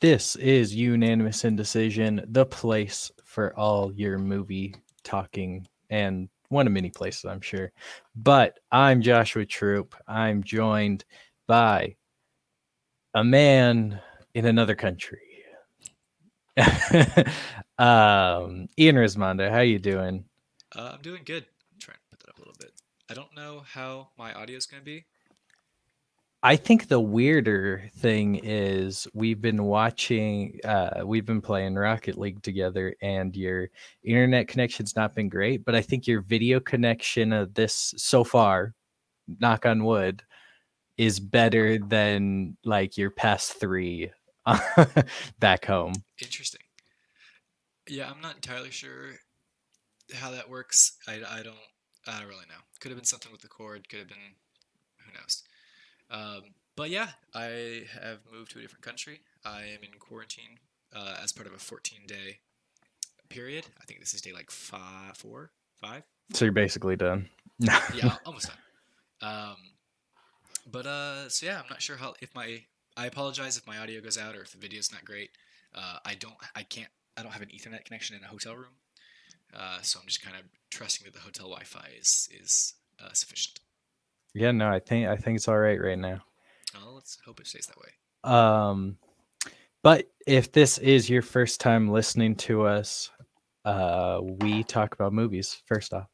This is Unanimous Indecision, the place for all your movie talking and one of many places, I'm sure. But I'm Joshua Troop. I'm joined by a man in another country. um, Ian Rismondo, how you doing? Uh, I'm doing good. I'm trying to put that up a little bit. I don't know how my audio is going to be. I think the weirder thing is we've been watching, uh, we've been playing Rocket League together, and your internet connection's not been great. But I think your video connection of this so far, knock on wood, is better than like your past three back home. Interesting. Yeah, I'm not entirely sure how that works. I, I don't I don't really know. Could have been something with the cord. Could have been who knows. Um, but yeah, I have moved to a different country. I am in quarantine uh, as part of a 14 day period. I think this is day like five, four, five. So you're basically done. yeah, almost done. Um, but uh, so yeah, I'm not sure how if my I apologize if my audio goes out or if the video's not great. Uh, I don't I can't I don't have an Ethernet connection in a hotel room, uh, so I'm just kind of trusting that the hotel Wi-Fi is is uh, sufficient. Yeah, no, I think I think it's all right right now. Well, let's hope it stays that way. Um, but if this is your first time listening to us, uh, we talk about movies first off.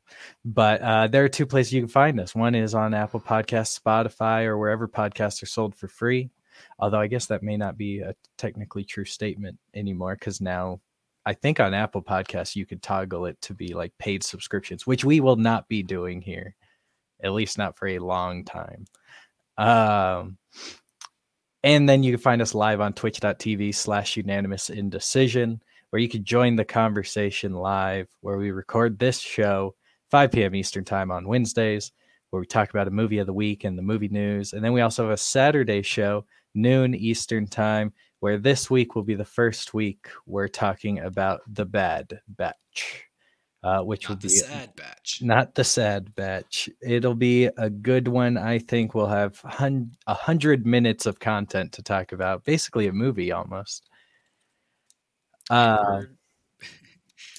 But uh, there are two places you can find us. One is on Apple Podcasts, Spotify, or wherever podcasts are sold for free. Although I guess that may not be a technically true statement anymore because now I think on Apple Podcasts you could toggle it to be like paid subscriptions, which we will not be doing here at least not for a long time. Um, and then you can find us live on twitch.tv slash unanimous indecision, where you can join the conversation live, where we record this show 5 p.m. Eastern time on Wednesdays, where we talk about a movie of the week and the movie news. And then we also have a Saturday show, noon Eastern time, where this week will be the first week we're talking about The Bad Batch uh, which not will be the sad batch. Not the sad batch. It'll be a good one. I think we'll have a hundred minutes of content to talk about. Basically, a movie almost. Uh,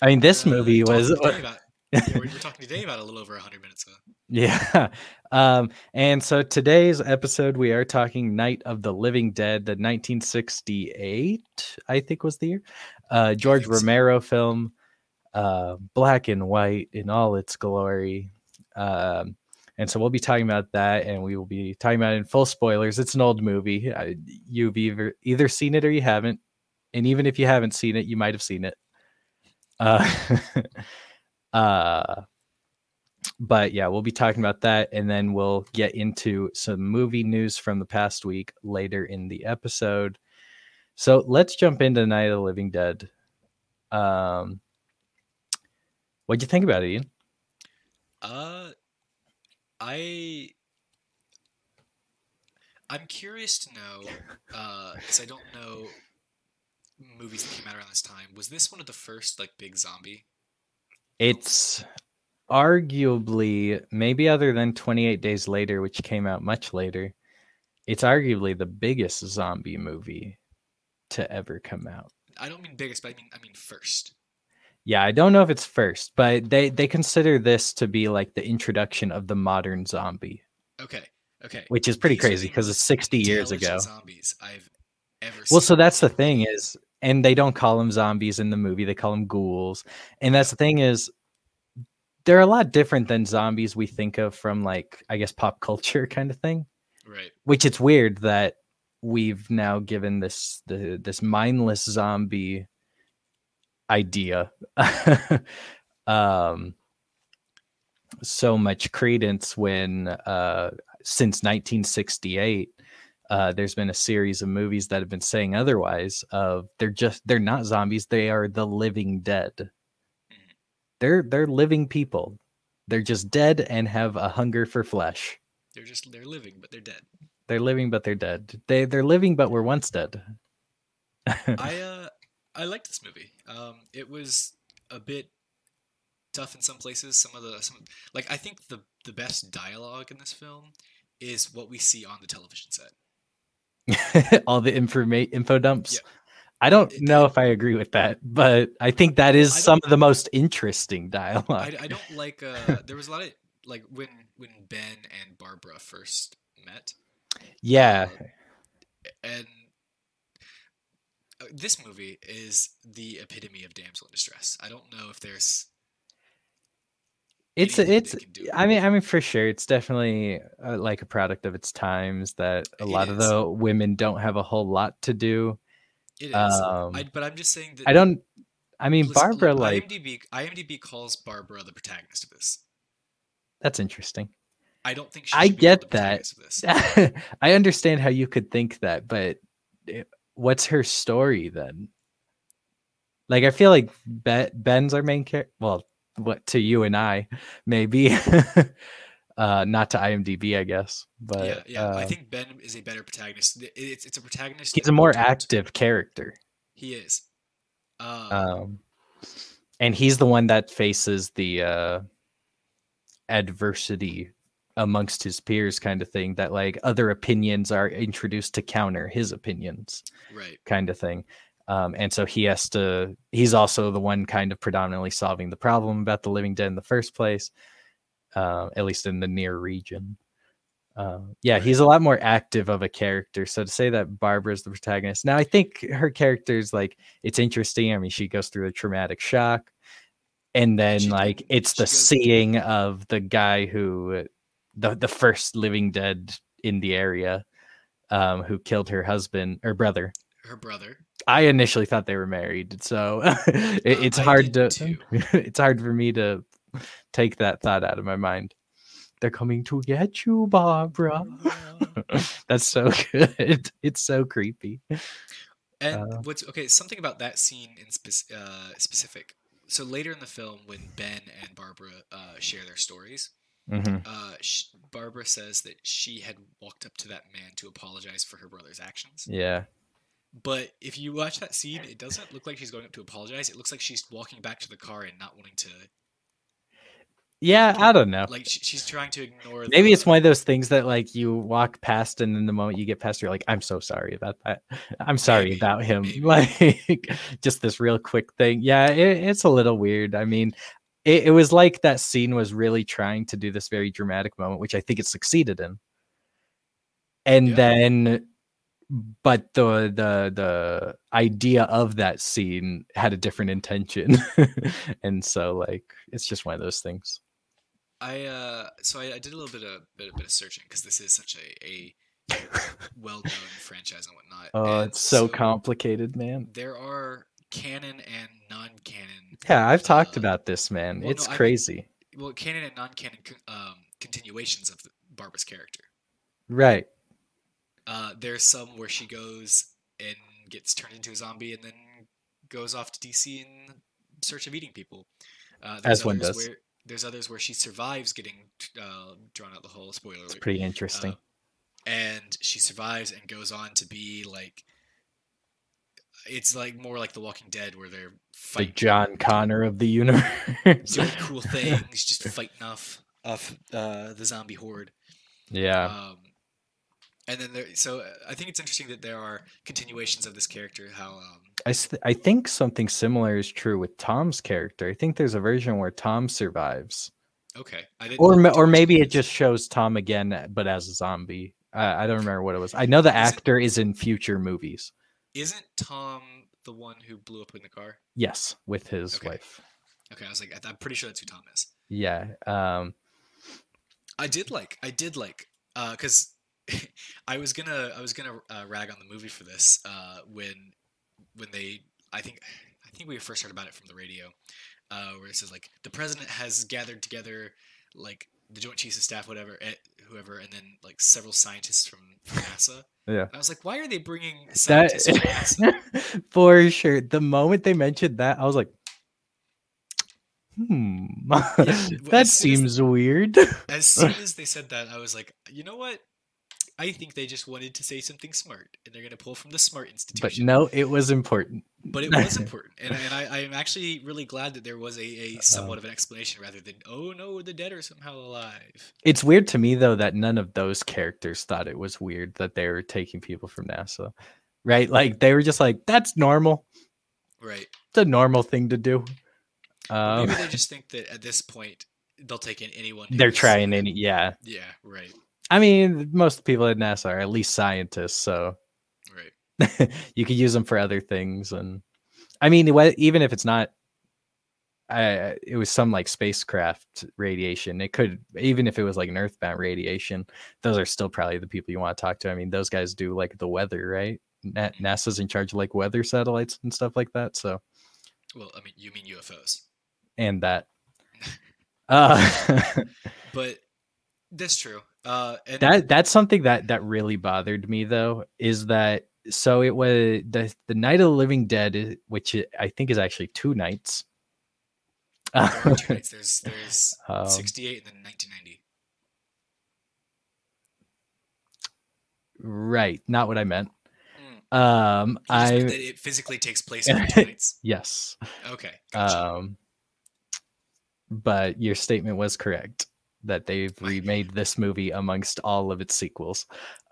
I mean, this uh, movie was. About, yeah, we're, we're, talking today about a little over 100 minutes. Huh? Yeah. Um, and so today's episode, we are talking Night of the Living Dead, the 1968, I think was the year. Uh, George Romero so. film uh, black and white in all its glory. Um, and so we'll be talking about that, and we will be talking about it in full spoilers. It's an old movie. I, you've either either seen it or you haven't, and even if you haven't seen it, you might have seen it. Uh, uh, but yeah, we'll be talking about that, and then we'll get into some movie news from the past week later in the episode. So let's jump into Night of the Living Dead. Um, What'd you think about it, Ian? Uh, I I'm curious to know, because uh, I don't know movies that came out around this time. Was this one of the first like big zombie? It's arguably, maybe other than 28 Days Later, which came out much later, it's arguably the biggest zombie movie to ever come out. I don't mean biggest, but I mean I mean first. Yeah, I don't know if it's first, but they they consider this to be like the introduction of the modern zombie. Okay. Okay. Which is pretty These crazy because it's 60 years ago. Zombies I've ever Well, so that's the thing is and they don't call them zombies in the movie, they call them ghouls. And that's the thing is they're a lot different than zombies we think of from like I guess pop culture kind of thing. Right. Which it's weird that we've now given this the this mindless zombie idea. Um, so much credence when uh, since 1968 uh, there's been a series of movies that have been saying otherwise of they're just they're not zombies they are the living dead. They're they're living people. They're just dead and have a hunger for flesh. They're just they're living but they're dead. They're living but they're dead. They they're living but were once dead. I uh I liked this movie. Um, it was a bit tough in some places. Some of the some like I think the the best dialogue in this film is what we see on the television set. All the informa- info dumps. I don't It- know if I agree with that, but I think that is some of the most interesting dialogue. I, I don't like. Uh, there was a lot of like when when Ben and Barbara first met, yeah, and uh, this movie is the epitome of damsel in distress. I don't know if there's it's they it's. I mean, I mean, for sure, it's definitely uh, like a product of its times that a It lot of the women don't have a whole lot to do. it is. Um, I, but I'm just saying that I don't. I mean, listen, Barbara, look, like IMDb. IMDb calls Barbara the protagonist of this. that's interesting. I don't think she I get the that. of this. I understand how you could think that, but it- what's her story then? Like, I feel like Be- Ben's our main character. Well, what to you and I, maybe. uh, not to IMDb, I guess. But yeah, yeah. I uh, think Ben is a better protagonist. It's it's a protagonist. he's a more active character. He is. Um, Um, and he's the one that faces the uh, adversity amongst his peers, kind of thing. That like other opinions are introduced to counter his opinions. right. kind of thing. Um, and so he has to, he's also the one kind of predominantly solving the problem about the living dead in the first place, uh, at least in the near region. Uh, yeah, he's a lot more active of a character. So to say that Barbara's the protagonist, now I think her character is like, it's interesting. I mean, she goes through a traumatic shock. And then, She did- like, it's she the seeing of the guy who, the, the first living dead in the area, um, who killed her husband or brother. Her brother. I initially thought they were married, so it, it's I hard to too. it's hard for me to take that thought out of my mind. They're coming to get you, Barbara. That's so good. It's so creepy. And Uh, what's okay? Something about that scene in spec- uh, specific. So later in the film, when Ben and Barbara uh, share their stories, hmm uh, sh- Barbara says that she had walked up to that man to apologize for her brother's actions. Yeah, But if you watch that scene, it doesn't look like she's going up to apologize. It looks like she's walking back to the car and not wanting to. yeah. I don't know. Like she, she's trying to ignore. Maybe the, it's one of those things that like you walk past, and in the moment you get past, you're like, "I'm so sorry about that. I'm sorry Maybe, about him." maybe. Like just this real quick thing. Yeah, it, it's a little weird. I mean, it, it was like that scene was really trying to do this very dramatic moment, which I think it succeeded in. And Yeah. then, but the the the idea of that scene had a different intention, and so like it's just one of those things. I uh, so I, I did a little bit of bit, bit of searching because this is such a, a well-known franchise and whatnot. Oh, and it's so complicated, man. There are canon and non-canon. Yeah, I've talked Uh, about this, man. well, it's no, I crazy. Well, canon and non-canon um, continuations of the, Barbara's character. Right. Uh, there's some where she goes and gets turned into a zombie and then goes off to DC in search of eating people. Uh, As one does. Where, there's others where she survives getting uh, drawn out the hole. Spoiler It's alert. pretty interesting. Uh, and she survives and goes on to be like it's like more like The Walking Dead where they're the fighting John Connor of the universe. doing cool things, just fighting off off uh, the zombie horde. yeah. Um, and then there, so uh, I think it's interesting that there are continuations of this character. How um, I think something similar is true with Tom's character. I think there's a version where Tom survives. okay, I didn't Or ma- or maybe it just shows Tom again uh, but as a zombie. I I don't remember what it was. I know the Is actor is in future movies. Isn't Tom the one who blew up in the car? Yes, with his Okay. wife. Okay, I was like, I'm pretty sure that's who Tom is. Yeah. Um I did like, I did like, because I was gonna, I was gonna uh, rag on the movie for this uh, when, when they, I think, I think we first heard about it from the radio, uh, where it says like the president has gathered together like the Joint Chiefs of Staff, whatever, whoever, and then like several scientists from, from NASA. Yeah. I was like, why are they bringing that scientists from NASA? for sure. The moment they mentioned that, I was like, hmm. w- that soon as- seems weird. As soon as they said that, I was like, you know what? I think they just wanted to say something smart, and they're gonna pull from the Smart institution. but no, it was important. but it was important, and, and I, I'm actually really glad that there was a, a somewhat of an explanation rather than oh no, the dead are somehow alive. It's weird to me though that none of those characters thought it was weird that they were taking people from NASA. right? Like they were just like, that's normal. Right. It's a normal thing to do. Um, Maybe they just think that at this point they'll take in anyone. they're trying any, yeah. Yeah. Right. I mean, most people at NASA are at least scientists, so Right. you could use them for other things. And I mean, even if it's not, uh, it was some like spacecraft radiation. It could, even if it was like an earthbound radiation, those are still probably the people you want to talk to. I mean, those guys do like the weather, right? Na- NASA's in charge of like weather satellites and stuff like that. So, Well, I mean, you mean UFOs, and that. Uh, but that's true. Uh, and that that's something that that really bothered me though is that so it was the the night of the living dead which i think is actually two nights there two nights. There's there's Um, 68 and then 1990. right not what i meant Mm. um You just meant i it physically takes place over two nights. yes Okay. Gotcha. um but your statement was correct that they've remade this movie amongst all of its sequels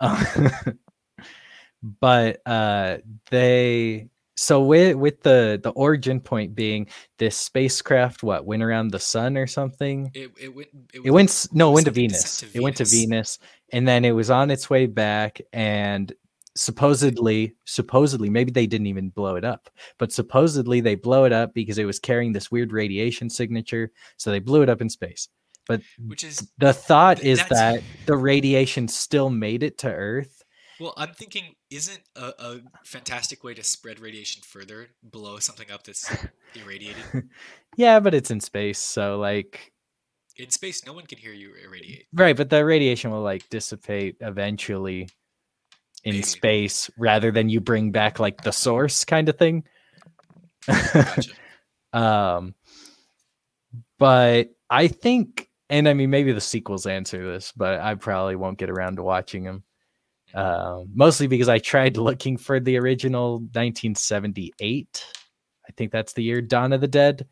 but uh they so with with the the origin point being this spacecraft what went around the sun or something it, it went. It, it went no it went to venus to it went to Venus. venus and then it was on its way back and supposedly supposedly maybe they didn't even blow it up but supposedly they blow it up because it was carrying this weird radiation signature so they blew it up in space but which is the thought Th- is that the radiation still made it to earth well. I'm thinking, isn't a, a fantastic way to spread radiation further blow something up that's irradiated yeah but it's in space so like in space? No one can hear you irradiate. right but the radiation will like dissipate eventually in Maybe. space rather than you bring back like the source kind of thing Gotcha. um but i think and i mean maybe the sequels answer this but i probably won't get around to watching them um mostly because i tried looking for the original 1978 i think that's the year dawn of the dead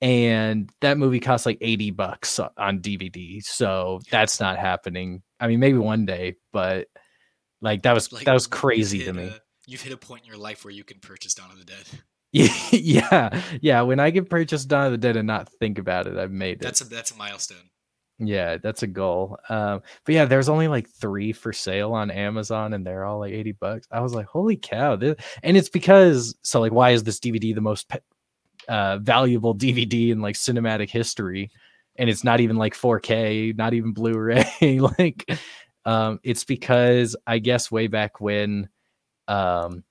and that movie cost like 80 bucks on dvd so that's not happening. I mean maybe one day but like that was Like, that was crazy to me. a- you've hit a point in your life where you can purchase Dawn of the Dead. yeah yeah when i can purchase dawn of the dead and not think about it i've made it That's a that's a milestone. Yeah, that's a goal. Um, but yeah, there's only like three for sale on Amazon, and they're all like eighty bucks. I was like, holy cow! This, and it's because so like, why is this DVD the most pe- uh, valuable DVD in like cinematic history? And it's not even like 4K, not even Blu-ray. like, um, it's because I guess way back when, um,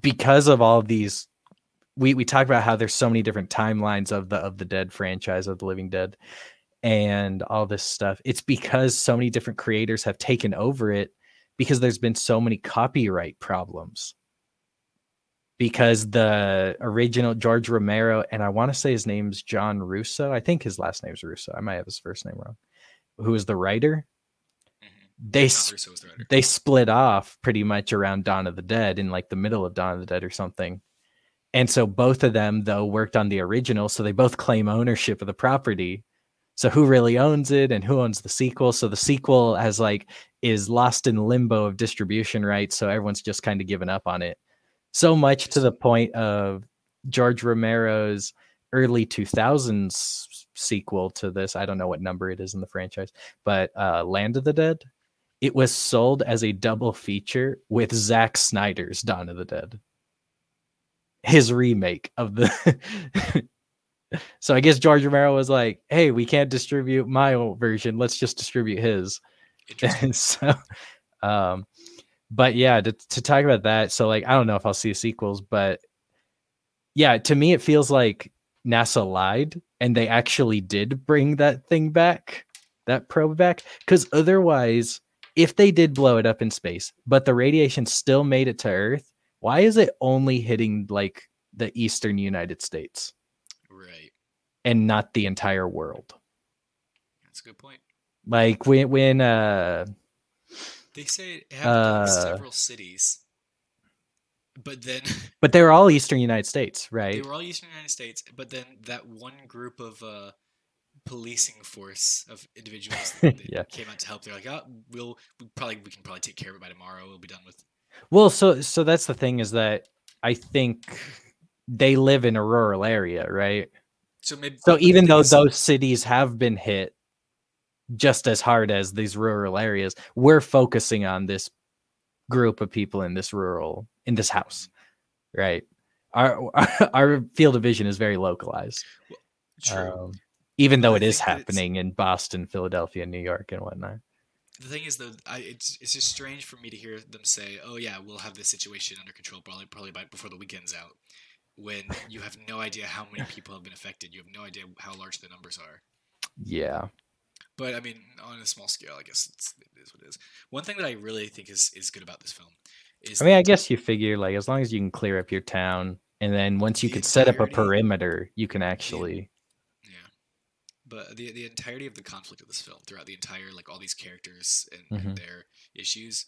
because of all of these we we talk about how there's so many different timelines of the of the dead franchise of the living dead and all this stuff it's because so many different creators have taken over it because there's been so many copyright problems because the original george romero and i want to say his name's john russo i think his last name's russo i might have his first name wrong who is the writer. They John s- Russo was the writer. they split off pretty much around Dawn of the Dead in like the middle of Dawn of the Dead or something. And so both of them though worked on the original, so they both claim ownership of the property. So who really owns it and who owns the sequel? So the sequel has like is lost in limbo of distribution rights, so everyone's just kind of given up on it. So much to the point of George Romero's early 2000s sequel to this. I don't know what number it is in the franchise, but uh Land of the Dead it was sold as a double feature with Zack Snyder's Dawn of the Dead. His remake of the So I guess George Romero was like, "Hey, we can't distribute my old version. Let's just distribute his." And so um but yeah, to, to talk about that, so like I don't know if I'll see sequels, but yeah, to me it feels like NASA lied and they actually did bring that thing back, that probe back cuz otherwise if they did blow it up in space, but the radiation still made it to Earth, why is it only hitting like the eastern United States right. and not the entire world? That's a good point. Like when when uh They say it happened Uh, in several cities, but then but they were all eastern United States, right? they were all Eastern United States. But then that one group of uh, policing force of individuals that, that Yeah. came out to help, they're like, "Oh, we'll we probably we can probably take care of it by tomorrow. We'll be done with." Well, so so that's the thing is that I think they live in a rural area, right? So maybe So even though those cities have been hit just as hard as these rural areas, we're focusing on this group of people in this rural in this house, right? Our our field of vision is very localized. true. Um, even though I it is think that it's- happening in Boston, Philadelphia, New York, and whatnot. The thing is, though, I, it's it's just strange for me to hear them say, "Oh yeah, we'll have this situation under control probably probably by before the weekend's out," when you have no idea how many people have been affected. You have no idea how large the numbers are. Yeah. But I mean, on a small scale, I guess it's, it is what it is. One thing that I really think is is good about this film is I mean, I guess you figure like as long as you can clear up your town, and then once you The could set up a perimeter, you can actually. But the the entirety of the conflict of this film, throughout the entire like all these characters and, Mhm. and their issues,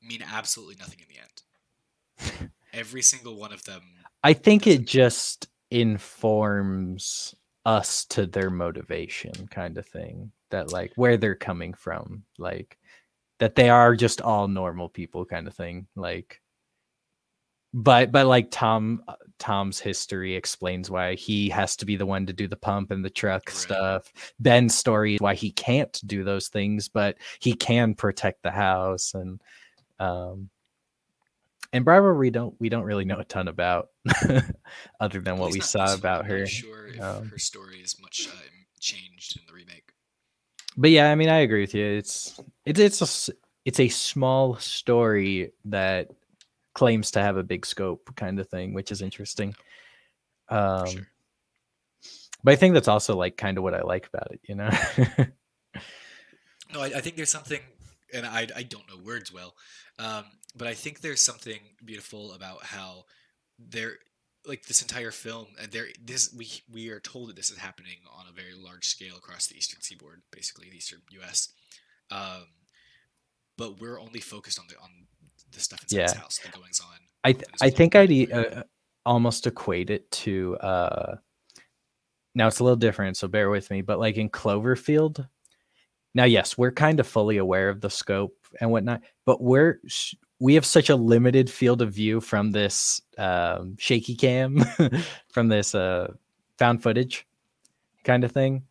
mean absolutely nothing in the end. Every single one of them. I think it just informs us to their motivation, kind of thing. That like where they're coming from, like that they are just all normal people, kind of thing. Like, but but like Tom uh, Tom's history explains why he has to be the one to do the pump and the truck Right. stuff. Ben's story is why he can't do those things, but he can protect the house and um and Barbara we don't we don't really know a ton about other than what we saw about her. Sure if Um, her story is much uh, changed in the remake. But yeah, I mean I agree with you. It's it's it's a it's a small story that claims to have a big scope kind of thing, which is interesting. Um sure. but I think that's also like kind of what I like about it, you know. No, I, I think there's something, and I, I don't know words well, um, but I think there's something beautiful about how there, like this entire film, and there this we we are told that this is happening on a very large scale across the eastern seaboard, basically the eastern U.S. Um, but we're only focused on the on the stuff inside his Yeah. house, the goings on. I th- I think I'd e- uh, almost equate it to uh now it's a little different, so bear with me, but like in Cloverfield. Now, yes, we're kind of fully aware of the scope and whatnot, but we're sh- we have such a limited field of view from this um, shaky cam, from this uh, found footage kind of thing,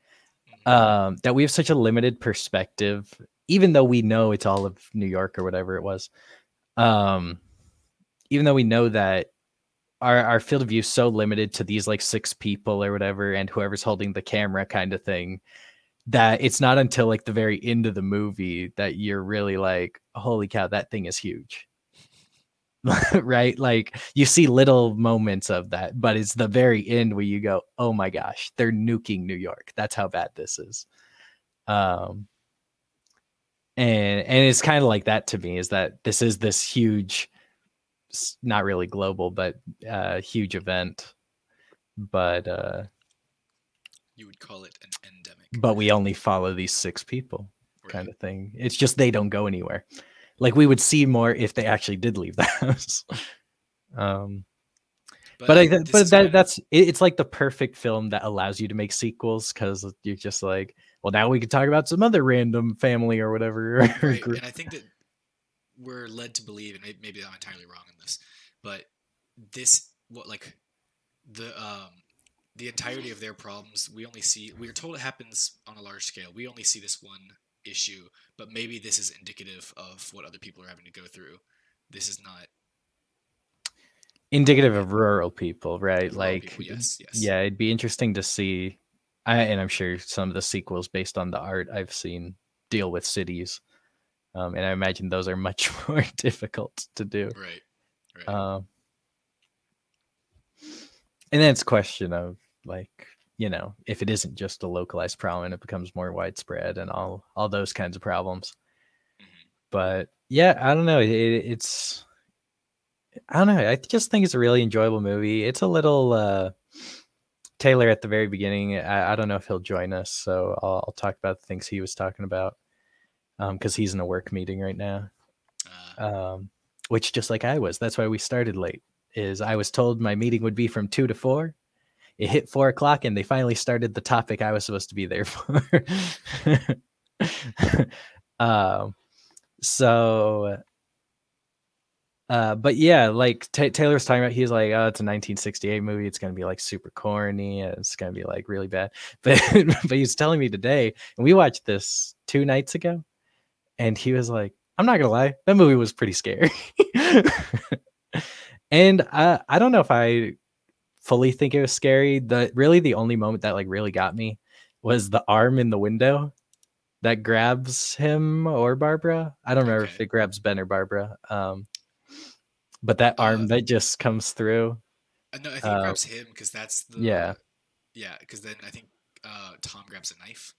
Mhm. um, that we have such a limited perspective, even though we know it's all of New York or whatever it was. Um, even though we know that our, our field of view is so limited to these like six people or whatever, and whoever's holding the camera kind of thing, that it's not until like the very end of the movie that you're really like, holy cow, that thing is huge. right? Like you see little moments of that, but it's the very end where you go, oh my gosh, they're nuking New York. That's how bad this is. Um, and and it's kind of like that to me is that this is this huge not really global but uh huge event but uh You would call it an endemic. but we only follow these six people right? kind of thing it's just they don't go anywhere like we would see more if they actually did leave the house um but i but that that's it, it's like the perfect film that allows you to make sequels because you're just like well now we can talk about some other random family or whatever right and i think that we're led to believe and maybe i'm entirely wrong in this but this what like the um the entirety of their problems we only see we are told it happens on a large scale. We only see this one issue but maybe this is indicative of what other people are having to go through. This is not indicative of rural people right? Rural like people. yes yes. yeah it'd be interesting to see I, and i'm sure some of the sequels based on the art i've seen deal with cities um, and i imagine those are much more difficult to do. Right right. Um, and then it's a question of like you know if it isn't just a localized problem and it becomes more widespread and all all those kinds of problems. Mhm. but yeah i don't know it, it's i don't know i just think it's a really enjoyable movie. It's a little uh taylor at the very beginning i, I don't know if he'll join us so I'll, I'll talk about the things he was talking about um because he's in a work meeting right now uh, um, which just like I was. That's why we started late. Is I was told my meeting would be from two to four. It hit four o'clock, and they finally started the topic I was supposed to be there for. um, so Uh, but yeah, like Ta Taylor was talking about, he's like, oh, it's a 1968 movie. It's gonna be like super corny. It's gonna be like really bad. But but he's telling me today, and we watched this two nights ago, and he was like, I'm not gonna lie, that movie was pretty scary. and I I don't know if I fully think it was scary. The really the only moment that like really got me was the arm in the window that grabs him or Barbara. I don't remember Okay. if it grabs Ben or Barbara. Um, but that arm Uh, that just comes through. Uh, no, I think Uh, it grabs him because that's the yeah. yeah. Because then I think uh, Tom grabs a knife.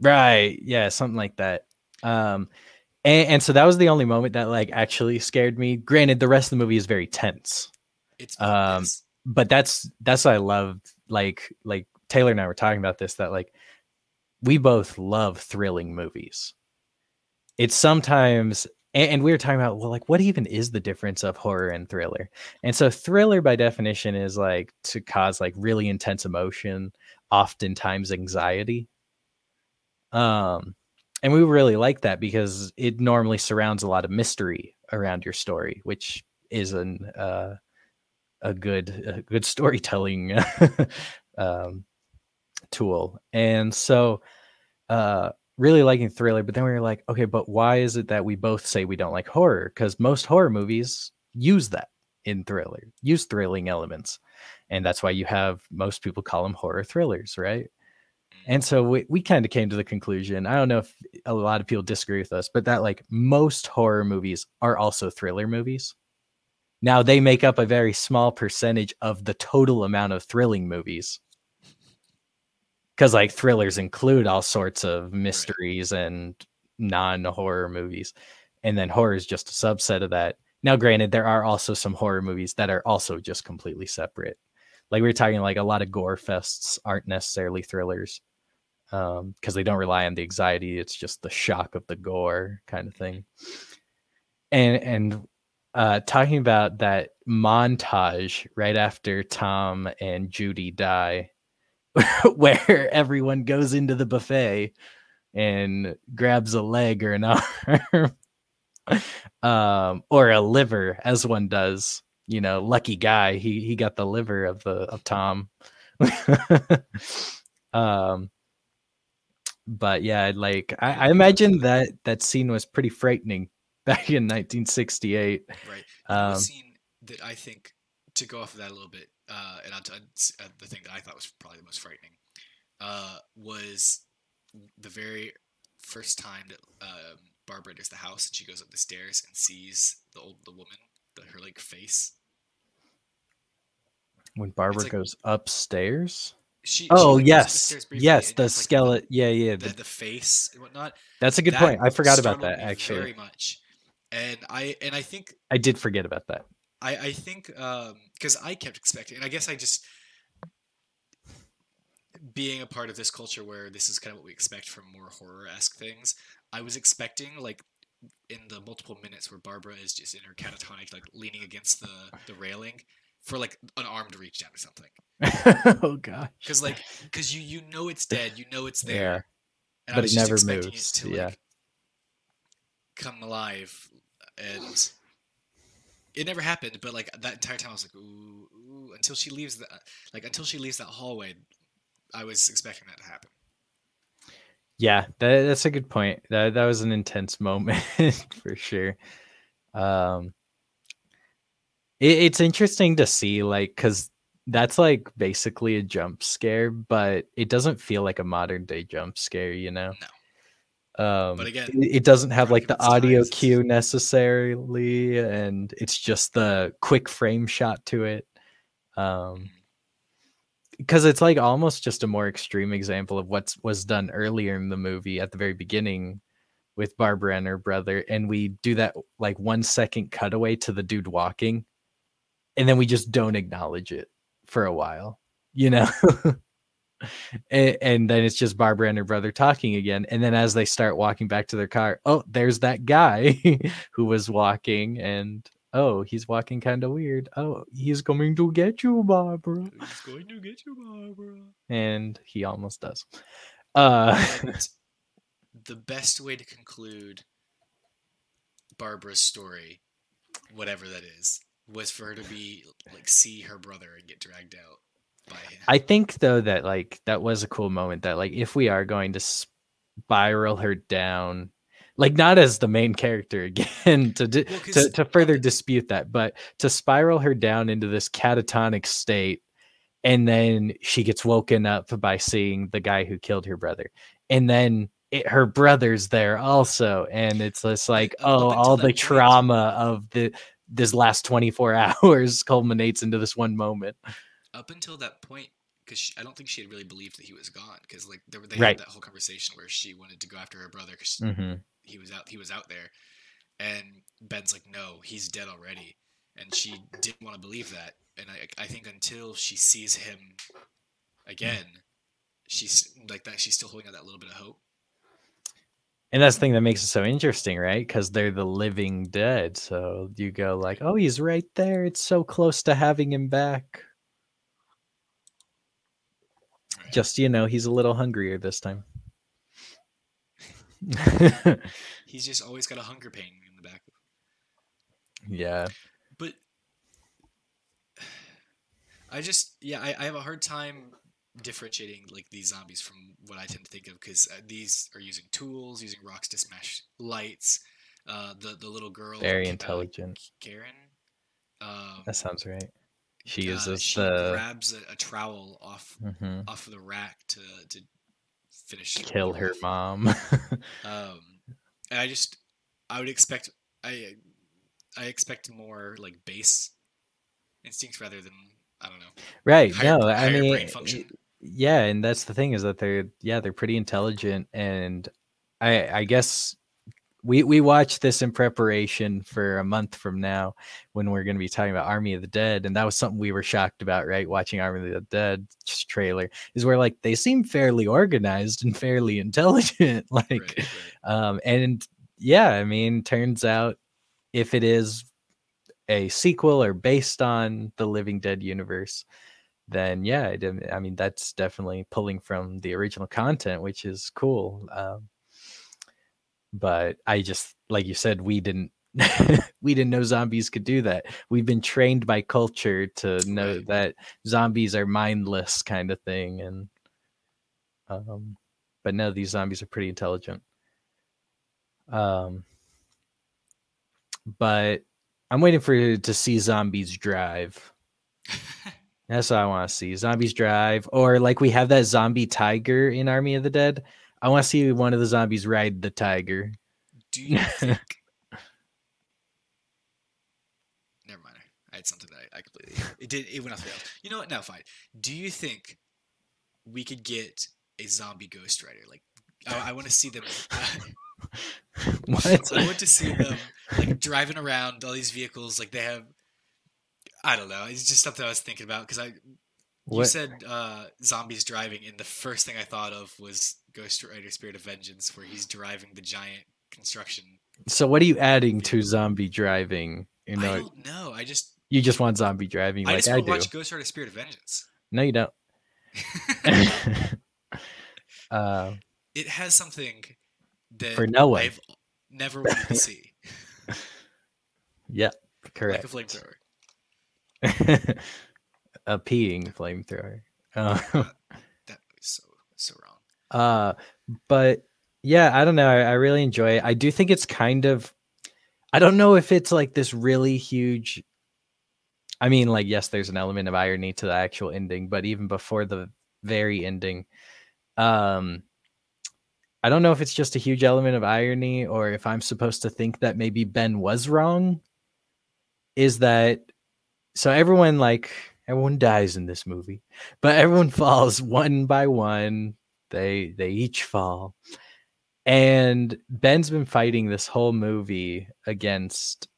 Right. Yeah, something like that. Um and, and so that was the only moment that like actually scared me. Granted, the rest of the movie is very tense. It's Um, yes. But that's that's what I loved. Like like Taylor and I were talking about this, that like we both love thrilling movies. It's sometimes and, and we were talking about well, like what even is the difference of horror and thriller? And so thriller by definition is like to cause like really intense emotion, oftentimes anxiety. Um and we really like that because it normally surrounds a lot of mystery around your story, which is an uh a good a good storytelling um, tool. And so uh really liking thriller, but then we were like, okay, but why is it that we both say we don't like horror? Because most horror movies use that in thriller, use thrilling elements. And that's why you have most people call them horror thrillers, right? And so mm-hmm. we, we kind of came to the conclusion. I don't know if a lot of people disagree with us, but that like most horror movies are also thriller movies. Now they make up a very small percentage of the total amount of thrilling movies. Because like thrillers include all sorts of mysteries and non-horror movies. And then horror is just a subset of that. Now, granted, there are also some horror movies that are also just completely separate. Like we are talking, like a lot of gore fests aren't necessarily thrillers um because they don't rely on the anxiety it's just the shock of the gore kind of thing and and uh talking about that montage right after tom and judy die where everyone goes into the buffet and grabs a leg or an arm um or a liver as one does you know lucky guy he he got the liver of the of tom um but yeah like I, I imagine that that scene was pretty frightening back in 1968 Right. um scene that I think to go off of that a little bit, uh, and I'll t- uh, the thing that I thought was probably the most frightening uh, was the very first time that um, Barbara enters the house and she goes up the stairs and sees the old the woman, the, her like face. when barbara like- goes upstairs? She, she, oh like, yes briefly yes the like, skeleton yeah yeah the, the- the face and whatnot. that's a good That point. I forgot about that actually very much, and I and I think i did forget about that I, I think um, because I kept expecting, and I guess I just being a part of this culture where this is kind of what we expect from more horror esque things. I was expecting like in the multiple minutes where Barbara is just in her catatonic, like leaning against the the railing, for like an arm to reach down or something. oh god! Because like because you you know it's dead, you know it's there, yeah and but it never expecting moves, it to yeah. like come alive, and it never happened. But like that entire time, I was like, ooh, ooh, until she leaves the like until she leaves that hallway, I was expecting that to happen. Yeah, that, that's a good point. That that was an intense moment for sure. Um, it, it's interesting to see, like, because that's like basically a jump scare, but it doesn't feel like a modern day jump scare, you know. Um, But again, it, it doesn't have like the audio ties. cue necessarily, and it's just the quick frame shot to it. Um, because it's like almost just a more extreme example of what was done earlier in the movie at the very beginning with Barbara and her brother, and we do that like one second cutaway to the dude walking, and then we just don't acknowledge it for a while, you know. and, and then it's just Barbara and her brother talking again, and then as they start walking back to their car, oh, there's that guy who was walking, and oh, he's walking kind of weird. Oh, he's coming to get you, Barbara He's going to get you, Barbara. and he almost does. Uh, the best way to conclude Barbara's story whatever that is was for her to be like see her brother and get dragged out by him. I think though that like that was a cool moment that like if we are going to spiral her down like not as the main character again to di- Well, to, to further dispute that but to spiral her down into this catatonic state and then she gets woken up by seeing the guy who killed her brother and then it, her brother's there also and it's just like oh all the point- trauma of the this last 24 hours culminates into this one moment Up until that point, because I don't think she had really believed that he was gone. Because like there, they Right. had that whole conversation where she wanted to go after her brother because hmm he was out he was out there and ben's like no he's dead already and she didn't want to believe that and i i think until she sees him again she's like that she's still holding out that little bit of hope And that's the thing that makes it so interesting, right? Because they're the living dead. So you go like, oh, he's right there. It's so close to having him back. Right. Just you know, he's a little hungrier this time. he's just always got a hunger pain in the back yeah. but i just yeah i, I have a hard time differentiating like these zombies from what i tend to think of because uh, these are using tools using rocks to smash lights uh the the little girl Very uh, intelligent. karen um That sounds right. She uh, uses she the grabs a, a trowel off Mhm. off of the rack to to finish kill her off. mom. Um, I just I would expect I I expect more like base instincts rather than I don't know. right. Higher- no, I mean, yeah, and that's the thing is that they're yeah they're pretty intelligent, and I I guess we we watched this in preparation for a month from now when we're going to be talking about Army of the Dead, and that was something we were shocked about, right? Watching Army of the Dead trailer is where like they seem fairly organized and fairly intelligent, like right, right. um and yeah i mean turns out if it is a sequel or based on the living dead universe then yeah I i mean that's definitely pulling from the original content which is cool um but i just like you said we didn't we didn't know zombies could do that. We've been trained by culture to know Right. that zombies are mindless kind of thing and um but no these zombies are pretty intelligent. Um but i'm waiting for you to see zombies drive. That's what i want to see zombies drive or like we have that zombie tiger in army of the dead i want to see one of the zombies ride the tiger Do you think? Never mind. I had something that I, I completely. It did. It went off the rails. You know what? No, fine. Do you think we could get a zombie Ghost Rider? Like, I, I want to see them. what I want to see them like driving around all these vehicles. Like they have. I don't know. It's just something I was thinking about because I. You said uh, zombies driving, and the first thing I thought of was Ghost Rider: Spirit of Vengeance, where he's driving the giant construction. so what are you adding to zombie driving you know, I don't know. I just you just want zombie driving I like just i want to do watch Ghost Rider: Spirit of Vengeance. no you don't uh it has something that For no one. I've never wanted to see, yeah like correct a flamethrower. a peeing flamethrower. Uh, That was so so wrong. Uh, but yeah, I don't know. I, I really enjoy it. I do think it's kind of, I don't know if it's like this really huge. I mean, like, yes, there's an element of irony to the actual ending, but even before the very ending, um, I don't know if it's just a huge element of irony or if I'm supposed to think that maybe Ben was wrong. Is that so? Everyone, like, everyone dies in this movie, but everyone falls one by one. They they each fall, and Ben's been fighting this whole movie against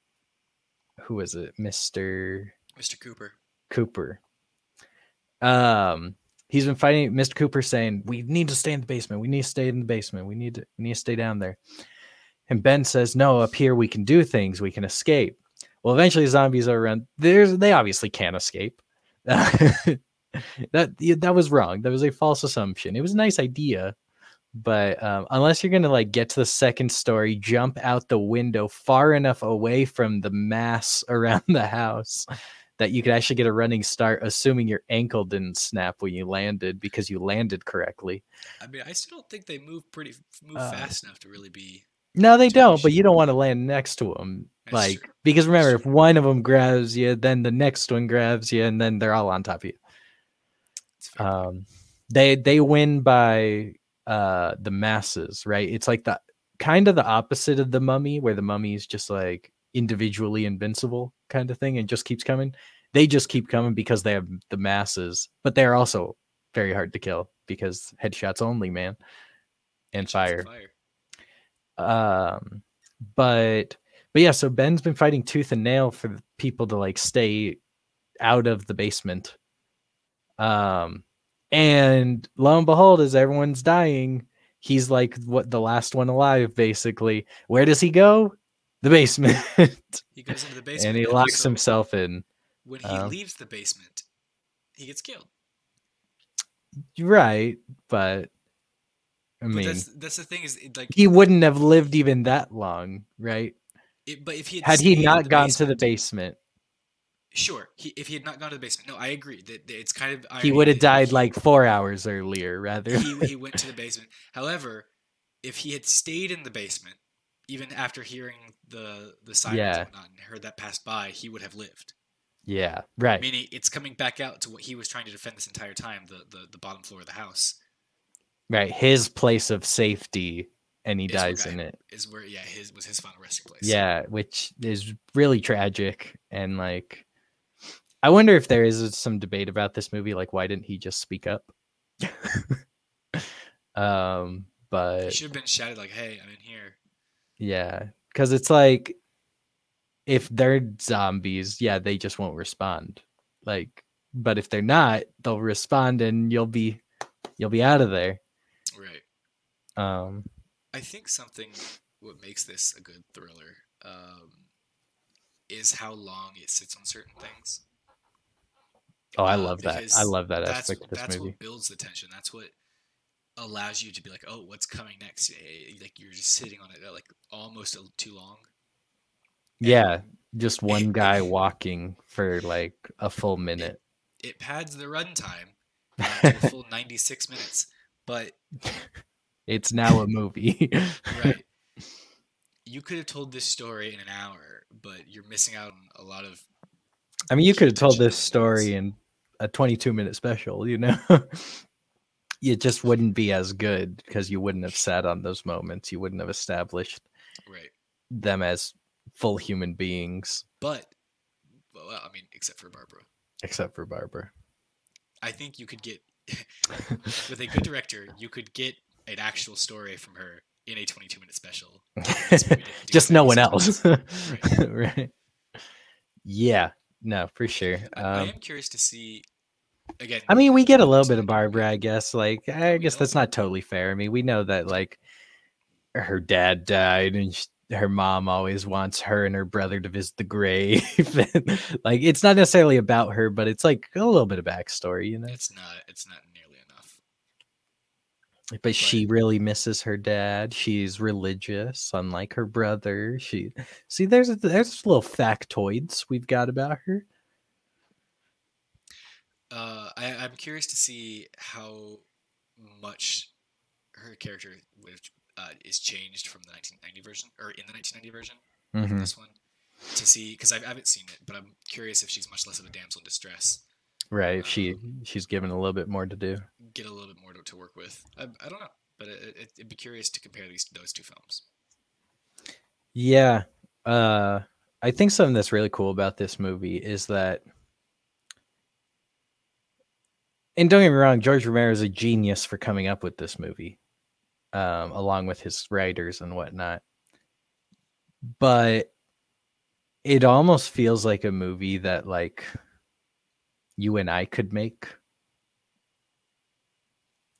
who is it, Mister Mr. Cooper. Cooper. Um, he's been fighting Mr. Cooper, saying, "We need to stay in the basement. We need to stay in the basement. We need to we need to stay down there." And Ben says, "No, up here we can do things. We can escape." Well, eventually, zombies are around. There's they obviously can't escape. that that was wrong. That was a false assumption. It was a nice idea, but um, unless you're gonna like get to the second story, jump out the window far enough away from the mass around the house that you could actually get a running start, assuming your ankle didn't snap when you landed because you landed correctly. I mean, I still don't think they move pretty move Uh, fast enough to really be. No, they don't, but you don't want to land next to them. That's Like, true. because remember, if one of them grabs you, then the next one grabs you, and then they're all on top of you. Um they they win by uh the masses right? It's like the kind of the opposite of the mummy where the mummy is just like individually invincible kind of thing and just keeps coming. They just keep coming because they have the masses but they're also very hard to kill because headshots only man and fire. fire. um but but yeah so ben's been fighting tooth and nail for people to like stay out of the basement um and lo and behold as everyone's dying he's like what the last one alive basically. Where does he go? The basement. He goes into the basement and he locks also, himself in. When he um, leaves the basement, he gets killed. right but i But mean that's that's the thing is it, like he wouldn't have lived even that long right? It, but if he had, had he not gone to the basement- basement Sure, he, if he had not gone to the basement, no, I agree that, that it's kind of he would have died he- like four hours earlier rather he, he went to the basement. However, if he had stayed in the basement, even after hearing the the sirens Yeah. and whatnot and heard that pass by, he would have lived. yeah right Meaning, it's coming back out to what he was trying to defend this entire time the the, the bottom floor of the house right his place of safety and he dies in it is where yeah his was his final resting place. yeah which is really tragic and like i wonder if there is some debate about this movie like why didn't he just speak up um he but should have been shouted like, "Hey, I'm in here." yeah because it's like if they're zombies yeah they just won't respond like but if they're not they'll respond and you'll be you'll be out of there Right. um I think something what makes this a good thriller um, is how long it sits on certain things. Oh i Uh, love that i love that that's aspect of this that's movie what builds the tension. That's what allows you to be like, oh, what's coming next? Eh, Like you're just sitting on it uh, like almost a- too long. yeah just one guy walking for like a full minute It pads the runtime uh, to a full 96 minutes, but it's now a movie right. You could have told this story in an hour, but you're missing out on a lot of i mean you could have told this story in a 22 minute special you know? It just wouldn't be as good because you wouldn't have sat on those moments. You wouldn't have established right. them as full human beings. But well, I mean, except for Barbara, except for barbara. I think you could get with a good director, you could get an actual story from her in a 22 minute special. This movie didn't do just no one else. Minutes. right. Yeah. No for sure. I, I um, am curious to see again. I mean, we get a little bit of Barbara, I guess. Like, I guess that's don't. totally fair. I mean, we know that like her dad died, and sh- her mom always wants her and her brother to visit the grave. like, it's not necessarily about her, but it's like a little bit of backstory, you know. It's not. It's not nearly enough. But she really misses her dad. She's religious, unlike her brother. She see, there's there's little factoids we've got about her. Uh, I, I'm curious to see how much her character would uh, is changed from the 1990 version or in the 1990 version. Mhm. This one to see because I haven't seen it, but I'm curious if she's much less of a damsel in distress. Right? If she she's given a little bit more to do. Get a little bit more to, to work with. I, I don't know, but it, it, it'd be curious to compare these those two films. Yeah. Uh I think something that's really cool about this movie is that and don't get me wrong, George Romero is a genius for coming up with this movie. Um, along with his writers and whatnot. But it almost feels like a movie that like you and I could make.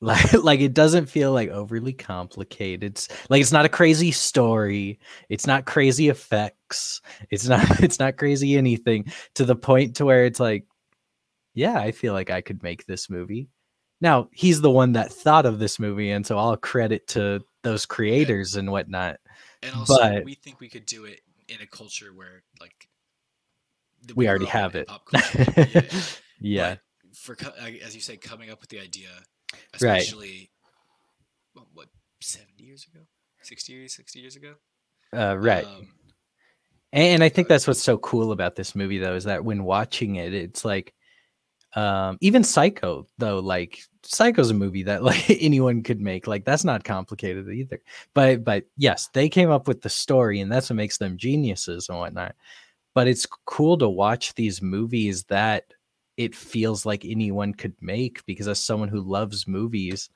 Like, like it doesn't feel like overly complicated. It's like it's not a crazy story. It's not crazy effects. It's not it's not crazy anything to the point to where it's like, yeah, I feel like I could make this movie. Now he's the one that thought of this movie, and so all credit to those creators and whatnot. And also, But- we think we could do it in a culture where, like, We already have it. Yeah, yeah. yeah, But for as you say, coming up with the idea, Right. especially what, what seventy years ago, 60 years, sixty years ago, uh, right. Um, And I think that's what's so cool about this movie, though, is that when watching it, it's like, um, even Psycho, though, like Psycho's a movie that like anyone could make. Like that's not complicated either. But but yes, they came up with the story, and that's what makes them geniuses and whatnot. But it's cool to watch these movies that it feels like anyone could make because as someone who loves movies,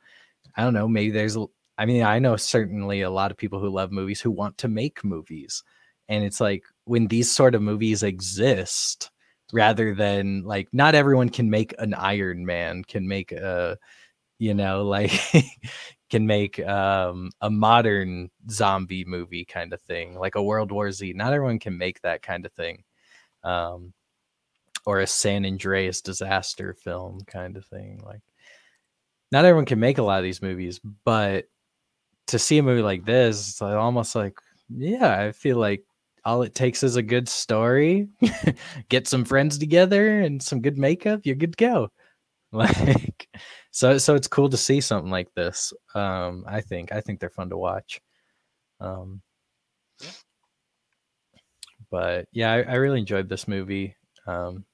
I don't know, maybe there's I mean, I know certainly a lot of people who love movies who want to make movies and it's like when these sort of movies exist rather than like not everyone can make an iron man can make a you know like can make um a modern zombie movie kind of thing like a world war z. Not everyone can make that kind of thing um or a san andreas disaster film kind of thing like not everyone can make a lot of these movies but to see a movie like this it's almost like yeah i feel like all it takes is a good story get some friends together and some good makeup you're good to go like so so it's cool to see something like this um i think i think they're fun to watch um Yeah. but yeah I, I really enjoyed this movie um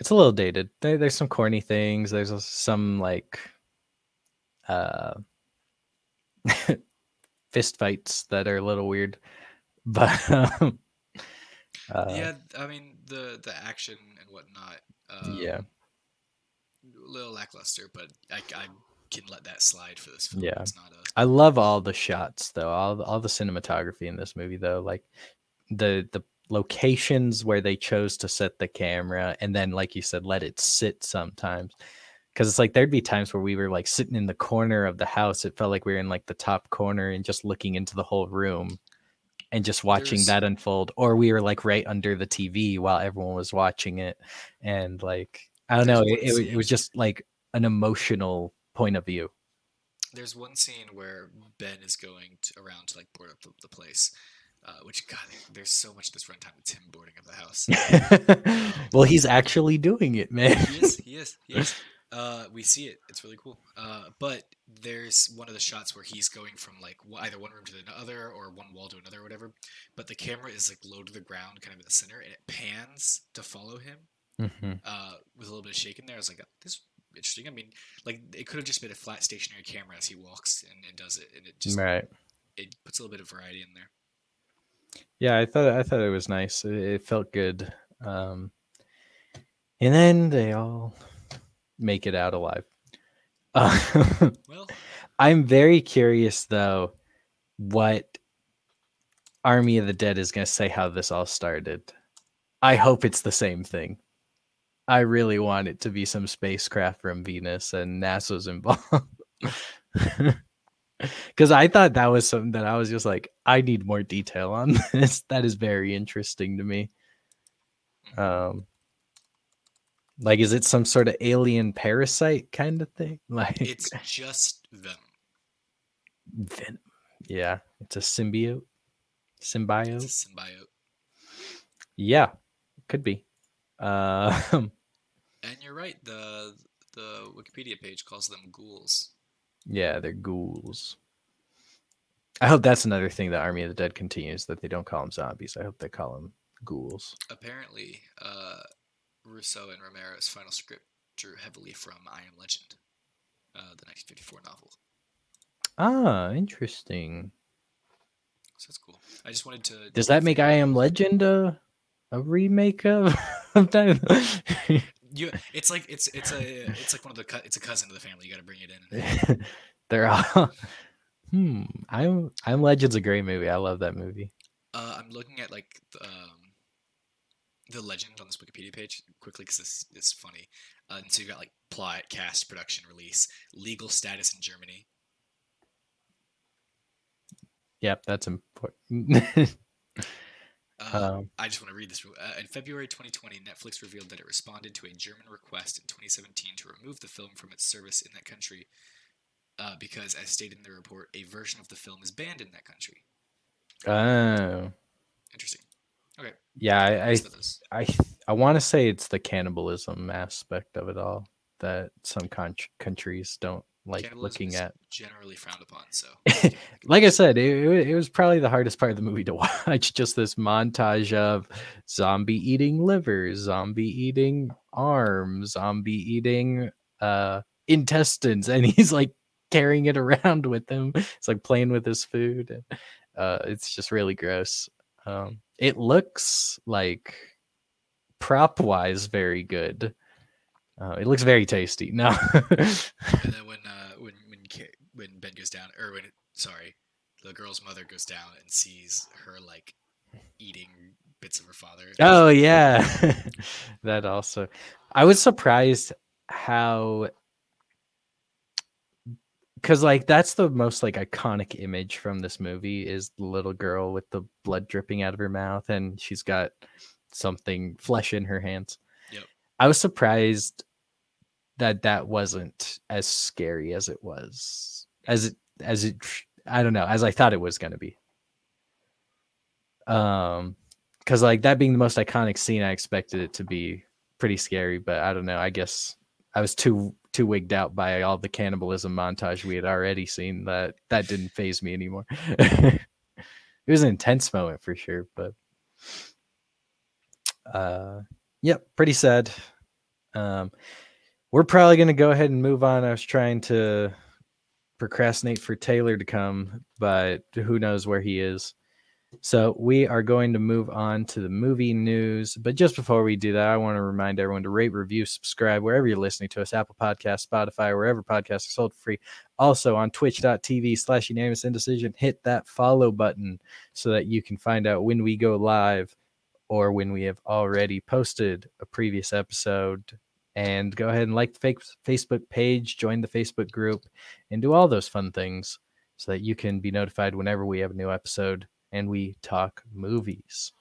it's a little dated there, there's some corny things there's some like uh fist fights that are a little weird but um, uh, yeah, I mean the the action and whatnot. Um, Yeah. a little lackluster, but I, I can let that slide for this film. Yeah. it's not a I love all the shots though, all the, all the cinematography in this movie though, like the the locations where they chose to set the camera and then like you said let it sit sometimes. Cuz it's like there'd be times where we were like sitting in the corner of the house, it felt like we were in like the top corner and just looking into the whole room and just watching There's- that unfold or we were like right under the TV while everyone was watching it and like I don't know, it, it, it was just like an emotional point of view. There's one scene where Ben is going to, around to like board up the, the place, uh, which God, there's so much of this runtime with him boarding up the house. well, he's actually doing it, man. he is, he is, he is. Uh, we see it. It's really cool. Uh, but there's one of the shots where he's going from like either one room to the other or one wall to another or whatever. But the camera is like low to the ground, kind of in the center, and it pans to follow him Mhm. uh, with a little bit of shake in there. I was like, this is interesting. I mean, like it could have just been a flat stationary camera as he walks and, and does it, and it just Right. it puts a little bit of variety in there. Yeah, I thought I thought it was nice. It, it felt good. Um, and then they all make it out alive. Uh, Well, I'm very curious though what Army of the Dead is going to say how this all started. I hope it's the same thing. I really want it to be some spacecraft from Venus and NASA's involved. Because I thought that was something that I was just like, I need more detail on this. That is very interesting to me. Um, like, is it some sort of alien parasite kind of thing? Like, it's just Venom. Venom. Yeah, it's a symbiote. Symbiote. It's a symbiote. Yeah, could be. Uh, And you're right. The the Wikipedia page calls them ghouls. yeah, they're ghouls. I hope that's another thing that Army of the Dead continues that they don't call them zombies. I hope they call them ghouls. Apparently, uh, Russo and Romero's final script drew heavily from I Am Legend, uh, the 1954 novel. Ah, interesting. So that's cool. I just wanted to. Does that make I Am Legend a a remake of? of that? You, it's like it's it's a it's like one of the it's a cousin of the family. You got to bring it in. They're all. Hmm. I'm I'm Legend's a great movie. I love that movie. Uh, I'm looking at like the, um, the legend on this Wikipedia page quickly because this is funny. Uh, and so you got like plot, cast, production, release, legal status in Germany. Yep, that's important. Uh, Um, I just want to read this. Uh, in February 2020, Netflix revealed that it responded to a German request in 2017 to remove the film from its service in that country uh, because, as stated in the report, a version of the film is banned in that country. oh, Interesting. Okay. yeah. I I, Rest of this. I, I want to say it's the cannibalism aspect of it all that some con- countries don't like looking at. generally frowned upon. So like I said, it, it, was probably the hardest part of the movie to watch. Just this montage of zombie eating livers, zombie eating arms, zombie eating uh, intestines, and he's like carrying it around with him. It's like playing with his food. And, uh, it's just really gross. Um, it looks like prop wise very good. Uh, it looks very tasty. No. and then when uh, when when when Ben goes down, or when sorry, the girl's mother goes down and sees her like eating bits of her father. Oh yeah, that also. I was surprised how, because like that's the most like iconic image from this movie is the little girl with the blood dripping out of her mouth and she's got something flesh in her hands. Yep. I was surprised that that wasn't as scary as it was, as it as it. I don't know, as I thought it was going to be. Um, because like that being the most iconic scene, I expected it to be pretty scary, but I don't know. I guess I was too too wigged out by all the cannibalism montage we had already seen that that didn't faze me anymore. it was an intense moment for sure, but uh, yep, pretty sad. Um, we're probably gonna go ahead and move on. I was trying to procrastinate for Taylor to come, but who knows where he is. So we are going to move on to the movie news. But just before we do that, I want to remind everyone to rate, review, subscribe wherever you're listening to us, Apple Podcast, Spotify, wherever podcasts are sold for free. Also on twitch.tv slash unanimous indecision, hit that follow button so that you can find out when we go live or when we have already posted a previous episode. And go ahead and like the Facebook page, join the Facebook group, and do all those fun things so that you can be notified whenever we have a new episode and we talk movies.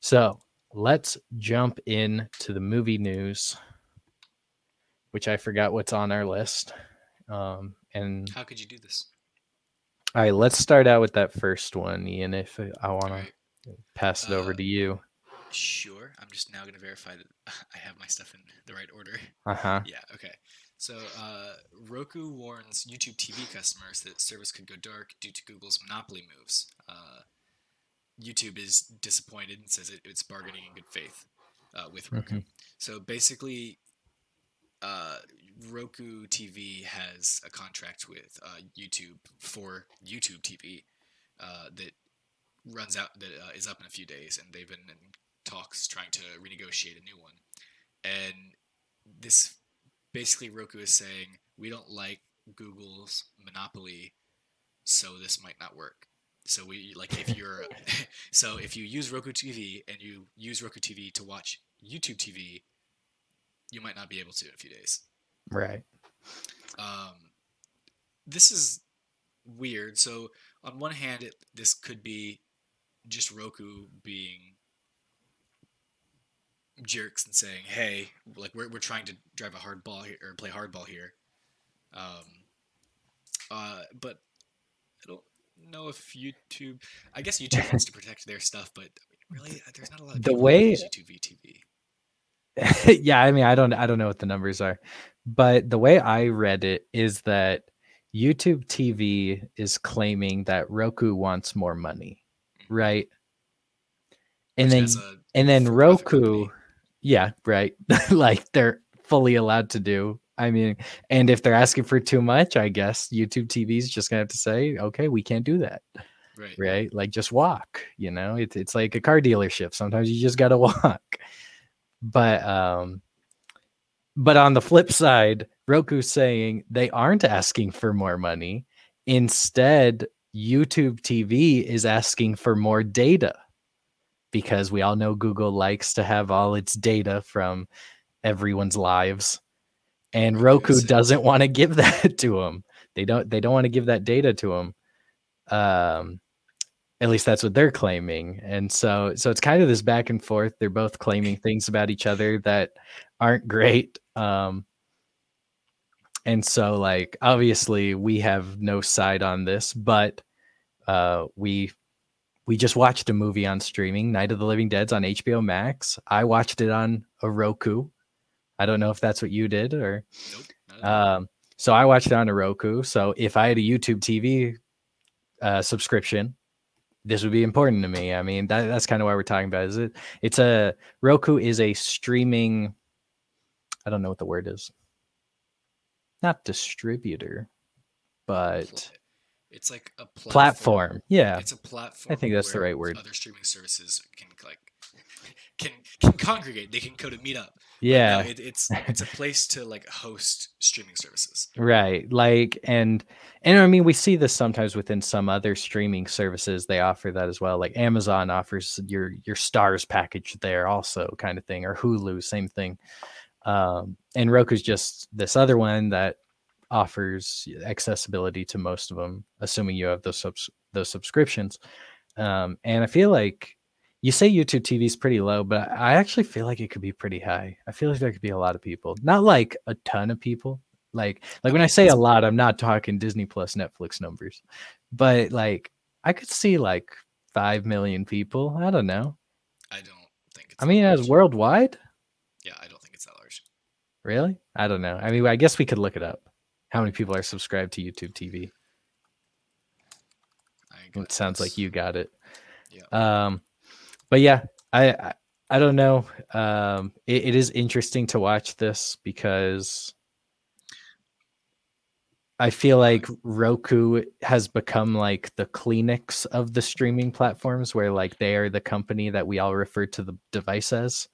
So let's jump in to the movie news, which I forgot what's on our list. Um, and How could you do this? all right, let's start out with that first one, Ian. If I want All to pass it over Uh, to you. Sure. I'm just now going to verify that I have my stuff in the right order. Uh huh. Yeah, okay. So, uh, Roku warns YouTube TV customers that service could go dark due to Google's monopoly moves. Uh, YouTube is disappointed and says it, it's bargaining in good faith uh, with Roku. So basically, uh, Roku TV has a contract with uh, YouTube for YouTube TV uh, that runs out that uh, is up in a few days, and they've been in talks trying to renegotiate a new one. And this basically Roku is saying we don't like Google's monopoly, so this might not work. So we like if you're so if you use Roku TV and you use Roku TV to watch YouTube TV, you might not be able to in a few days. Right. Um, this is weird. So on one hand, it, this could be just Roku being jerks and saying, "Hey, like we're we're trying to drive a hard ball here or play hardball here." Um, uh, but I don't know if YouTube. I guess YouTube wants to protect their stuff, but really, uh, there's not a lot of The way- YouTube TV. yeah, I mean, I don't, I don't know what the numbers are, but the way I read it is that YouTube TV is claiming that Roku wants more money, right? And which then, and then Roku, company. Yeah, right, like they're fully allowed to do. I mean, and if they're asking for too much, I guess YouTube TV is just gonna have to say, okay, we can't do that, right? right? Like just walk, you know. It's it's like a car dealership. Sometimes you just gotta walk. But um, but on the flip side, Roku's saying they aren't asking for more money. Instead, YouTube TV is asking for more data because we all know Google likes to have all its data from everyone's lives. And Roku doesn't want to give that to them. They don't they don't want to give that data to them. Um at least that's what they're claiming and so so it's kind of this back and forth they're both claiming things about each other that aren't great um and so like obviously we have no side on this but uh we we just watched a movie on streaming night of the living dead's on hbo max i watched it on a roku i don't know if that's what you did or Nope. not at all. um so i watched it on a roku so if i had a youtube tv uh subscription this would be important to me i mean that, that's kind of why we're talking about it. is it it's a roku is a streaming i don't know what the word is not distributor but it's like a platform. platform yeah It's a platform. I think that's the right word. Other streaming services can like can can congregate. They can go to meet up. Yeah it, it's it's a place to like host streaming services. right like and and i mean we see this sometimes within some other streaming services they offer that as well like amazon offers your your Starz package there also kind of thing or hulu same thing um and roku's just this other one that offers accessibility to most of them assuming you have those subs- those subscriptions um and i feel like you say youtube tv is pretty low but i actually feel like it could be pretty high. I feel like there could be a lot of people not like a ton of people like like when i say a lot i'm not talking disney plus netflix numbers but like i could see like 5 million people i don't know. I don't think. it's i mean as worldwide? Yeah, I don't think it's that large. really? I don't know. I mean i guess we could look it up how many people are subscribed to youtube tv it sounds like you got it. Yeah. um but yeah i i, I don't know. Um it, it is interesting to watch this because i feel like roku has become like the kleenex of the streaming platforms where like they are the company that we all refer to the device as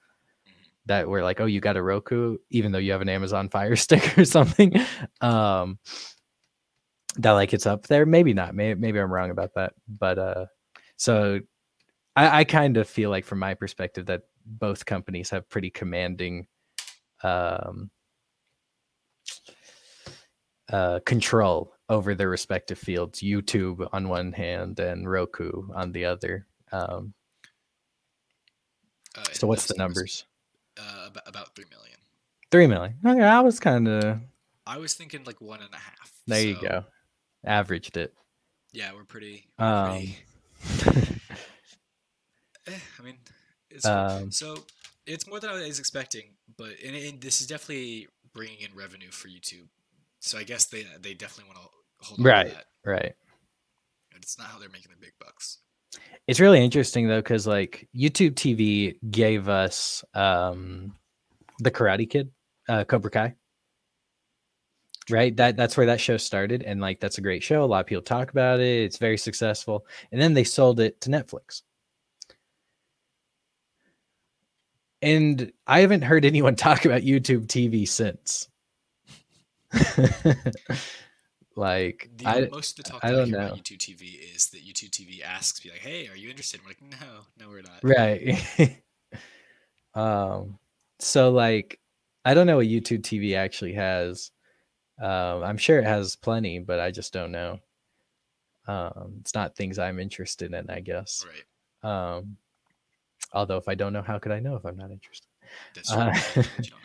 that we're like oh you got a roku even though you have an amazon fire stick or something. Um that like it's up there. Maybe not. Maybe, maybe i'm wrong about that. But uh so I, I kind of feel like from my perspective that both companies have pretty commanding um uh control over their respective fields youtube on one hand and roku on the other. Um Uh, so what's the numbers Uh, about, about three million. three million okay i was kind of I was thinking like one and a half. there you go averaged it Yeah, we're pretty. We're um pretty eh, I mean, it's um so it's more than I was expecting, but and, and this is definitely bringing in revenue for YouTube. So I guess they they definitely want to hold on Right. to that. right It's not how they're making the big bucks. It's really interesting though, because like YouTube TV gave us um the Karate Kid, uh, Cobra Kai. Right, that that's where that show started, and like that's a great show. A lot of people talk about it. It's very successful, and then they sold it to Netflix. And I haven't heard anyone talk about YouTube TV since. like The I, most of the talk I I, don't know. about YouTube TV is that YouTube TV asks me like, "Hey, are you interested?" We're like, "No, no, we're not." right um so like i don't know what youtube tv actually has um i'm sure it has plenty but i just don't know um it's not things i'm interested in i guess Right. um although if i don't know how could i know if i'm not interested true.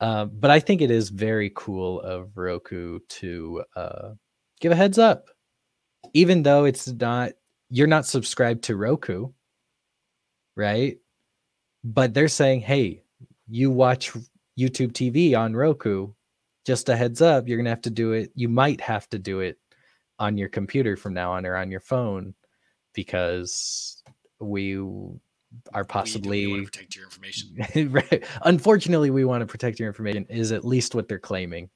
Uh, but i think it is very cool of roku to uh give a heads up. Even though it's not you're not subscribed to roku right? But they're saying hey you watch youtube tv on roku just a heads up you're gonna have to do it you might have to do it on your computer from now on or on your phone because we are We- we possibly want to protect your information. right. Unfortunately, we want to protect your information. Is at least what they're claiming.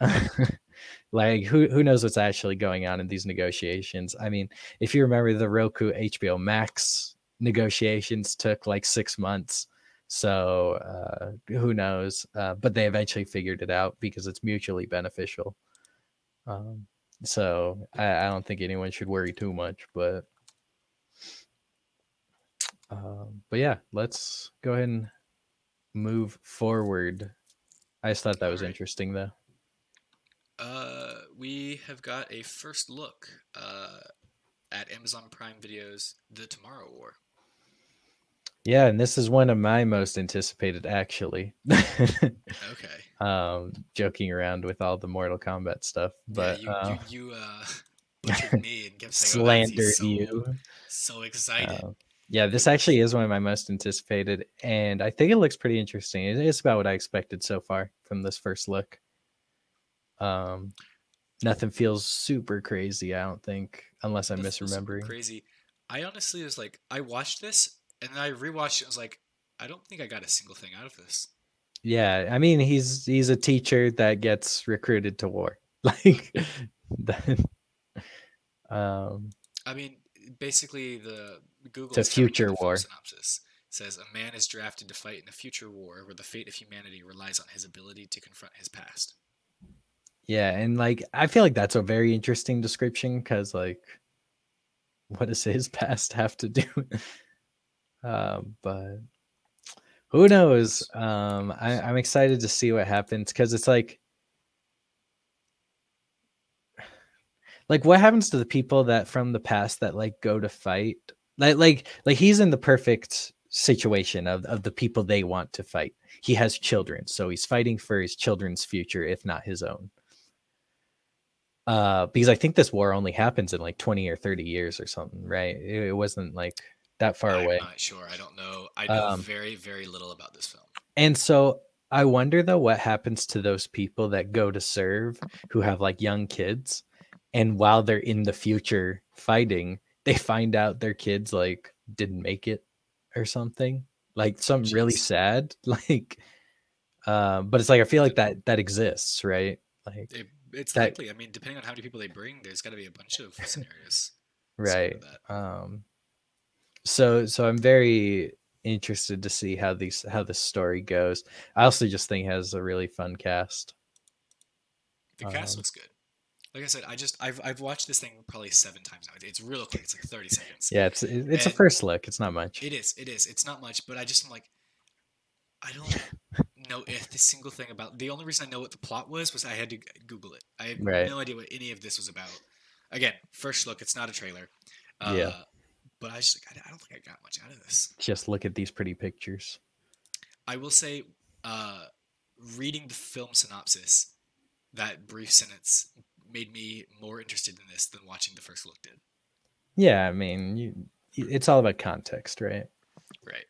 like who who knows what's actually going on in these negotiations? I mean, if you remember the Roku HBO Max negotiations took like six months. So uh, who knows? Uh, but they eventually figured it out because it's mutually beneficial. Um, so I, I don't think anyone should worry too much. But um, but yeah, let's go ahead and move forward. I just thought that was Alright. interesting though. Uh, we have got a first look uh, at Amazon Prime Video's The Tomorrow War. Yeah, and this is one of my most anticipated, actually. Okay. um, joking around with all the Mortal Kombat stuff, but yeah, uh, you, you, you uh, butchered me and kept saying, oh, slandered so, you. So excited. Uh, yeah, this actually is one of my most anticipated, and I think it looks pretty interesting. It is about what I expected so far from this first look. Um, nothing feels super crazy. I don't think, unless I'm misremembering. Crazy. I honestly was like, I watched this and then I rewatched it. I was like, I don't think I got a single thing out of this. Yeah, I mean, he's he's a teacher that gets recruited to war, like that. Um, I mean, basically, the Google telling you future war. synopsis says a man is drafted to fight in a future war where the fate of humanity relies on his ability to confront his past. yeah, and like I feel like that's a very interesting description because like, what does his past have to do? um, but who knows? Um, I, I'm excited to see what happens because it's like, like what happens to the people that from the past that like go to fight? Like, like, like he's in the perfect situation of of the people they want to fight. He has children, so he's fighting for his children's future, if not his own. Uh, because I think this war only happens in like 20 or 30 years or something, right? It, it wasn't like that far away. I'm away. not sure. I don't know. I know Um, very, very little about this film. And so I wonder though what happens to those people that go to serve who have like young kids and while they're in the future fighting, they find out their kids like didn't make it or something. Like something really sad. Like uh, but it's like I feel like that that exists, right? Like It, it's that- likely. I mean, depending on how many people they bring, there's got to be a bunch of scenarios. right. um so so i'm very interested to see how these how this story goes i also just think it has a really fun cast The cast Um, looks good. Like I said, I just I've I've watched this thing probably seven times now. It's real quick. It's like thirty seconds. yeah it's it- it's a first look it's not much It is. It is. It's not much, but I just am like, I don't know if the single thing about. The only reason I know what the plot was was I had to Google it. I have Right. no idea what any of this was about. Again, first look. It's not a trailer. Uh, Yeah. But I just I, I don't think I got much out of this. just look at these pretty pictures I will say, uh, reading the film synopsis, that brief sentence made me more interested in this than watching the first look did. yeah i mean you it's all about context right Right.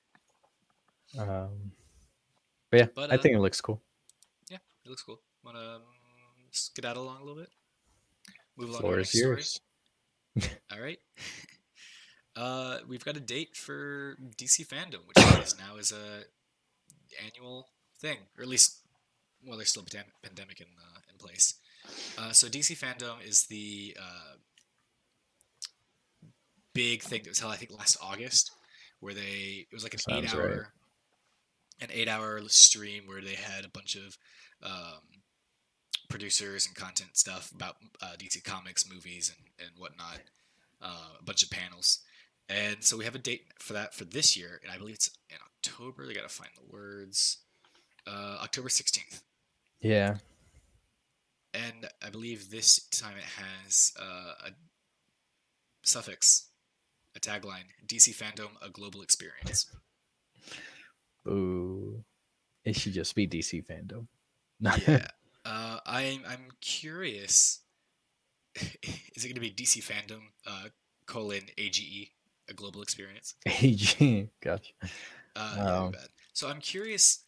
um but yeah But, i uh, think it looks cool Yeah, it looks cool. Wanna um, skedaddle along a little bit? Move along floor is yours All right. uh, we've got a date for DC fandom, which is now is a annual thing, or at least, well, there's still a pandemic in uh, in place. Uh, so DC fandom is the uh, big thing that was held, I think, last August, where they it was like an Sounds eight right. hour, an eight hour stream where they had a bunch of um, producers and content stuff about uh, DC Comics, movies, and, and whatnot. Uh, a bunch of panels. And so we have a date for that for this year, and I believe it's in October. They got to find the words. Uh, October 16th. yeah And I believe this time it has uh, a suffix, a tagline DC fandom, a global experience. ooh it should just be dc fandom yeah. Uh, I'm, I'm curious. Is it going to be DC fandom, uh, colon, AGE, a global experience? AGE, gotcha Uh, Oh. bad. So I'm curious.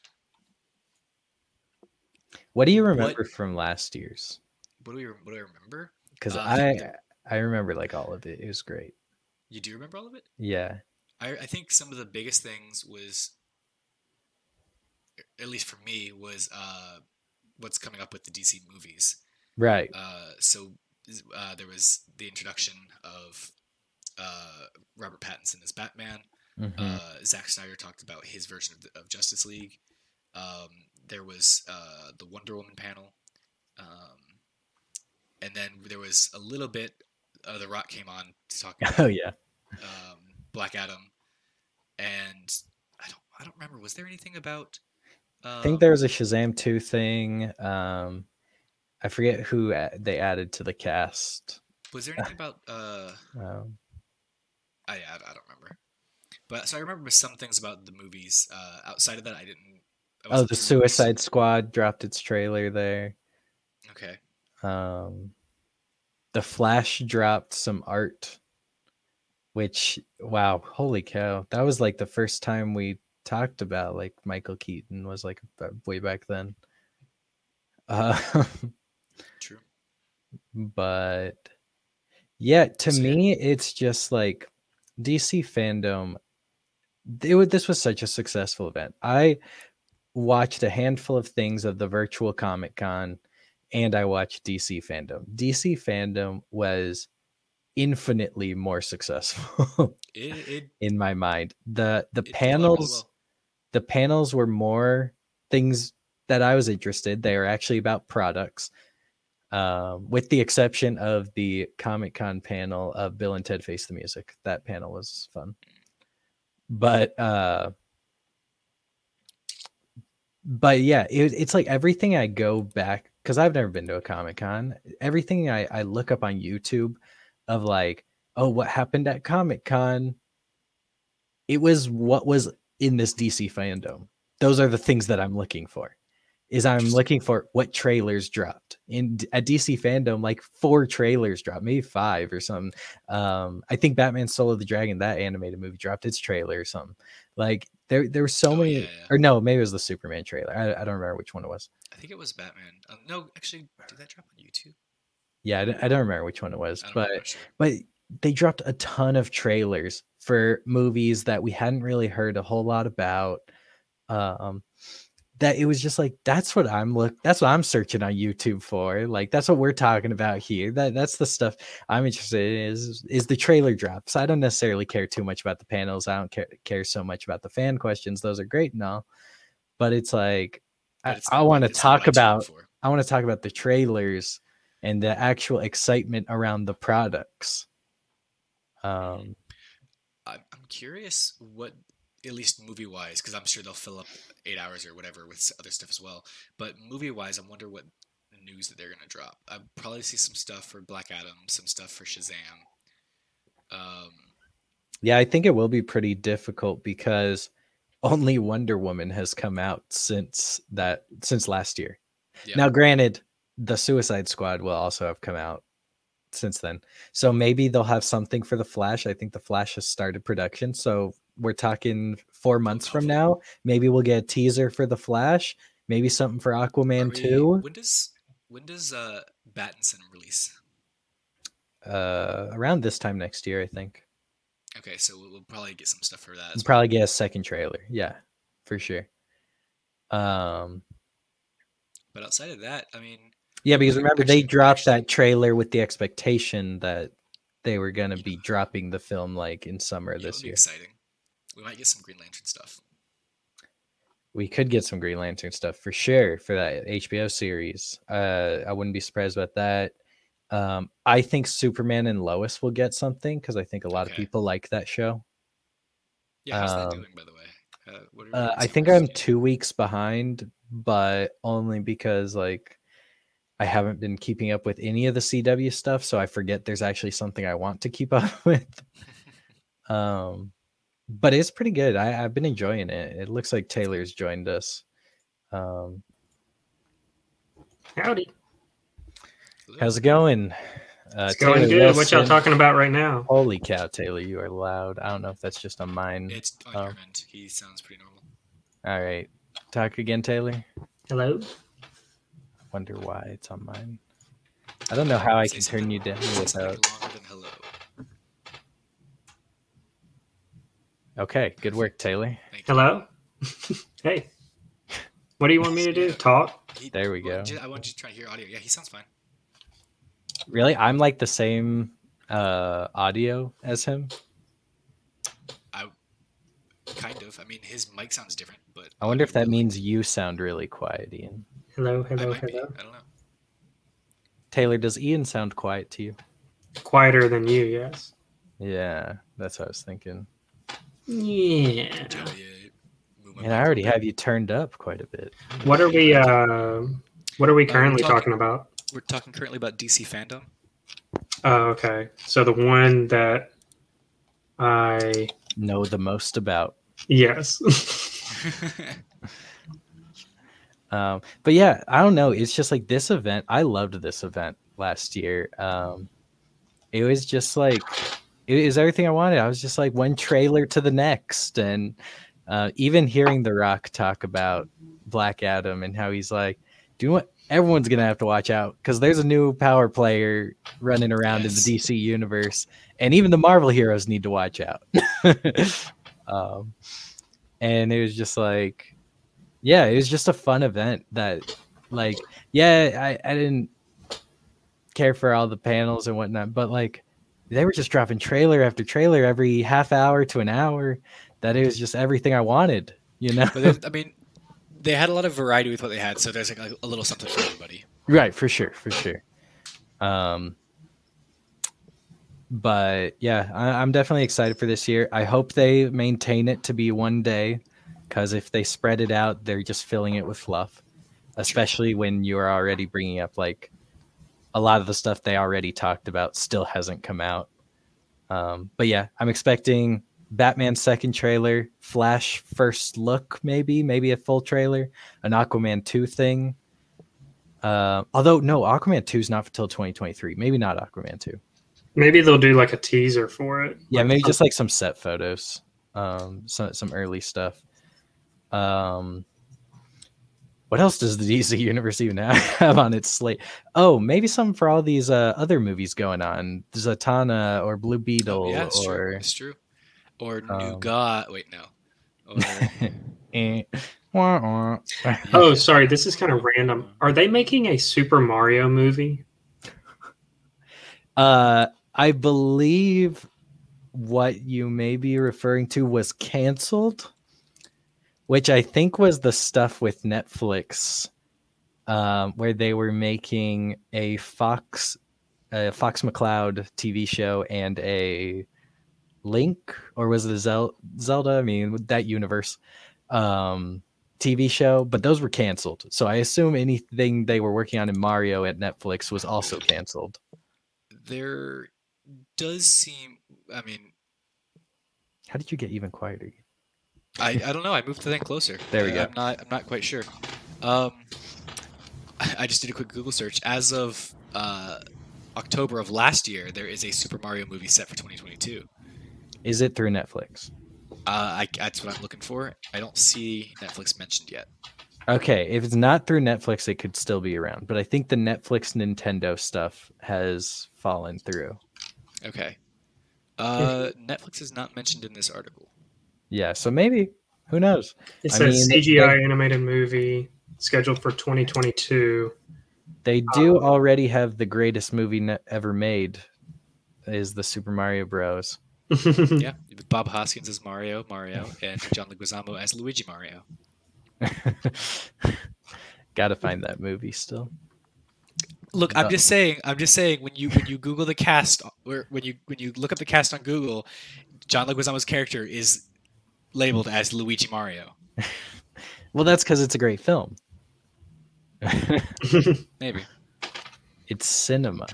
What do you What- remember from last year's What do we? What do I remember? because Uh, i i remember like all of it it was great You do remember all of it? yeah I, I think some of the biggest things was, at least for me, was uh, what's coming up with the DC movies. right Uh, so uh, there was the introduction of uh, Robert Pattinson as Batman. Mhm. Uh, Zack Snyder talked about his version of, the, of Justice League. Um, there was uh, the Wonder Woman panel, um, and then there was a little bit. Uh, the Rock came on to talk about oh yeah um, Black Adam, and I don't I don't remember. Was there anything about? Um, I think there was a Shazam 2 thing. Um, I forget who a- they added to the cast. was there anything about uh, Um, I, I, I don't remember. But so I remember some things about the movies. Uh, outside of that, I didn't. Oh, the movies- Suicide Squad dropped its trailer there. Okay. Um, the Flash dropped some art, which wow, holy cow! That was like the first time we talked about like Michael Keaton was like way back then. Uh, True. but yeah, to So, me, it's just like DC fandom. It this was such a successful event. I watched a handful of things of the virtual Comic Con, and I watched DC fandom. DC fandom was infinitely more successful It, it, in my mind. the The it did a lot really panels well. the panels were more things that I was interested. They were actually about products, um, with the exception of the Comic Con panel of Bill and Ted Face the Music. That panel was fun, but uh, but yeah, it, it's like everything I go back because I've never been to a Comic Con. Everything I, I look up on YouTube of like, oh, what happened at Comic Con? It was what was in this DC fandom. Those are the things that I'm looking for. Is I'm looking for what trailers dropped in at DC fandom. Like four trailers dropped, maybe five or something. Um, I think Batman: Soul of the Dragon, that animated movie, dropped its trailer or something. Like there, there were so Oh, many. yeah, yeah. Or no, maybe it was the Superman trailer. I, I don't remember which one it was. I think it was Batman. Um, no, actually, did that drop on YouTube? Yeah, I don't, I don't remember which one it was, but but they dropped a ton of trailers for movies that we hadn't really heard a whole lot about um that it was just like that's what i'm look that's what i'm searching on youtube for like that's what we're talking about here that that's the stuff i'm interested in is is the trailer drops i don't necessarily care too much about the panels i don't care care so much about the fan questions those are great and all but it's like But i, it's I not- want to it's not what talk about. I want to talk about the trailers and the actual excitement around the products. Um, I'm curious what, at least movie wise, because I'm sure they'll fill up eight hours or whatever with other stuff as well. But movie wise, I wonder what news that they're gonna drop. I'll probably see some stuff for Black Adam, some stuff for Shazam. Um, yeah, I think it will be pretty difficult because only Wonder Woman has come out since that since last year. yeah. Now, granted, the Suicide Squad will also have come out since then, so maybe they'll have something for the Flash. I think the Flash has started production, so we're talking four months from now. Maybe we'll get a teaser for the Flash. Maybe something for Aquaman we- too. When does when does uh Battinson release? uh around this time next year i think Okay, so we'll, we'll probably get some stuff for that. we'll probably get a second trailer yeah for sure um But outside of that, I mean, yeah because remember they dropped actually- that trailer with the expectation that they were going to be dropping the film like in summer yeah, this year exciting. We might get some Green Lantern stuff. we could get some green lantern stuff for sure for that hbo series uh i wouldn't be surprised about that um i think superman and lois will get something because i think a lot of people like that show Yeah, how's that Um, doing, by the way? Uh, what are Uh, I think? I'm two weeks behind, but only because like I haven't been keeping up with any of the CW stuff, so I forget there's actually something I want to keep up with. Um, but it's pretty good. I, I've been enjoying it. It looks like Taylor's joined us. Um, Howdy. How's it going? Uh, It's going Taylor good. What y'all talking about right now? Holy cow, Taylor, you are loud. I don't know if that's just on mine. It's on Oh. your end. He sounds pretty normal. All right, talk again, Taylor. Hello. I Wonder why it's on mine. I don't know how I can turn you down without. longer than hello. Okay, good work, Taylor. Thank. Hello. hey. What do you want me to do? Talk? He- There we go. I want you to try to hear audio. Yeah, he sounds fine. Really, I'm like the same uh audio as him. I kind of. I mean, his mic sounds different, but I wonder if that audio- means you sound really quiet, Ian. Hello. I Hello. be. Hello. I don't know. Taylor, does Ian sound quiet to you? Quieter than you, yes. Yeah, that's what I was thinking. Yeah. Do you want me to move my And I already have you turned up quite a bit. What are we? Uh, what are we we're currently talking- talking about? We're talking currently about DC fandom. Oh, okay. So the one that I Know the most about. yes. Um, but yeah, I don't know. It's just like this event. I loved this event last year. Um, it was just like it was everything I wanted. I was just like one trailer to the next, and uh, even hearing The Rock talk about Black Adam and how he's like, "Do you know what? Everyone's gonna have to watch out because there's a new power player running around Yes. in the DC universe, and even the Marvel heroes need to watch out." um, and it was just like yeah, it was just a fun event that like yeah, I, I didn't care for all the panels and whatnot, but like they were just dropping trailer after trailer every half hour to an hour that it was just everything I wanted, you know? but I mean, they had a lot of variety with what they had, so there's like a, little something for everybody. right, for sure, for sure. Um but yeah, I, I'm definitely excited for this year. I hope they maintain it to be one day because if they spread it out, they're just filling it with fluff, especially when you're already bringing up like a lot of the stuff they already talked about still hasn't come out. Um, but yeah, I'm expecting Batman second trailer, Flash first look, maybe, maybe a full trailer, an Aquaman 2 thing. Uh, although, no, Aquaman 2 is not until 2023. Maybe not Aquaman 2. Maybe they'll do like a teaser for it. Yeah, Like maybe just like some set photos, um, some some early stuff. Um, what else does the DC universe even have on its slate? Oh, maybe some for all these uh, other movies going on, Zatanna or Blue Beetle, Oh, yeah, it's true. or It's true. Or Um, Nougat. Wait, no. Or, Eh, wah, wah. Oh, sorry. This is kind of random. Are they making a Super Mario movie? Uh, I believe what you may be referring to was canceled, which I think was the stuff with Netflix, um, where they were making a Fox, a Fox McCloud TV show and a Link, or was it a Zel- Zelda? I mean, that universe um, TV show, but those were canceled. So I assume anything they were working on in Mario at Netflix was also canceled. there does seem. I mean, How did you get even quieter? I, I don't know. I moved the thing closer. There we I- go. I'm not. I'm not quite sure. Um, I I just did a quick Google search. As of uh, October of last year, there is a Super Mario movie set for 2022. Is it through Netflix? Uh, I, that's what I'm looking for. I don't see Netflix mentioned yet. Okay, if it's not through Netflix, it could still be around. But I think the Netflix Nintendo stuff has fallen through. Okay. Uh, Netflix is not mentioned in this article. Yeah, so maybe who knows? It I says mean, CGI animated movie scheduled for 2022. They do um, already have the greatest movie ne- ever made. Is the Super Mario Bros. Yeah, Bob Hoskins as Mario, Mario, and John Leguizamo as Luigi Mario. Got to find that movie still. Look, I'm just saying. I'm just saying. When you when you Google the cast, or when you when you look up the cast on Google, John Leguizamo's character is labeled as Luigi Mario. Well, that's because it's a great film. Maybe. It's cinema.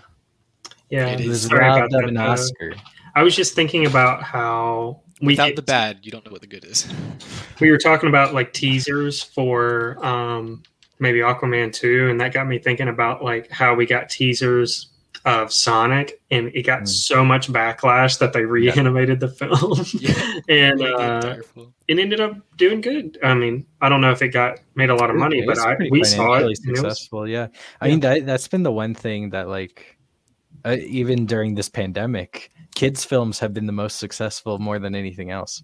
yeah, It It is. was sorry about robbed of that, an though. Oscar. I was just thinking about how we Without get- the bad, you don't know what the good is. we were talking about like teasers for um maybe Aquaman 2 and that got me thinking about like how we got teasers of Sonic and it got Mm. so much backlash that they reanimated the film Yeah. and uh it ended up doing good. I mean, I don't know if it got made a lot of money, It but I we saw it. financially and it was- Successful, yeah. I Yeah. mean that that's been the one thing that like, uh, even during this pandemic, kids films have been the most successful more than anything else.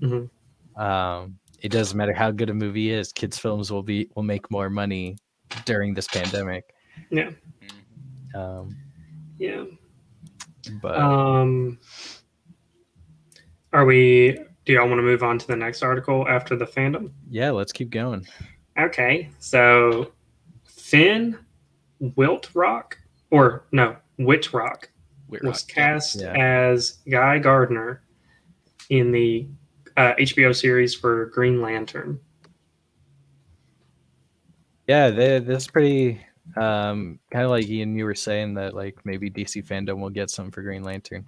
Mhm. Um, it doesn't matter how good a movie is, kids films will be will make more money during this pandemic. Mhm. Um, yeah. but Um, are we? Do y'all want to move on to the next article after the fandom? yeah, let's keep going. Okay, so Finn Wilt Rock, or no, Witch Rock, was Rock, cast Yeah. as Guy Gardner in the uh, HBO series for Green Lantern. Yeah, they, that's pretty um, kind of like Ian. You were saying that like maybe DC fandom will get some for Green Lantern.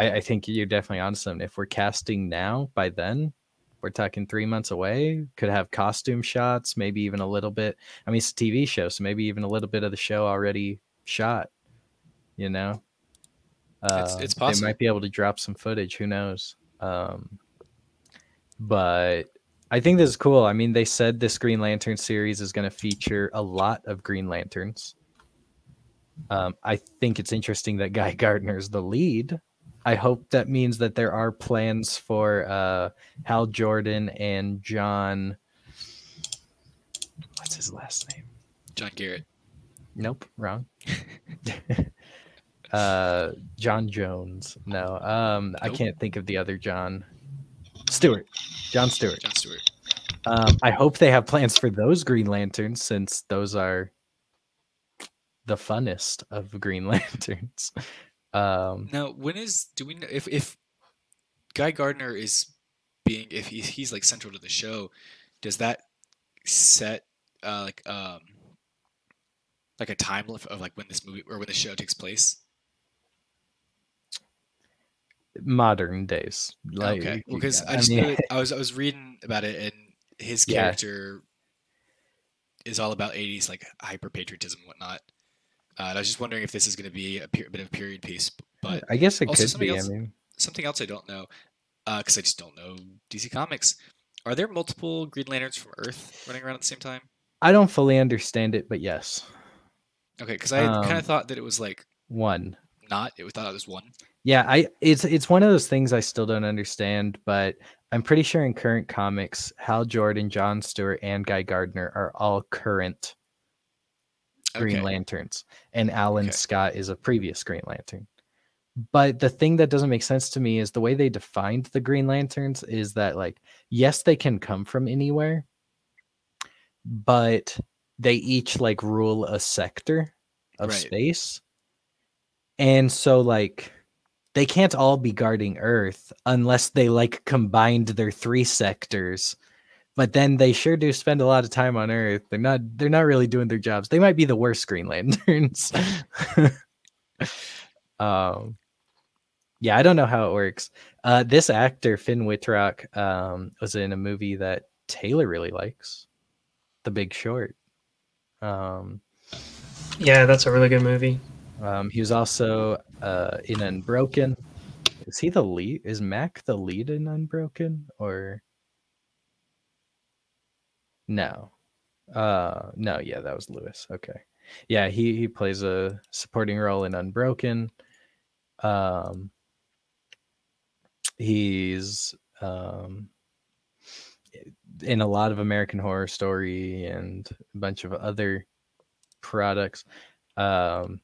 I, I think you're definitely on something. If we're casting now, by then, we're talking three months away. Could have costume shots, maybe even a little bit. I mean, it's a TV show, so maybe even a little bit of the show already shot. You know, It's- Uh, it's They possible. might be able to drop some footage. Who knows? Um, but I think this is cool. I mean, they said this Green Lantern series is going to feature a lot of Green Lanterns. Um, I think it's interesting that Guy Gardner is the lead. I hope that means that there are plans for uh, Hal Jordan and John. What's his last name? John Garrett. Nope, wrong. uh, John Jones. No, um, I can't think of the other John. Stewart. John Stewart. John Stewart. Um, I hope they have plans for those Green Lanterns since those are the funnest of Green Lanterns. Um, Now, when is do we know if if Guy Gardner is being if he, he's like central to the show, does that set uh, like um like a time of, of like when this movie or when the show takes place? Modern days. Like, okay, because yeah, I just I, mean, I, was I was reading about it and his Yeah. character is all about '80s like hyper patriotism and whatnot. Uh, and I was just wondering if this is going to be a, per- bit of a period piece, but I guess it also could something be. else- I mean, something else I don't know, because I just don't know DC Comics. Are there multiple Green Lanterns from Earth running around at the same time? I don't fully understand it, but yes, Okay, because I kind Um, of thought that it was like one. Not. It we thought it was one. Yeah, I it's it's one of those things I still don't understand, but I'm pretty sure in current comics, Hal Jordan, John Stewart, and Guy Gardner are all current Green Okay. Lanterns, and Alan Okay. Scott is a previous Green Lantern. But the thing that doesn't make sense to me is the way they defined the Green Lanterns is that like yes, they can come from anywhere, but they each like rule a sector of Right. space. And so like they can't all be guarding Earth unless they like combined their three sectors. But then they sure do spend a lot of time on Earth. They're not they're not really doing their jobs. They might be the worst Green Lanterns. um yeah, I don't know how it works. Uh this actor, Finn Wittrock, um, was in a movie that Taylor really likes. The Big Short. Um Yeah, that's a really good movie. Um, he was also uh, in Unbroken. Is he the lead? Is Mac the lead in Unbroken or no? Uh, no. Yeah, that was Lewis. Okay. Yeah, he he plays a supporting role in Unbroken. Um, he's um in a lot of American Horror Story and a bunch of other products. Um,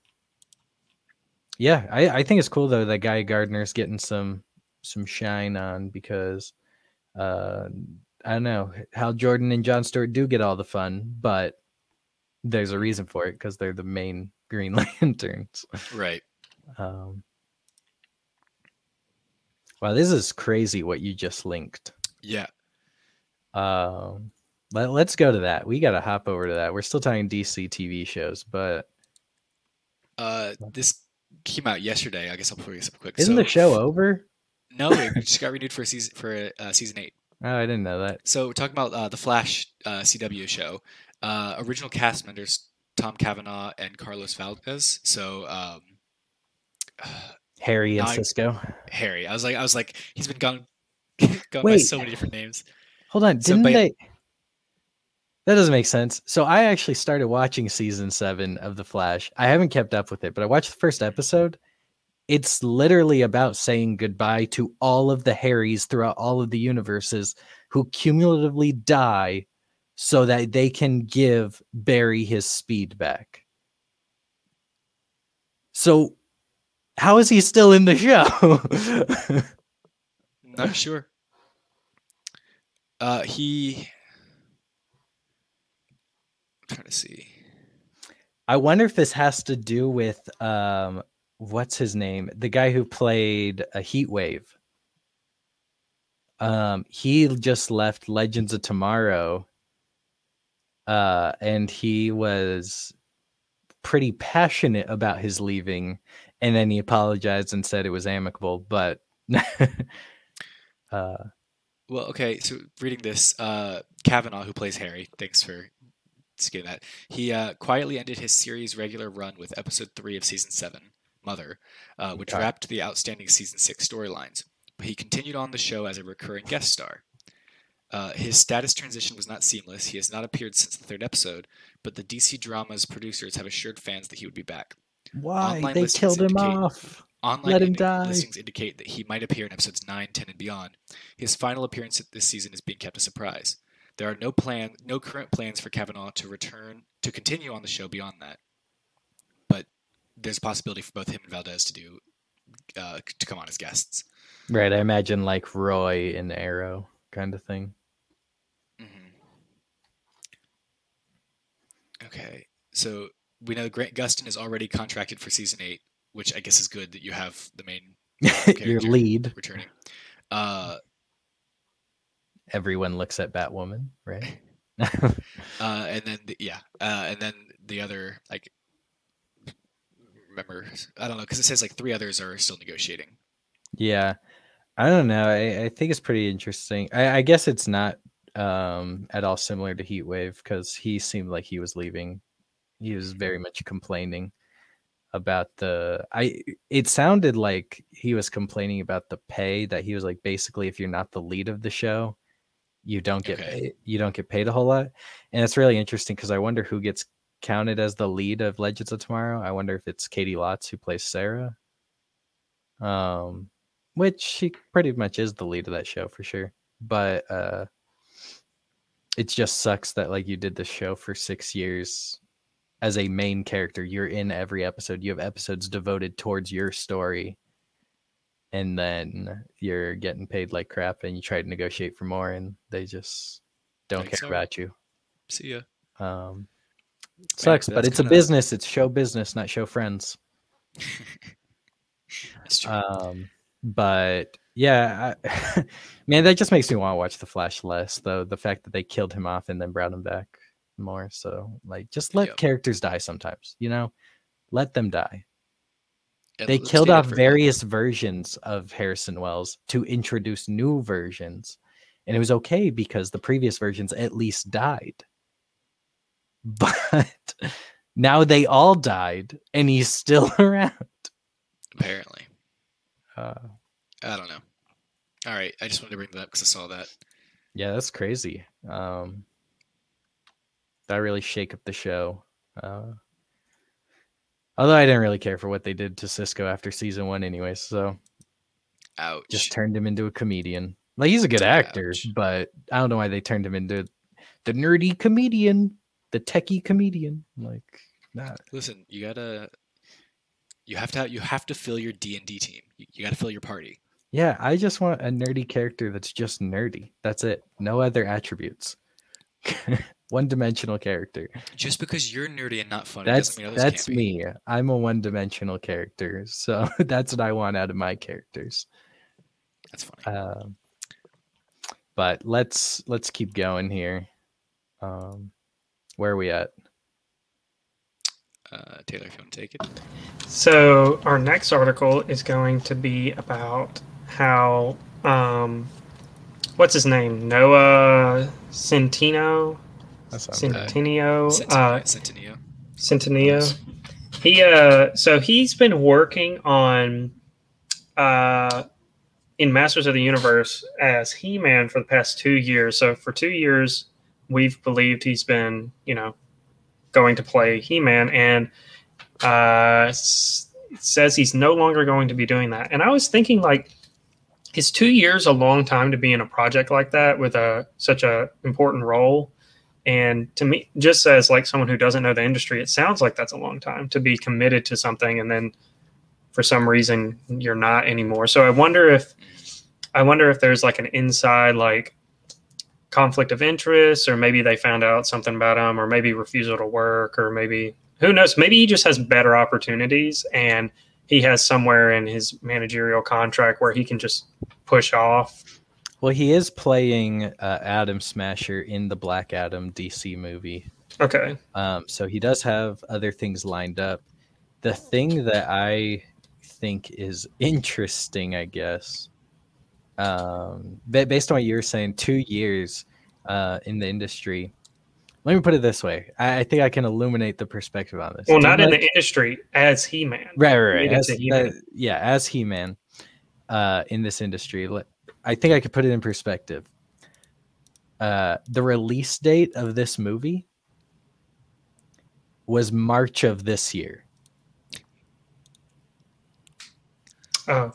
yeah, I, I think it's cool though that Guy Gardner's getting some some shine on because uh I don't know how Jordan and John Stewart do get all the fun, but there's a reason for it because they're the main Green Lanterns. Right. Um, wow, this is crazy what you just linked. Yeah. Um, let, let's go to that. We got to hop over to that. We're still talking DC TV shows, but Uh, this came out yesterday. I guess I'll pull this up quick. isn't So, the show over? No, it just got renewed for season for uh, season eight. Oh, I didn't know that. So we're talking about uh, the Flash uh, CW show. Uh, original cast members Tom Cavanagh and Carlos Valdes. So um, Harry and I- Cisco. Harry. I was like, I was like, he's been gone, gone by Wait. so many different names. Hold on, didn't but- they? That doesn't make sense. So I actually started watching season seven of The Flash. I haven't kept up with it, but I watched the first episode. It's literally about saying goodbye to all of the Harrys throughout all of the universes who cumulatively die so that they can give Barry his speed back. So how is he still in the show? Not sure. Uh, he. Trying to see. I wonder if this has to do with um what's his name? The guy who played a heat wave. Um he just left Legends of Tomorrow. Uh and he was pretty passionate about his leaving and then he apologized and said it was amicable. But uh, Well, okay. So reading this, uh, Cavanagh, who plays Harry, thanks for that. He uh, quietly ended his series' regular run with episode three of season seven, Mother, uh, which Okay. wrapped the outstanding season six storylines. But he continued on the show as a recurring guest star. Uh, his status transition was not seamless. He has not appeared since the third episode, but the DC drama's producers have assured fans that he would be back. why Online they killed him off? Online Let him die. listings indicate that he might appear in episodes 9, 10, and beyond. His final appearance this season is being kept a surprise. There are no plan, no current plans for Cavanagh to return to continue on the show beyond that. But there's a possibility for both him and Valdes to do uh, to come on as guests. Right, I imagine like Roy in Arrow kind of thing. Mm-hmm. Okay, so we know Grant Gustin is already contracted for season eight, which I guess is good that you have the main Your lead. returning. Uh, Everyone looks at Batwoman, right? uh, and then the, yeah, uh, and then the other like remember I don't know because it says like three others are still negotiating. Yeah, I don't know. I, I think it's pretty interesting. I, I guess it's not um, at all similar to Heatwave because he seemed like he was leaving. He was very much complaining about the. I. It sounded like he was complaining about the pay. That he was like basically, if you're not the lead of the show, you don't get Okay. paid, you don't get paid a whole lot. And it's really interesting because I wonder who gets counted as the lead of Legends of Tomorrow. I wonder if it's Caity Lotz who plays Sarah. Um, which she pretty much is the lead of that show for sure. But uh it just sucks that like you did the show for six years as a main character. You're in every episode. You have episodes devoted towards your story. And then you're getting paid like crap and you try to negotiate for more and they just don't Like, care sorry. about you. See ya. Um sucks, but it's a kinda- business. It's show business, not show friends. That's true. Um, but yeah, I, man, that just makes me want to watch the Flash less. Though the fact that they killed him off and then brought him back more. So like, just let Yep. characters die sometimes. You know, let them die. They killed off various versions of Harrison Wells to introduce new versions, and it was okay because the previous versions at least died. But now they all died, and he's still around. apparently. Uh, I don't know. All right, I just wanted to bring that up because I saw that. Yeah, that's crazy. Um, that really shake up the show. Uh, although I didn't really care for what they did to Cisco after season one, anyway, so Ouch. just turned him into a comedian. Like he's a good actor, Ouch. but I don't know why they turned him into the nerdy comedian, the techie comedian. Like, nah. Listen, you gotta. You have to. You have to fill your D and D team. You, you got to fill your party. yeah, I just want a nerdy character that's just nerdy. That's it. No other attributes. One dimensional character. Just because you're nerdy and not funny That's doesn't mean that's can't be. me. I'm a one-dimensional character, so that's what I want out of my characters. That's funny. Um, but let's let's keep going here. Um, where are we at? Uh, Taylor, if you want to take it. So our next article is going to be about how um, what's his name Noah Centino That's Centineo uh, Centennial. Centineo. He uh, so he's been working on uh, in Masters of the Universe as He Man for the past two years. So for two years, we've believed he's been you know going to play He Man, and uh, says he's no longer going to be doing that. And I was thinking like. Is two years a long time to be in a project like that with a such a important role? And to me, just as like someone who doesn't know the industry, it sounds like that's a long time to be committed to something and then for some reason you're not anymore. So I wonder if I wonder if there's like an inside like conflict of interest or maybe they found out something about him or maybe refusal to work or maybe who knows, maybe he just has better opportunities and he has somewhere in his managerial contract where he can just push off. Well, he is playing uh, Atom Smasher in the Black Adam DC movie, Okay. um, so he does have other things lined up. The thing that I think is interesting, I guess. Um, based on what you're saying, two years uh, in the industry. Let me put it this way: I, I think I can illuminate the perspective on this. Well, not in the industry as He Man. Right, right, right. As, yeah, as He Man uh, in this industry. I think I could put it in perspective. Uh, the release date of this movie was March of this year. Oh.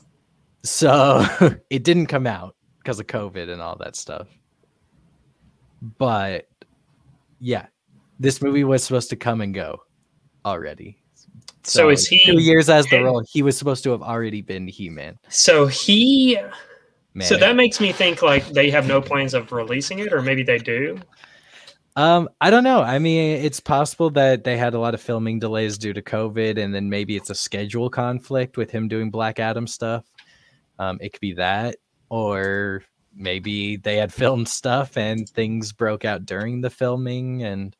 So it didn't come out because of COVID and all that stuff. But yeah, this movie was supposed to come and go already. So, so is he two years as the role? He was supposed to have already been He Man. So he. Man. So that makes me think like they have no plans of releasing it, or maybe they do. Um, I don't know. I mean, it's possible that they had a lot of filming delays due to COVID, and then maybe it's a schedule conflict with him doing Black Adam stuff. Um, it could be that, or maybe they had filmed stuff and things broke out during the filming, and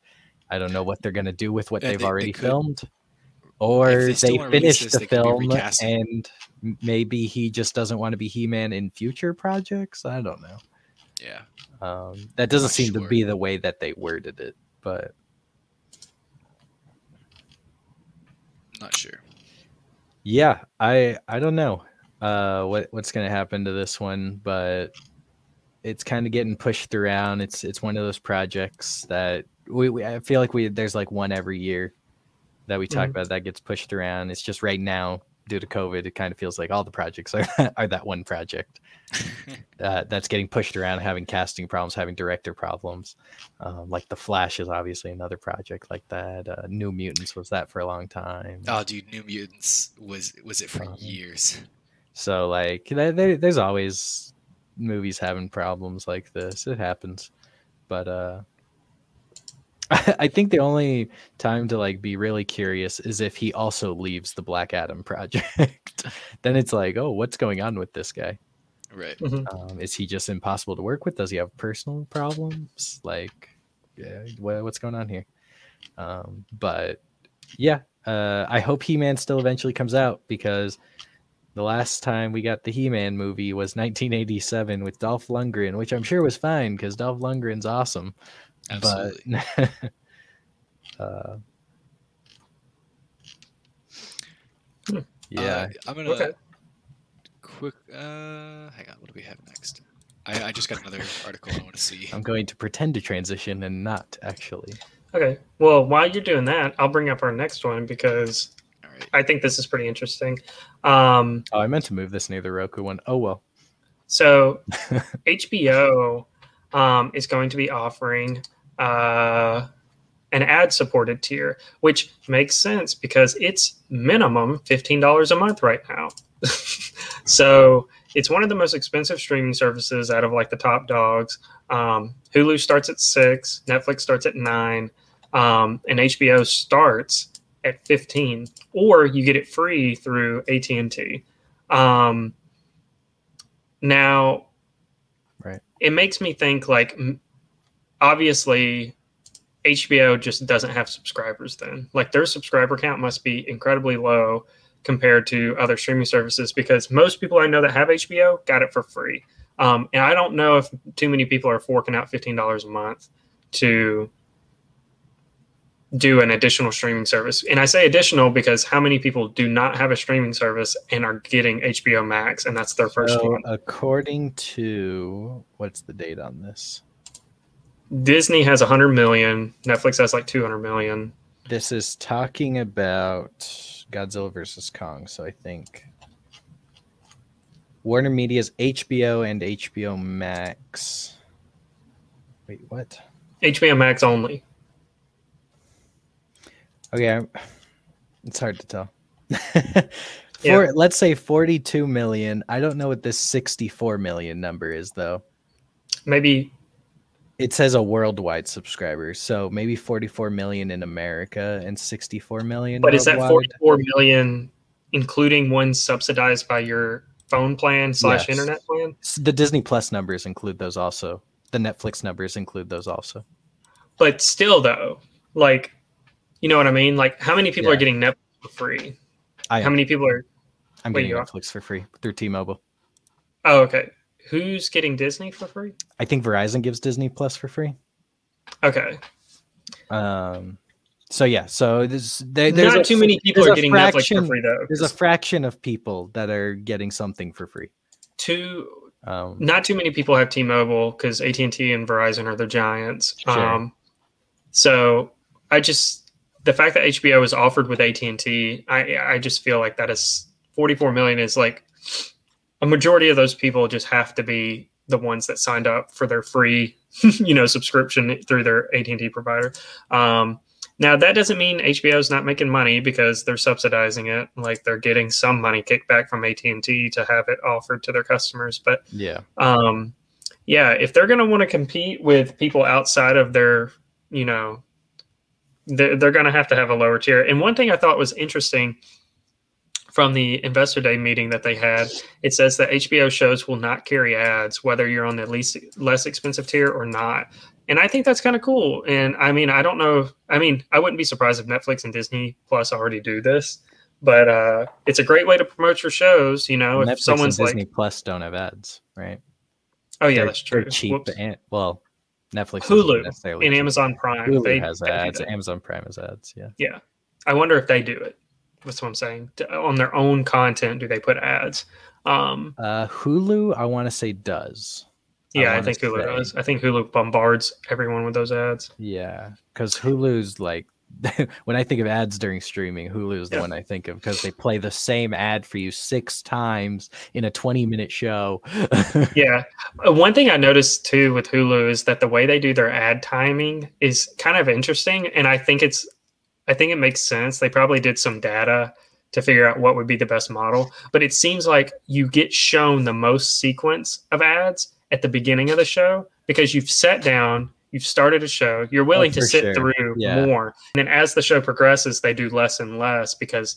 I don't know what they're gonna do with what yeah, they've they, already they filmed. Or they, they finished this, the they film and maybe he just doesn't want to be He Man in future projects. I don't know. Yeah. Um, that doesn't seem sure. to be the way that they worded it, but not sure. Yeah, I I don't know uh, what what's going to happen to this one, but it's kind of getting pushed around. It's it's one of those projects that we, we I feel like we there's like one every year that we talk mm-hmm. about that gets pushed around. It's just right now due to COVID, it kind of feels like all the projects are are that one project uh, that's getting pushed around, having casting problems, having director problems. Um, like the Flash is obviously another project like that. Uh, New Mutants was that for a long time. Oh, dude, New Mutants was was it for um, years. So like, there's always movies having problems like this. It happens, but uh, I think the only time to like be really curious is if he also leaves the Black Adam project. then it's like, oh, what's going on with this guy? Right. Mm-hmm. Um, is he just impossible to work with? Does he have personal problems? Like, yeah, what, what's going on here? Um, but yeah, uh, I hope He Man still eventually comes out because the last time we got the He Man movie was 1987 with Dolph Lundgren, which I'm sure was fine because Dolph Lundgren's awesome. Absolutely. But, uh, yeah, uh, I'm gonna okay. quick. Uh, hang on, what do we have next? I, I just got another article I want to see. I'm going to pretend to transition and not actually. Okay. Well, while you're doing that, I'll bring up our next one because I think this is pretty interesting. Um, oh, I meant to move this near the Roku one. Oh well. So HBO um, is going to be offering uh, an ad supported tier, which makes sense because it's minimum $15 a month right now. so it's one of the most expensive streaming services out of like the top dogs. Um, Hulu starts at six, Netflix starts at nine, um, and HBO starts at 15 or you get it free through AT&T. Um, now, right. It makes me think like obviously HBO just doesn't have subscribers then. Like their subscriber count must be incredibly low compared to other streaming services because most people I know that have HBO got it for free. Um, and I don't know if too many people are forking out $15 a month to do an additional streaming service. And I say additional because how many people do not have a streaming service and are getting HBO Max and that's their first so one? According to what's the date on this? Disney has 100 million. Netflix has like 200 million. This is talking about Godzilla versus Kong. So I think Warner Media's HBO and HBO Max. Wait, what? HBO Max only. Okay, it's hard to tell. For yeah. let's say 42 million. I don't know what this 64 million number is though. Maybe it says a worldwide subscribers, so maybe 44 million in America and 64 million. But worldwide. is that 44 million including one subsidized by your phone plan slash yes. internet plan? The Disney Plus numbers include those also. The Netflix numbers include those also. But still, though, like, you know what I mean? Like, how many people yeah. are getting Netflix for free? I how many people are? I'm Wait, getting? Netflix for free through T-Mobile. Oh, okay. Who's getting Disney for free? I think Verizon gives Disney Plus for free. Okay. Um, so yeah, so there's there, there's Not a, too many people are getting Netflix for free though. There's a fraction of people that are getting something for free. Two Um, not too many people have T-Mobile because AT and T and Verizon are the giants. Sure. Um, so I just the fact that HBO is offered with AT and I I just feel like that is 44 million is like a majority of those people just have to be the ones that signed up for their free, you know, subscription through their AT and T provider. Um, now that doesn't mean HBO is not making money because they're subsidizing it. Like they're getting some money kicked back from AT and T to have it offered to their customers, but yeah, um yeah if they're going to want to compete with people outside of their you know they're, they're going to have to have a lower tier and one thing i thought was interesting from the investor day meeting that they had it says that hbo shows will not carry ads whether you're on the least less expensive tier or not and i think that's kind of cool and i mean i don't know i mean i wouldn't be surprised if netflix and disney plus already do this but uh it's a great way to promote your shows you know if Netflix someone's and like Disney Plus don't have ads, right? oh yeah They're- that's true They're cheap Whoops. and well, Netflix Hulu and. Amazon Prime. Hulu they, has they ads. Amazon Prime has ads. Yeah. Yeah, I wonder if they do it. That's what I'm saying. On their own content, do they put ads? Um, Uh, Hulu, I want to say does. Yeah, I, wanna think Hulu say- does. I think Hulu bombards everyone with those ads. Yeah, because Hulu's like when I think of ads during streaming, Hulu's the Yeah. one I think of because they play the same ad for you six times in a 20 minute show. Yeah, Uh, one thing I noticed too with Hulu is that the way they do their ad timing is kind of interesting, and I think it's, I think it makes sense. They probably did some data to figure out what would be the best model, but it seems like you get shown the most sequence of ads at the beginning of the show because you've sat down, you've started a show, you're willing to sit sure. through Yeah. more, and then as the show progresses, they do less and less because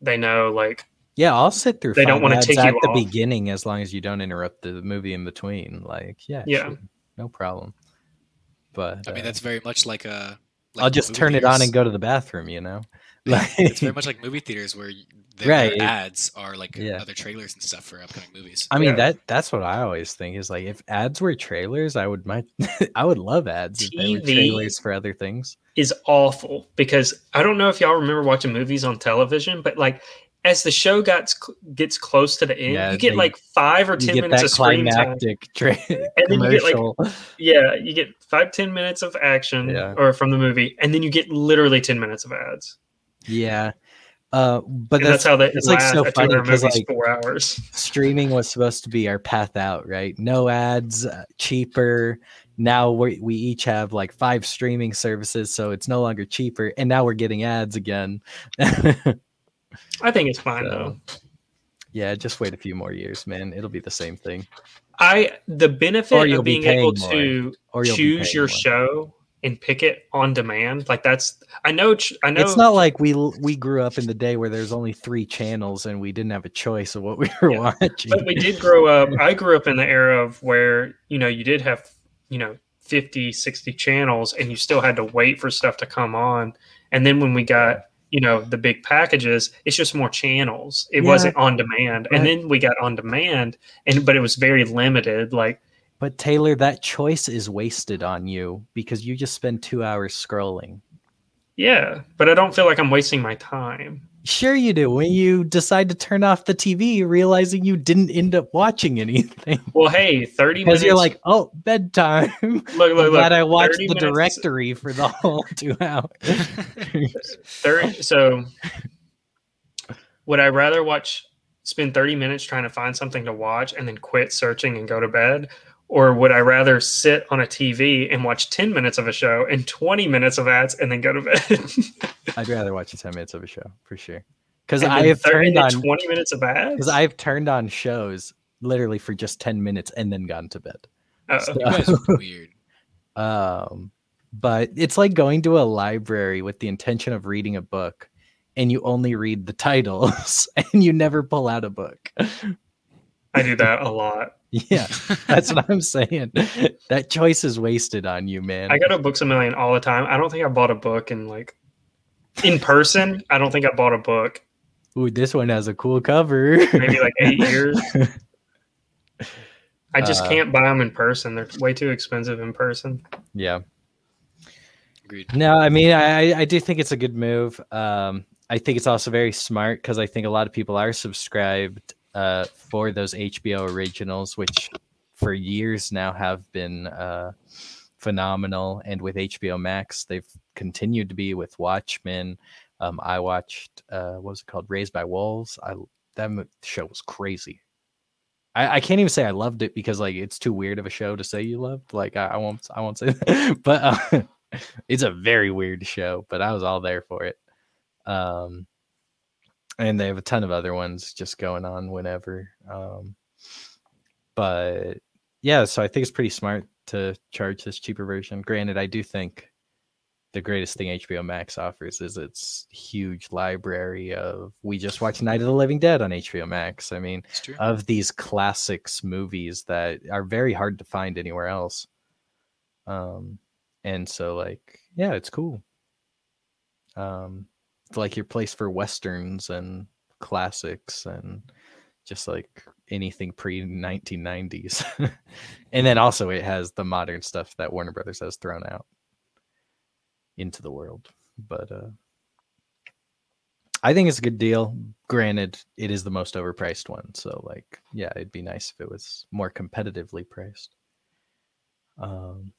they know like yeah, I'll sit through. They don't wanna take at you at the off. beginning as long as you don't interrupt the movie in between. Like, yeah, Yeah. sure, no problem. But I mean, uh, that's very much like a. Like I'll just movie turn it on and go to the bathroom. You know, Yeah, it's very much like movie theaters where y- their, Right. ads are like Yeah. other trailers and stuff for upcoming movies. I mean Yeah. that that's what I always think is like if ads were trailers, I would my I would love ads if they were TV trailers for other things. is awful because I don't know if y'all remember watching movies on television, but like as the show gets gets close to the end, Yeah, you get they- like five or ten minutes that of screen time. tra- And then you get, like. Yeah, you get five ten minutes of action Yeah. or from the movie, and then you get literally ten minutes of ads. yeah, uh, but that's, that's, how they it's, like, so funny two-hour 'cause, movie's like, four hours. streaming was supposed to be our path out, right? No ads, uh, cheaper. Now we we each have like five streaming services, so it's no longer cheaper, and now we're getting ads again. I think it's fine So, though. yeah, just wait a few more years, man. It'll be the same thing. I the benefit of be being able more. to choose your more. show and pick it on demand, like that's I know I know It's not like we we grew up in the day where there's only three channels and we didn't have a choice of what we were Yeah. watching. but we did grow up i grew up in the era of where you know you did have you know 50 60 channels and you still had to wait for stuff to come on and then when we got you know the big packages it's just more channels it Yeah. wasn't on demand Right. and then we got on demand and but it was very limited like But Taylor, that choice is wasted on you because you just spend two hours scrolling. yeah but i don't feel like i'm wasting my time Sure, you do. When you decide to turn off the TV, realizing you didn't end up watching anything well hey 30 because minutes you're like, "Oh, bedtime." look look look glad I watched 30 the minutes- directory for the whole two hours. 30 so would i rather watch spend 30 minutes trying to find something to watch and then quit searching and go to bed or would i rather sit on a tv and watch 10 minutes of a show and 20 minutes of ads and then go to bed I'd rather watch ten minutes of a show for sure. Because I have 30 turned to on 20 minutes of ads because I've turned on shows literally for just ten minutes and then gone to bed. Uh, So- you weird. Um, but it's like going to a library with the intention of reading a book, and you only read the titles and you never pull out a book. i do that a lot Yeah, that's what I'm saying. That choice is wasted on you, man. i go to books a million all the time i don't think i bought a book in like in person i don't think i bought a book Ooh, this one has a cool cover. maybe like eight years. I just Uh, can't buy them in person. They're way too expensive in person. yeah. Agreed. No, I mean, I I do think it's a good move. Um, I think it's also very smart because I think a lot of people are subscribed uh, for those HBO originals, which for years now have been uh, phenomenal. And with HBO Max, they've continued to be with Watchmen. Um, I watched uh, what was it called, Raised by Wolves. I that show was crazy. I, I can't even say I loved it because like it's too weird of a show to say you loved. Like I, I won't I won't say that. but uh, it's a very weird show, but I was all there for it. Um, and they have a ton of other ones just going on whenever. Um, but yeah, so I think it's pretty smart to charge this cheaper version. Granted, I do think the greatest thing HBO Max offers is its huge library of. We just watched Night of the Living Dead on HBO Max. I mean, of these classics movies that are very hard to find anywhere else. Um, and so like, yeah, it's cool. Um, like your place for westerns and classics and just like anything pre 1990s. and then also it has the modern stuff that Warner Brothers has thrown out into the world. But uh I think it's a good deal. Granted, it is the most overpriced one, so like, yeah, it'd be nice if it was more competitively priced. Um,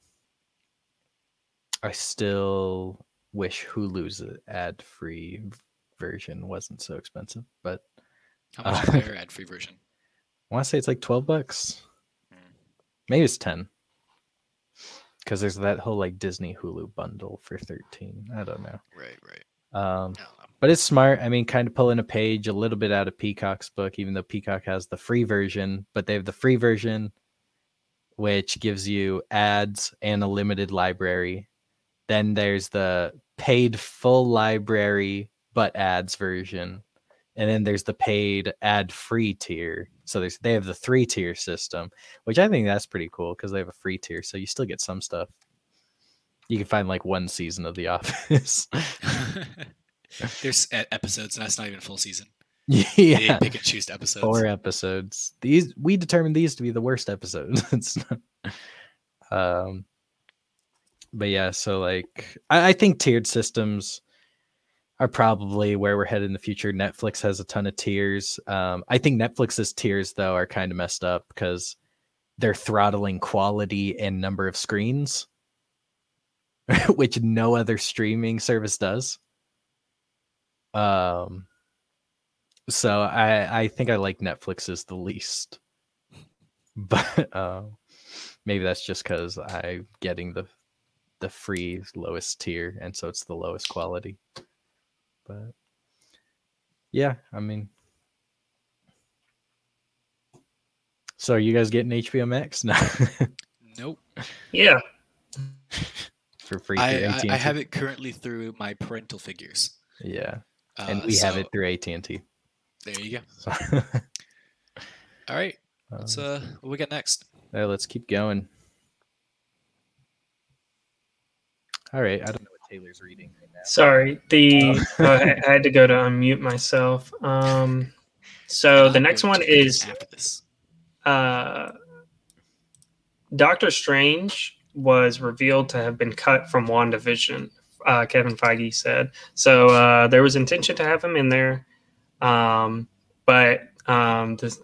I still wish Hulu's ad-free version wasn't so expensive, but How much uh, is their ad-free version? I want to say it's like twelve bucks. Mm. Maybe it's ten. Because there's that whole like Disney Hulu bundle for thirteen. I don't know. Right, right. Um, know. but it's smart. I mean, kind of pulling a page a little bit out of Peacock's book, even though Peacock has the free version, but they have the free version, which gives you ads and a limited library. Then there's the paid full library but ads version. And then there's the paid ad free tier. So there's they have the three tier system, which I think that's pretty cool because they have a free tier. So you still get some stuff. You can find like one season of The Office. There's episodes, and that's not even a full season. yeah. They pick and choose episodes. four episodes. These we determined these to be the worst episodes. um, but yeah, so like I, I think tiered systems are probably where we're headed in the future. Netflix has a ton of tiers. Um, I think Netflix's tiers though are kind of messed up because they're throttling quality and number of screens, which no other streaming service does. Um, so I I think I like Netflix's the least, but uh, maybe that's just because I'm getting the the free lowest tier, and so it's the lowest quality. But yeah, I mean, so are you guys getting HBO Max now Nope. Yeah. for free? I, I, AT&T? I have it currently through my parental figures. Yeah, Uh, and we have it through AT and T. There you go. All right. Let's um, uh, what we got next? Yeah, let's keep going. All right, I don't know what Taylor's reading right now. Sorry. The uh, I I had to go to unmute myself. Um, so the next one is uh, Doctor Strange was revealed to have been cut from WandaVision. Uh, Kevin Feige said so. Uh, there was intention to have him in there, um, but um, the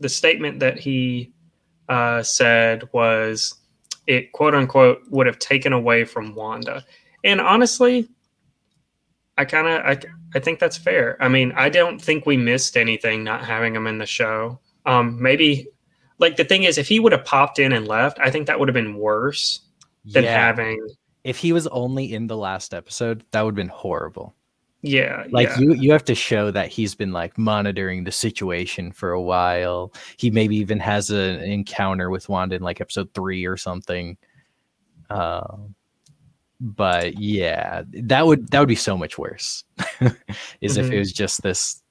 the statement that he uh, said was it quote unquote would have taken away from Wanda. And honestly, I kind of I, I think that's fair. I mean, I don't think we missed anything not having him in the show. Um, maybe like the thing is, if he would have popped in and left, I think that would have been worse than Yeah, having. if he was only in the last episode, that would have been horrible. Yeah, Like yeah. you, you have to show that he's been like monitoring the situation for a while. He maybe even has an encounter with Wanda in like episode three or something. Um, but yeah, that would that would be so much worse. is if Mhm. it was just this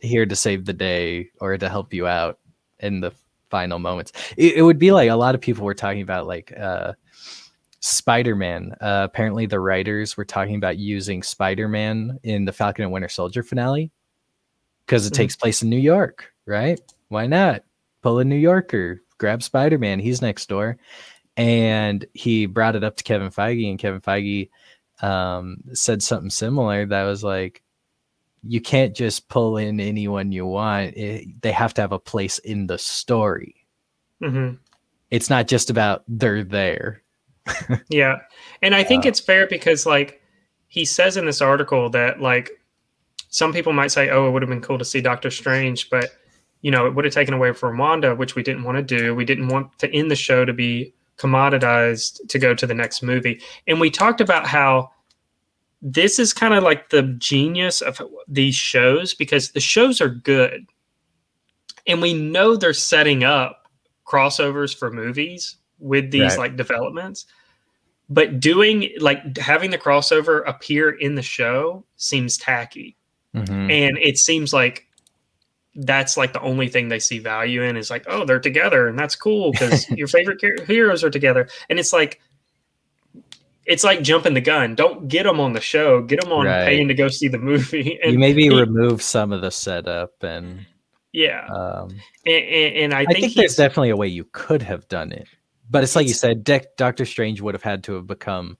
here to save the day or to help you out in the final moments. It, it would be like a lot of people were talking about like uh Spider-Man. Uh, apparently the writers were talking about using Spider-Man in the Falcon and Winter Soldier finale because it Mhm. takes place in New York, right? Why not? Pull a New Yorker, grab Spider Man, he's next door. And he brought it up to Kevin Feige, and Kevin Feige um, said something similar that was like, you can't just pull in anyone you want. It, they have to have a place in the story. hmm It's not just about they're there. Yeah. And I think Uh, it's fair because like he says in this article that like some people might say, Oh, it would have been cool to see Doctor Strange, but you know, it would have taken away from Wanda, which we didn't want to do. We didn't want to end the show to be commoditized to go to the next movie. And we talked about how this is kind of like the genius of these shows because the shows are good. And we know they're setting up crossovers for movies with these Right. like developments. But doing like having the crossover appear in the show seems tacky. Mhm. And it seems like that's like the only thing they see value in is like, oh, they're together and that's cool because your favorite heroes are together. And it's like, it's like jumping the gun. Don't get them on the show. Get them on Right. paying to go see the movie. And you maybe he- remove some of the setup and yeah, um, and, and, and I I think, think, there's definitely a way you could have done it, but it's like you said, Dec- Doctor Strange would have had to have become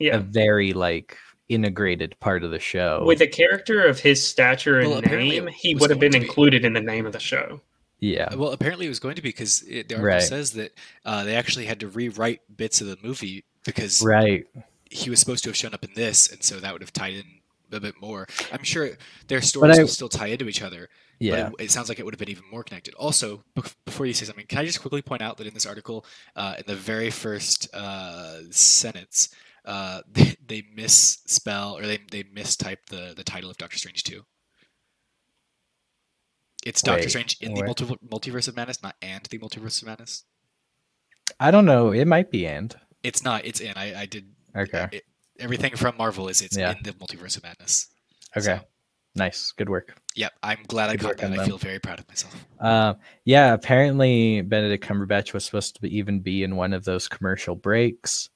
a very like integrated part of the show. with a character of his stature and Well, name, he would have been be. included in the name of the show. yeah, Well, apparently it was going to be because it, the article Right. says that uh, they actually had to rewrite bits of the movie because right. he was supposed to have shown up in this, and so that would have tied in a bit more. I'm sure their stories I- will still tie into each other, Yeah, but it, it sounds like it would have been even more connected. Also, before you say something, can I just quickly point out that in this article, uh, in the very first uh, sentence, uh, they, they misspell or they they mistype the the title of Doctor Strange two. It's Doctor Wait, Strange in the multi- multiverse of madness, not and the multiverse of madness. I don't know. It might be and It's not. It's in. I, I did okay, it- everything from Marvel is it's Yeah. in the multiverse of madness. okay, So, nice, good work. yep, I'm glad I Good caught that. I feel very proud of myself. Um, yeah, apparently Benedict Cumberbatch was supposed to be, even be in one of those commercial breaks.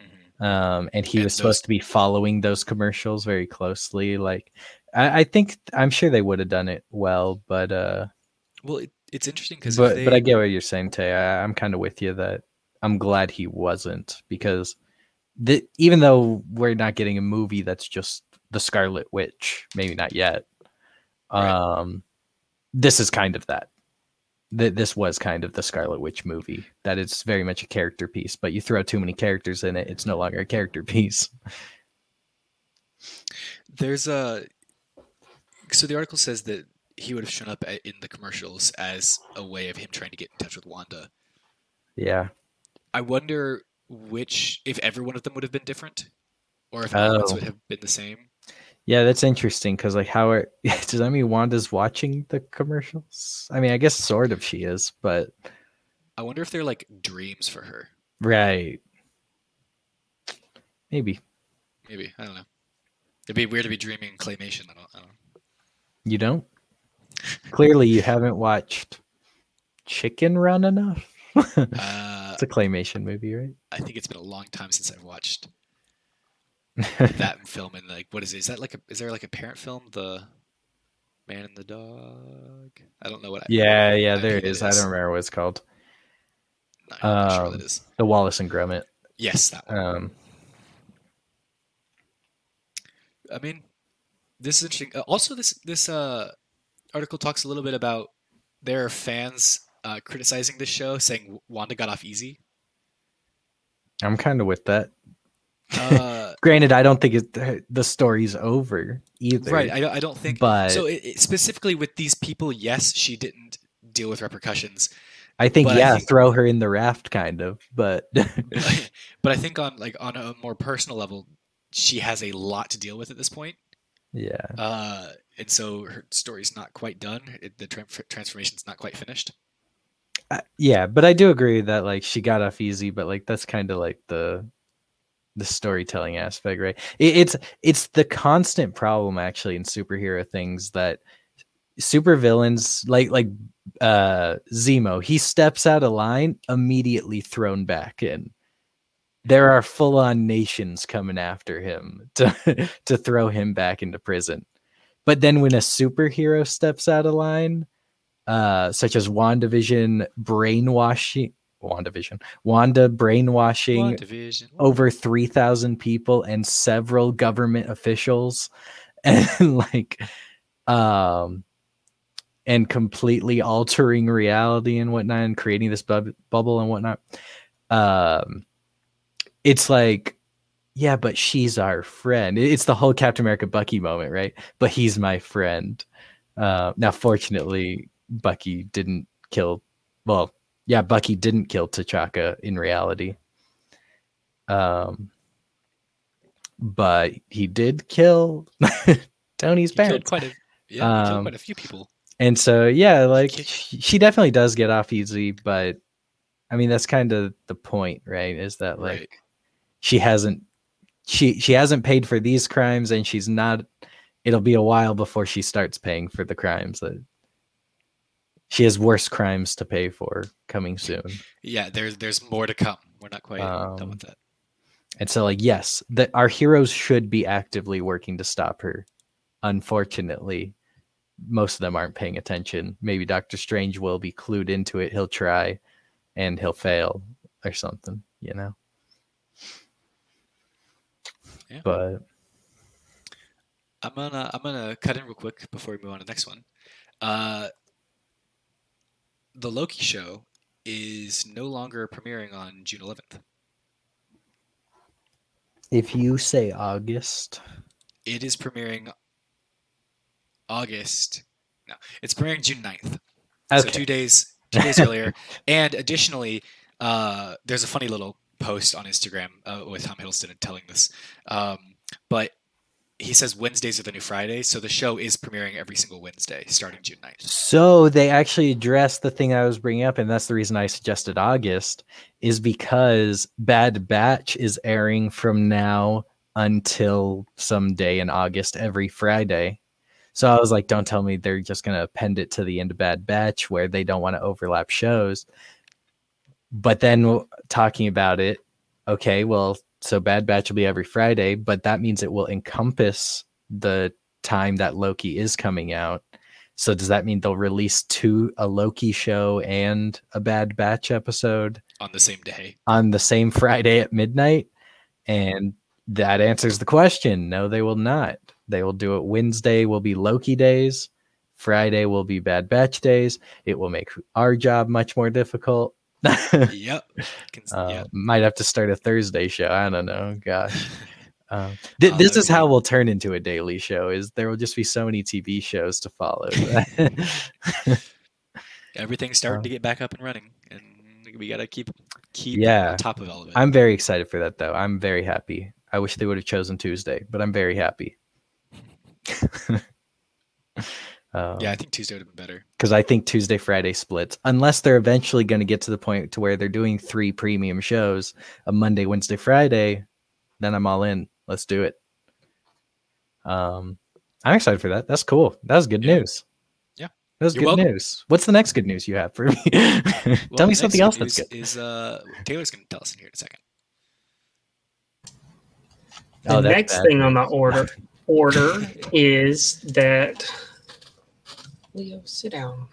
Mhm. um, and he And was those- supposed to be following those commercials very closely. Like, I, I think I'm sure they would have done it well, but uh, Well, it, it's interesting because but they, but I get what you're saying, Tay. I, I'm kind of with you that I'm glad he wasn't because the even though we're not getting a movie that's just the Scarlet Witch, maybe not yet. Right. Um, this is kind of that. Th- this was kind of the Scarlet Witch movie. That it's very much a character piece, but you throw too many characters in it, it's no longer a character piece. there's a so the article says that he would have shown up in the commercials as a way of him trying to get in touch with Wanda. Yeah. I wonder which if every one of them would have been different, or if Oh. would have been the same. Yeah, that's interesting because like how are does that mean Wanda's watching the commercials? I mean, I guess sort of she is, but I wonder if they're like dreams for her. right. Maybe. Maybe I don't know. It'd be weird to be dreaming claymation. I don't. I don't know. You don't? Clearly you haven't watched Chicken Run enough. Uh, it's a claymation movie, right? I think it's been a long time since I've watched that film. And like, what is it? Is that like a? Is there like a parent film? The Man and the Dog. I don't know what. I, yeah, yeah, I there it it is. I don't remember what it's called. No, I'm sure what Um, it is. The Wallace and Gromit. Yes, that one. Um, I mean, this is interesting. Uh, also, this this uh, article talks a little bit about there are fans uh, criticizing this show, saying Wanda got off easy. I'm kind of with that. Uh, Granted, I don't think it, the story's over either. right. I, don't- I don't think but so. It, it- specifically with these people, yes, she didn't deal with repercussions, I think but I yeah, think- throw her in the raft, kind of. But but, I think on like on a more personal level, she has a lot to deal with at this point. yeah, Uh, and so her story's not quite done. It, the tran- transformation's not quite finished. Uh, yeah, but I do agree that like she got off easy, but like that's kind of like the the storytelling aspect, right? It, it's it's the constant problem actually in superhero things that supervillains like like uh Zemo, he steps out of line, immediately thrown back in. There are full on nations coming after him to to throw him back into prison but then when a superhero steps out of line, uh, such as WandaVision brainwashing, WandaVision, Wanda brainwashing WandaVision. over 3,000 people and several government officials and like um and completely altering reality and whatnot and creating this bub- bubble and whatnot. Um it's like yeah but she's our friend. It's the whole captain america bucky moment right? But he's my friend. Uh now fortunately bucky didn't kill well yeah bucky didn't kill t'chaka in reality um but he did kill tony's parents quite a yeah, Um, quite a few people. and so yeah like she, she definitely does get off easy but i mean that's kind of the point right is that like Right. she hasn't she she hasn't paid for these crimes and she's not it'll be a while before she starts paying for the crimes that she has worse crimes to pay for coming soon Yeah, there's there's more to come. We're not quite Um, done with that. and so like yes that our heroes should be actively working to stop her unfortunately most of them aren't paying attention maybe doctor strange will be clued into it he'll try and he'll fail or something you know Yeah. but I'm gonna I'm gonna cut in real quick before we move on to the next one. Uh, the Loki show is no longer premiering on June 11th. if you say august It is premiering August. No, it's premiering June 9th. So two days two days earlier. And additionally, uh, there's a funny little post on Instagram uh, with Tom Hiddleston telling this. Um, but he says Wednesdays are the new Fridays, so the show is premiering every single Wednesday starting June 9th. So they actually addressed the thing I was bringing up, and that's the reason I suggested August, is because Bad Batch is airing from now until some day in August every Friday. So I was like, don't tell me they're just going to append it to the end of Bad Batch where they don't want to overlap shows. But then talking about it, okay, well, so Bad Batch will be every Friday, but that means it will encompass the time that Loki is coming out. So does that mean they'll release two a Loki show and a Bad Batch episode on the same day. on the same Friday at midnight? And mm-hmm. that answers the question. No, they will not. They will do it Wednesday will be Loki days. Friday will be Bad Batch days. It will make our job much more difficult. Yep. Can- Uh, yeah. Might have to start a Thursday show. I don't know. Gosh. Um, th- this is how we'll turn into a daily show. Is there will just be so many TV shows to follow. Everything's starting um, to get back up and running, and we gotta keep keep Yeah. on top of all of it. I'm very excited for that, though. I'm very happy. I wish they would have chosen Tuesday, but I'm very happy. Um, yeah, I think Tuesday would have been better. because I think Tuesday Friday splits, unless they're eventually going to get to the point to where they're doing three premium shows, a Monday, Wednesday, Friday, then I'm all in. Let's do it. Um, I'm excited for that. That's cool. That was good Yeah. news. Yeah. that was You're good welcome. news. What's the next good news you have for me? Well, Tell me something else that's good. Is uh, Taylor's gonna tell us in here in a second. The Oh, that's next bad. thing on the order order is that Leo, sit down.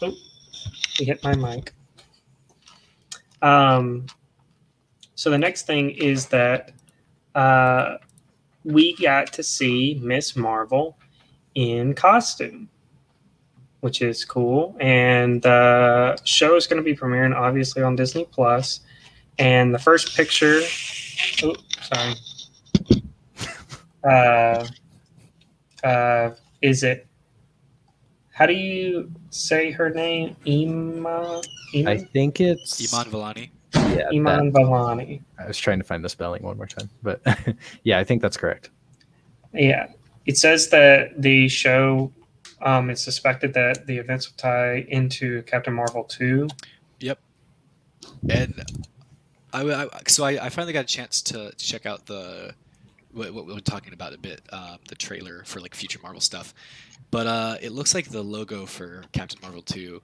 Oh, you hit my mic. Um, so the next thing is that uh, we got to see Miss Marvel in costume, which is cool. And the show is going to be premiering obviously on Disney Plus. And the first picture, oh, sorry, uh, uh, is it? How do you say her name? Ima. Ima? I think it's Iman Vellani. Yeah, Iman that- Vellani. I was trying to find the spelling one more time, but yeah, I think that's correct. Yeah. It says that the show, um, it's suspected that the events will tie into Captain Marvel 2. Yep. And I, I so I, I finally got a chance to check out the what, what we were talking about a bit, um, the trailer for like future Marvel stuff. But uh, it looks like the logo for Captain Marvel two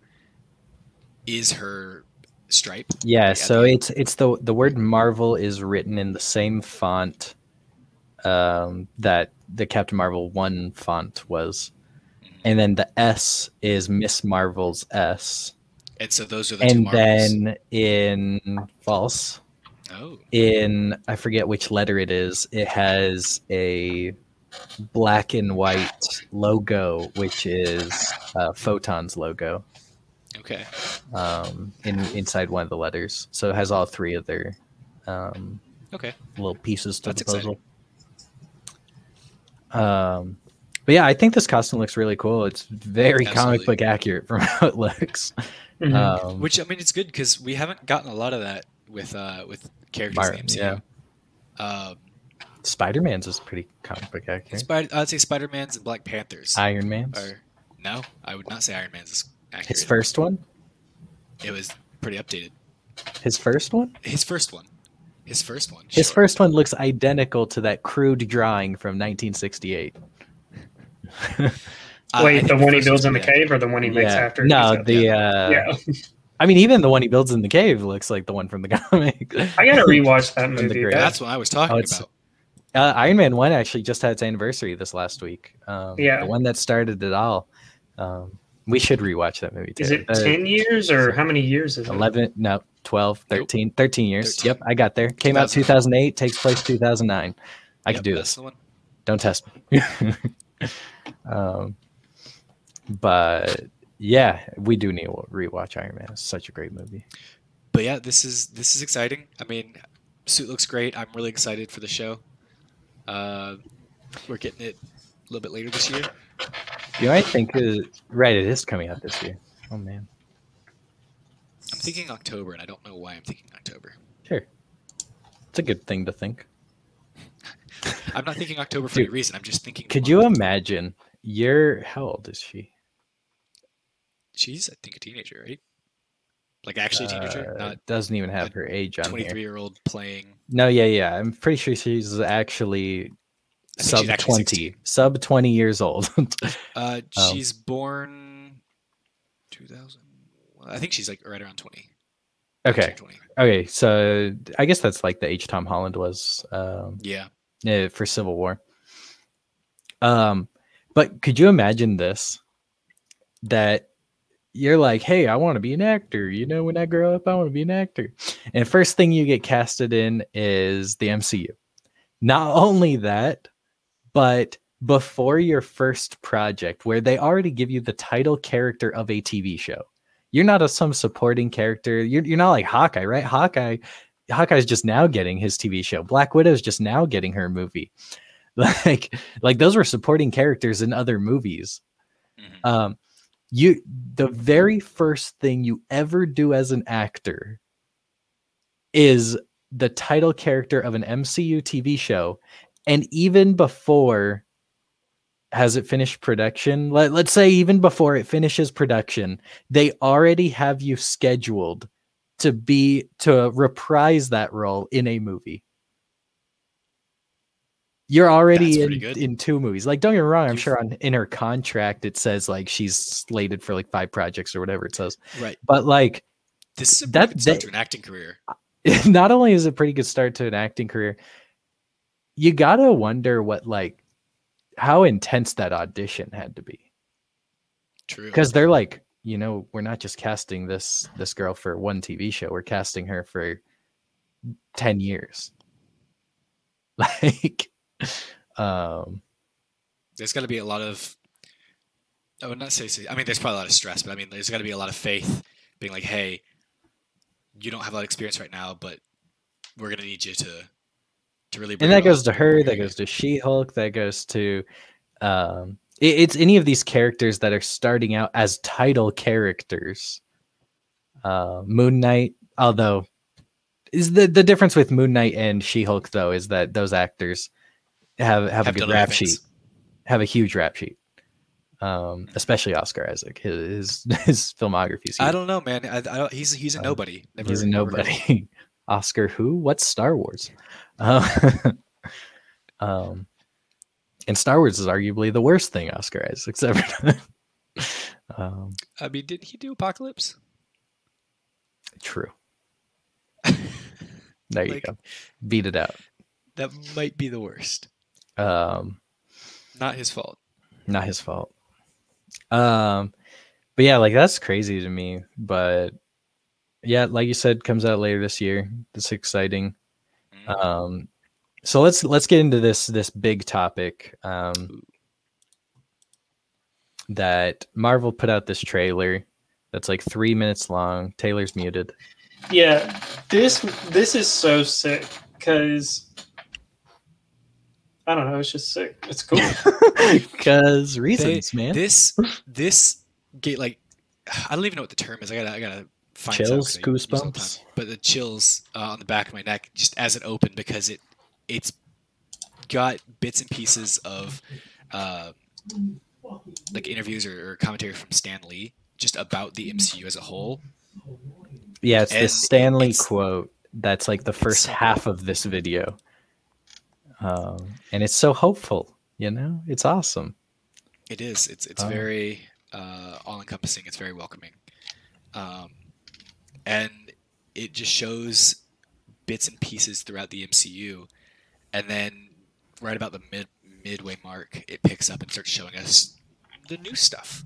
is her stripe. Yeah, Yeah, so it's it's the the word Marvel is written in the same font um, that the Captain Marvel one font was, Mhm. and then the S is Miss Marvel's S, And so those are the two and then in false oh, in I forget which letter it is. It has a black and white logo, which is uh, Photon's logo okay. um, in inside one of the letters. So it has all three of their um, Okay. little pieces to That's the puzzle. Um, but yeah, I think this costume looks really cool. It's very comic book accurate from how it looks. Mhm. Um, Which I mean, it's good because we haven't gotten a lot of that with uh with characters Mar- in the MCU. Um, Spider Man's is pretty comic book accurate. Spider, I'd say Spider Man's and Black Panthers. Iron Man's. Or no, I would not say Iron Man's is accurate. His first one. It was pretty updated. His first one. His first one. His first one. His sure. first one looks identical to that crude drawing from 1968. I- I Wait, think the one he builds in the cave or the one he makes Yeah. after? No, the uh, yeah. I mean, even the one he builds in the cave looks like the one from the comic. I gotta rewatch that From the movie. grave. accurate. That- That's what I was talking Oh, about. Uh, Iron Man One actually just had its anniversary this last week. Um, Yeah. the one that started it all. Um, we should rewatch that movie too. Is it Uh, 10 years or how many years is it? 11 no 12 Nope. 13 13 years 13. yep i got there came out 2008 takes place 2009 i Yep, could do this don't test me um but yeah we do need to rewatch iron man it's such a great movie But yeah, this is this is exciting. I mean, suit looks great. I'm really excited for the show. Uh, we're getting it a little bit later this year. you know i think uh, right it is coming out this year oh man I'm thinking October, and I don't know why I'm thinking October. sure it's a good thing to think I'm not thinking October for Dude, any reason. I'm just thinking. could you imagine you're how old is she She's, I think, a teenager, right? Like actually a teenager, Uh, not doesn't even have her age on here 23 year old playing. No, yeah, yeah. I'm pretty sure she's actually sub she's actually 20. 16. Sub 20 years old. Uh, Oh. she's born 2000. I think she's like right around 20. okay. 20. Okay. So I guess that's like the age Tom Holland was um, Yeah. eh, for Civil War. Um, but could you imagine this? That you're like, hey, I want to be an actor. You know, when I grow up, I want to be an actor. And first thing you get casted in is the MCU. Not only that, but before your first project, where they already give you the title character of a TV show, you're not a some supporting character. You're you're not like Hawkeye, right? Hawkeye, Hawkeye's just now getting his TV show. Black Widow's just now getting her movie. Like like those were supporting characters in other movies Mhm. um you the very first thing you ever do as an actor is the title character of an MCU TV show. And even before has it finished production? Let, let's say even before it finishes production they already have you scheduled to be to reprise that role in a movie you're already in, in two movies like don't get me wrong i'm sure on in her contract it says like she's slated for like five projects or whatever it says Right. but like This is a That- good start that- to an acting career. not only is it a pretty good start to an acting career, you gotta wonder what like how intense that audition had to be. True. Because they're like, you know, we're not just casting this this girl for one TV show, we're casting her for ten years. Like um there's got to be a lot of I would not say I mean there's probably a lot of stress, but I mean there's got to be a lot of faith being like, hey, you don't have a lot of experience right now, but we're gonna need you to to really. bring and that goes to her, that goes to She-Hulk, that goes to um it- it's any of these characters that are starting out as title characters. Uh Moon Knight, although is the the difference with Moon Knight and She-Hulk though is that those actors have have, have a good rap sheet, have a huge rap sheet. Um, especially Oscar Isaac, his his, his filmography. is I don't know, man. I, I don't, he's he's a Um, nobody. Never, He's a never heard of him. nobody. Oscar who? What's Star Wars? Uh, um, and Star Wars is arguably the worst thing Oscar Isaac's ever done. um, I mean, did he do Apocalypse? true. There you Like- go. Beat it out. That might be the worst. Um, Not his fault. Not his fault. Um, but yeah, like that's crazy to me. But yeah, like you said, comes out later this year. That's exciting. Mhm. Um, so let's let's get into this this big topic. Um, that Marvel put out this trailer that's like three minutes long. Taylor's muted. Yeah, this this is so sick because I don't know. It's just sick. It's cool. Because reasons, man. This this gate like I don't even know what the term is. I gotta I gotta find this out Chills, 'cause I use it all the goosebumps? But the chills uh, on the back of my neck just as it opened because it it's got bits and pieces of uh, like interviews or, or commentary from Stan Lee just about the MCU as a whole. yeah, it's and this Stan Lee it's- quote that's like the first half of this video. Um, and it's so hopeful, you know? It's awesome. It is. It's it's Oh. very uh, all encompassing. It's very welcoming, um, and it just shows bits and pieces throughout the MCU, and then right about the mid midway mark, it picks up and starts showing us the new stuff.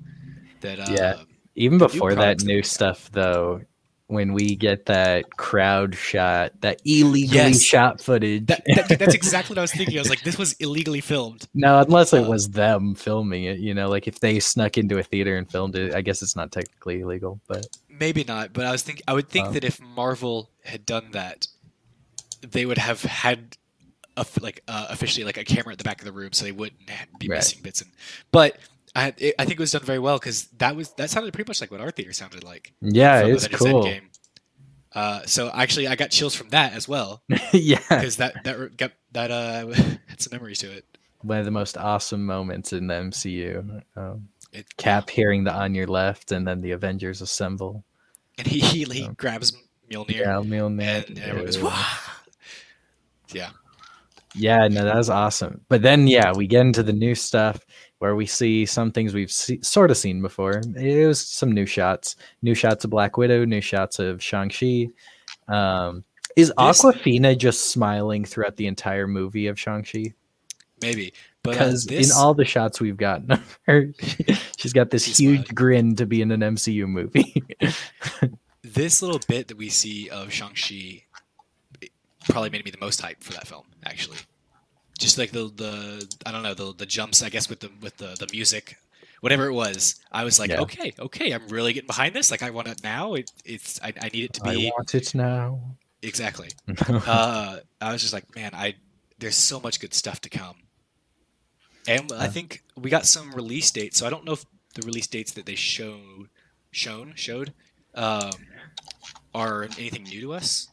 That uh, Yeah. Even before that new stuff, though, when we get that crowd shot, that illegally Yes. shot footage. that, that- that's exactly what I was thinking. I was like, this was illegally filmed. no, unless it uh, was them filming it, you know, like if they snuck into a theater and filmed it, I guess it's not technically illegal, but Maybe not, but I was think I would think Um, that if Marvel had done that, they would have had a, like uh, officially like a camera at the back of the room, so they wouldn't be Right. missing bits. And but I it, I think it was done very well because that was that sounded pretty much like what our theater sounded like. yeah, it's Avengers cool. Endgame. Uh, so actually, I got chills from that as well yeah, because that that got that uh had some memories to it. one of the most awesome moments in the MCU. Um, It Cap hearing the on your left, and then the Avengers assemble. and he he, he Um, grabs Mjolnir Yeah, Mjolnir. and, and everyone goes! Yeah, Yeah, no, that was awesome. But then, yeah, we get into the new stuff where we see some things we've see, sort of seen before. It was some new shots, new shots of Black Widow, new shots of Shang Chi. Um, is Awkwafina just smiling throughout the entire movie of Shang Chi? maybe. But uh, Because this, in all the shots we've gotten of her, she's got this She's huge smiling. grin to be in an MCU movie. this little bit that we see of Shang-Chi probably made me the most hype for that film, actually. Just like the the I don't know, the the jumps, I guess with the with the, the music, whatever it was. I was like, Yeah. okay, okay, I'm really getting behind this. Like I want it now. It, it's I, I need it to be I want it now. exactly. Uh I was just like, man, I there's so much good stuff to come. And I think we got some release dates, so I don't know if the release dates that they showed shown showed um, are anything new to us,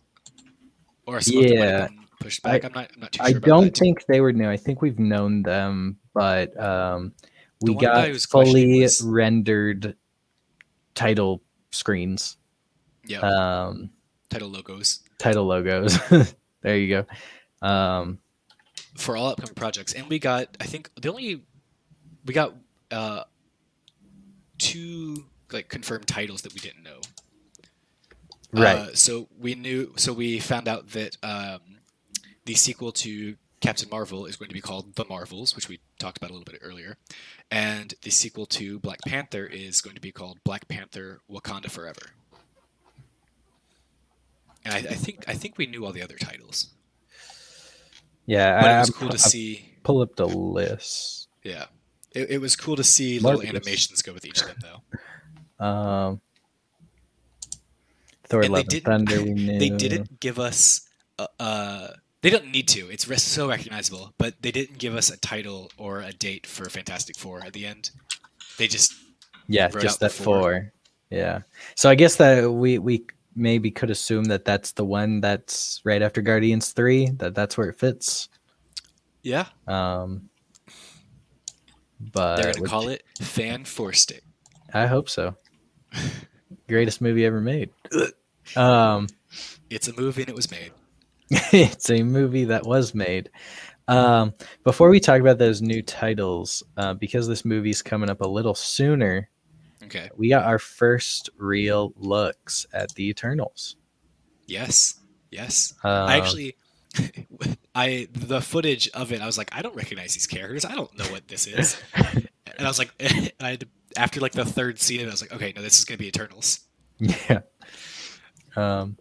or some of them might Yeah. Pushed back. I, am not. I'm not too I sure. about don't think they were new. I think we've known them, but um, we got fully was- rendered title screens, Yeah, um, title logos title logos. there you go. Um, for all upcoming projects, and we got. I think the only we got uh, two like confirmed titles that we didn't know. right. Uh, so we knew. So we found out that um, the sequel to Captain Marvel is going to be called The Marvels, which we talked about a little bit earlier, and the sequel to Black Panther is going to be called Black Panther: Wakanda Forever. And I, I think I think we knew all the other titles, yeah. but I, it was cool to I see. pull up the list. Yeah, it, it was cool to see little animations go with each of them, though. Um, Thor: And they Love and didn't- Thunder. We knew They didn't give us. Uh, they don't need to. It's res- so recognizable, but they didn't give us a title or a date for Fantastic Four at the end. They just Yeah, wrote just out the that four. four. Yeah. So I guess that we we maybe could assume that that's the one that's right after Guardians three. That that's where it fits. yeah, Um, but they're gonna which- call it Fan Four Stick. I hope so. Greatest movie ever made. um, It's a movie and it was made. it's a movie that was made. Um, before we talk about those new titles, uh, because this movie's coming up a little sooner, Okay. we got our first real looks at the Eternals. Yes. Yes. Um, I actually, I the footage of it, I was like, I don't recognize these characters. I don't know what this is. and I was like, I had to, after like the third scene, I was like, okay, no, this is gonna be Eternals. Yeah. Um,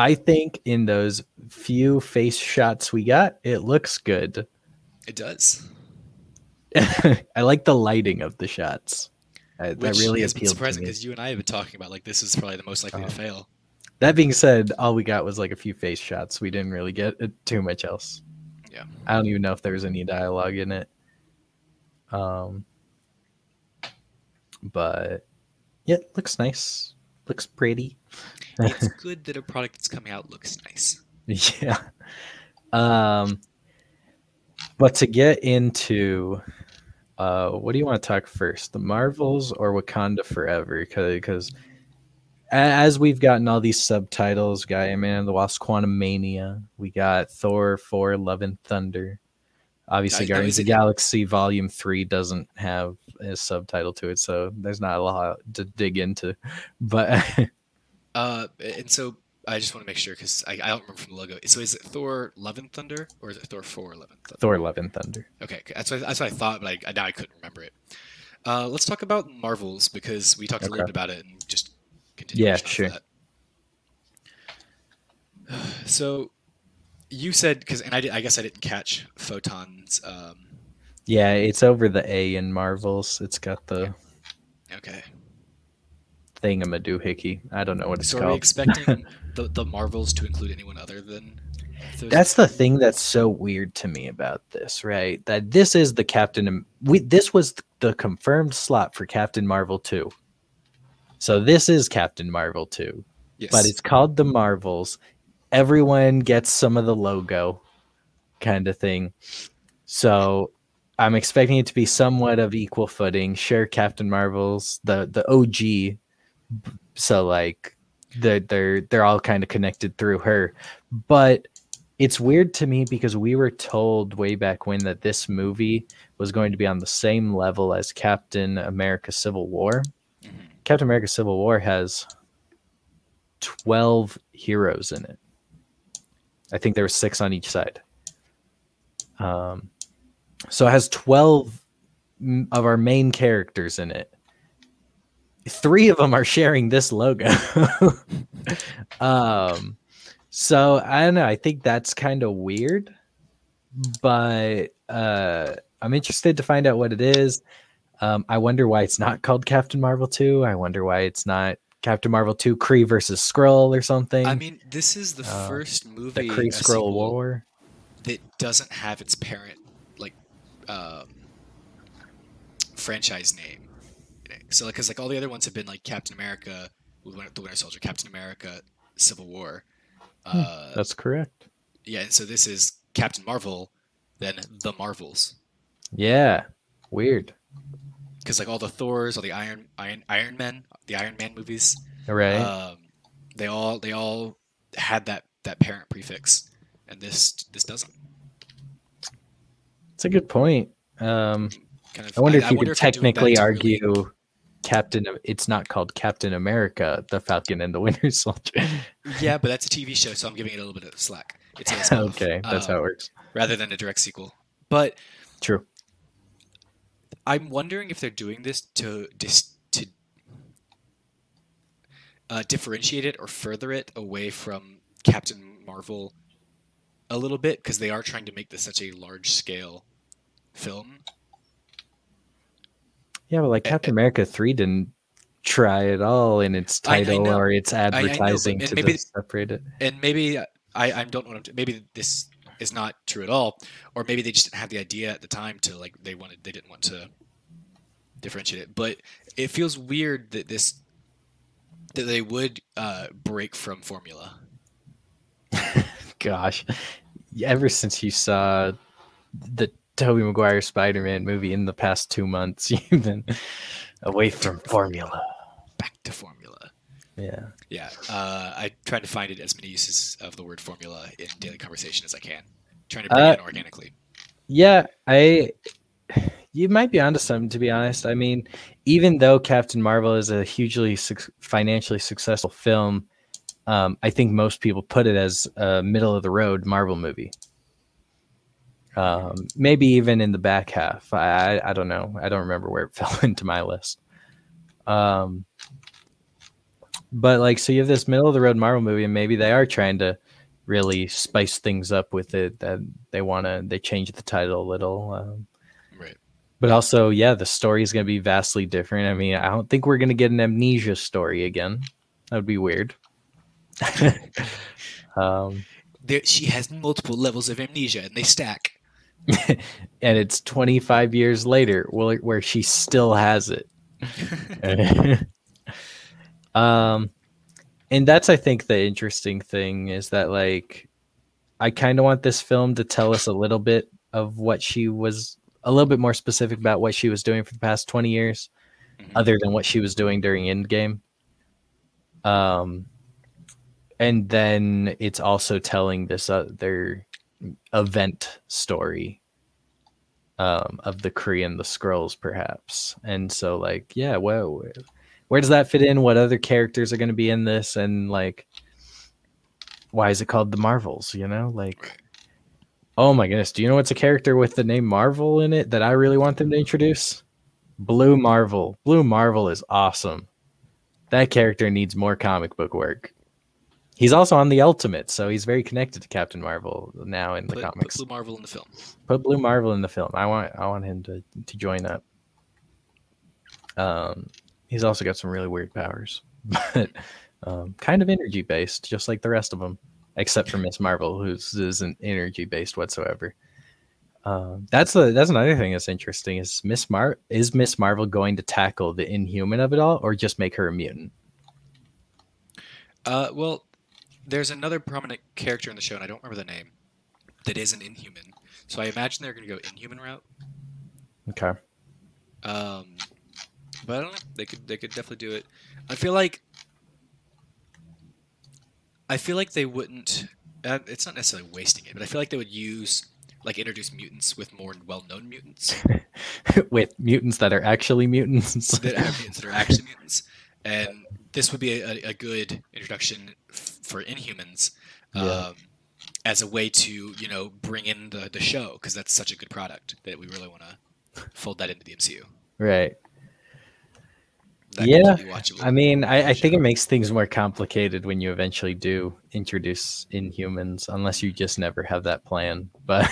I think in those few face shots we got, it looks good. It does. I like the lighting of the shots. Uh, that really been surprising because you and I have been talking about like this is probably the most likely Oh. to fail. That being said, all we got was like a few face shots. We didn't really get uh, too much else. Yeah. I don't even know if there was any dialogue in it. Um, but yeah, looks nice. Looks pretty. It's good that a product that's coming out looks nice. yeah. Um, but to get into, uh, what do you want to talk first, the Marvels or Wakanda Forever? Because as we've gotten all these subtitles, Gaia Man, the Wasp, Quantumania, we got Thor, Four, Love and Thunder. Obviously, now, Guardians of the Galaxy Volume Three doesn't have a subtitle to it, so there's not a lot to dig into. But Uh, and so I just want to make sure because I, I don't remember from the logo. So is it Thor: Love and Thunder or is it Thor: Four Love and Thunder? Thor, Love and Thunder. Okay, okay, that's what, that's what I thought, but I, now I couldn't remember it. Uh, let's talk about Marvels because we talked a little bit about it and just continue. Yeah, sure. So you said because, and I, did, I guess I didn't catch Photon's. Um, Yeah, it's over the A in Marvels. It's got the okay, thingamadoohickey. I don't know what it's so are we called. expecting the, the Marvels to include anyone other than? those- That's the thing that's so weird to me about this, right? That this is the Captain. We this was the confirmed slot for Captain Marvel two. So this is Captain Marvel two, yes. but it's called the Marvels. Everyone gets some of the logo, kind of thing. So I'm expecting it to be somewhat of equal footing. Share Captain Marvels, the the OG. So like they're they're they're all kind of connected through her. But it's weird to me because we were told way back when that this movie was going to be on the same level as Captain America Civil War. Mhm. Captain America Civil War has 12 heroes in it. I think there were six on each side. Um, so it has 12 of our main characters in it. Three of them are sharing this logo. um, so I don't know. I think that's kind of weird, but uh, I'm interested to find out what it is. Um, I wonder why it's not called Captain Marvel 2. I wonder why it's not Captain Marvel 2 Kree versus Skrull or something. I mean, this is the Uh, first the movie Kree Skrull War. that doesn't have its parent like um, franchise name. So, like, because like all the other ones have been like Captain America, the Winter Soldier, Captain America, Civil War. Uh, That's correct. yeah, and so this is Captain Marvel, then the Marvels, Yeah. Weird. because like all the Thors, all the Iron Iron Iron Men, the Iron Man movies, Right. um, they all they all had that that parent prefix, and this this doesn't. It's a good point. Um, Kind of. I wonder if you wonder could they're doing that technically to really- argue Captain. It's not called Captain America, the Falcon and the Winter Soldier. Yeah, but that's a TV show, so I'm giving it a little bit of slack. It's okay, that's how it um, works. rather than a direct sequel. But True. I'm wondering if they're doing this to dis- to uh, differentiate it or further it away from Captain Marvel a little bit because they are trying to make this such a large scale film. Yeah, but like A- Captain eh, America three didn't try at all in its I- I title or its I know, advertising to maybe- separate it. And maybe uh, I, I don't want to. Maybe this is not true at all, or maybe they just didn't have the idea at the time to like they wanted they didn't want to differentiate it. But it feels weird that this that they would uh, break from formula. Gosh, ever since you saw the Tobey Maguire Spider-Man movie in the past two months, you've been away from formula. Back to formula. Yeah. Yeah, uh, I try to find it as many uses of the word formula in daily conversation as I can, trying to bring Uh, it in organically. Yeah, I. You might be onto something, to be honest. I mean, even though Captain Marvel is a hugely suc financially successful film, um, I think most people put it as a middle of the road Marvel movie. Um, maybe even in the back half. I, I, I don't know. I don't remember where it fell into my list. Um, but like, so you have this middle of the road Marvel movie, and maybe they are trying to really spice things up with it. That they want to, they change the title a little. Um, Right. but also, yeah, the story is going to be vastly different. I mean, I don't think we're going to get an amnesia story again. That would be weird. um, There, she has multiple levels of amnesia, and they stack. and it's 25 years later where, where she still has it. um, and that's, I think, the interesting thing is that, like, I kind of want this film to tell us a little bit of what she was, a little bit more specific about what she was doing for the past 20 years, Mhm. other than what she was doing during Endgame. Um, and then it's also telling this other event story um, of the Kree and, the Skrulls, perhaps. And so, like, yeah, well, where does that fit in? What other characters are going to be in this? And like, why is it called the Marvels? You know, like, oh my goodness, do you know what's a character with the name Marvel in it that I really want them to introduce? Blue Marvel. Blue Marvel is awesome. That character needs more comic book work. He's also on the Ultimate, so he's very connected to Captain Marvel now in the Put, put comics. Blue Marvel in the film. Put Blue Marvel in the film. I want I want him to to join up. Um, he's also got some really weird powers, but um, kind of energy based, just like the rest of them, except for Miss Marvel, who's isn't energy based whatsoever. Um, that's the that's another thing that's interesting is Miss Mar is Miss Marvel going to tackle the Inhuman of it all, or just make her a mutant? Uh, well, there's another prominent character in the show, and I don't remember the name, that is an Inhuman. So I imagine they're going to go Inhuman route. Okay, Um, but I don't know. They could they could definitely do it. I feel like I feel like they wouldn't. Uh, it's not necessarily wasting it, but I feel like they would use like introduce mutants with more well-known mutants with mutants that are actually mutants. that are mutants that are actually mutants, and this would be a, a, good introduction for Inhumans. Yeah. Um, as a way to you know bring in the, the show because that's such a good product that we really want to fold that into the MCU. right. That Yeah, could be watchable. I mean, I, I think it makes things more complicated when you eventually do introduce Inhumans, unless you just never have that plan. But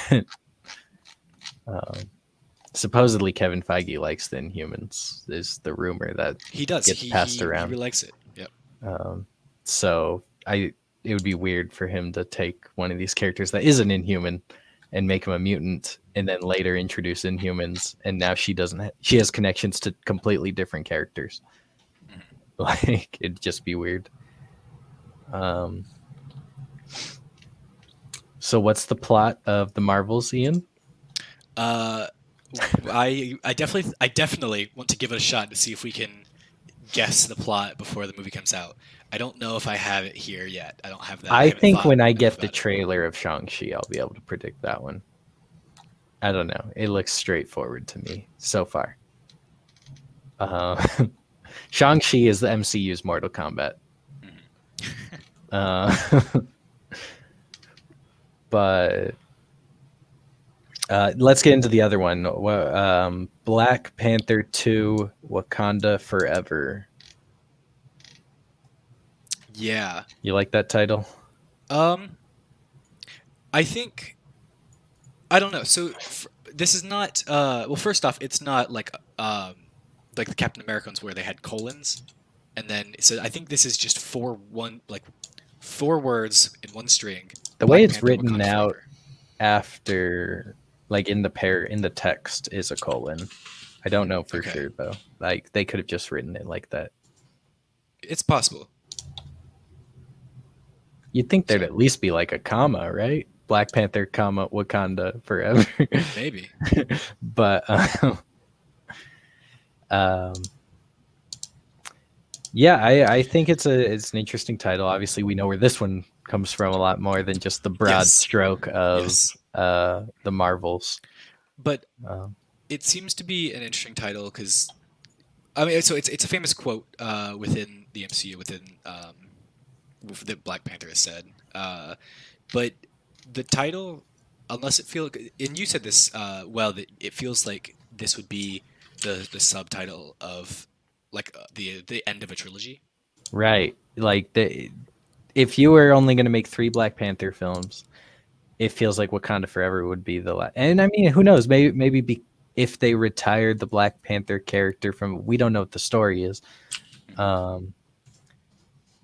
um, supposedly Kevin Feige likes the Inhumans. Is the rumor that He does. gets he, passed he, around. He really likes it. Yep. um, so I it would be weird for him to take one of these characters that is an Inhuman and make him a mutant, and then later introduce Inhumans, and now she doesn't. Ha- she has connections to completely different characters. Like it'd just be weird. Um. So what's the plot of the Marvels, Ian? Uh, I I definitely I definitely want to give it a shot to see if we can guess the plot before the movie comes out. I don't know if I have it here yet. I don't have that. I haven't think when I get the about it. trailer of Shang-Chi, I'll be able to predict that one. I don't know. It looks straightforward to me so far. Uh, Shang-Chi is the MCU's Mortal Kombat. Uh, but uh, let's get into the other one. Um, Black Panther 2 Wakanda Forever. Yeah. You like that title? Um, I think I don't know. So f- this is not. Uh, well, first off, it's not like um, like the Captain Americans where they had colons, and then so I think this is just four one like four words in one string. The way it's Panther, written Wakanda out Forever. after like in the pair in the text is a colon. I don't know for Okay. sure though. Like they could have just written it like that. It's possible. You'd think there'd at least be like a comma, right? Black Panther, comma Wakanda forever. Maybe. but um, um, yeah, I, I think it's a it's an interesting title. Obviously, we know where this one comes from a lot more than just the broad Yes. stroke of Yes. Uh, the Marvels. But Um, it seems to be an interesting title because I mean, so it's it's a famous quote uh, within the MCU within um, that Black Panther has said. Uh, but the title, unless it feels, and you said this uh, well, that it feels like this would be the the subtitle of like uh, the the end of a trilogy. Right. Like the if you were only going to make three Black Panther films, it feels like Wakanda Forever would be the last. And I mean, who knows? Maybe maybe be, if they retired the Black Panther character from, we don't know what the story is. Um,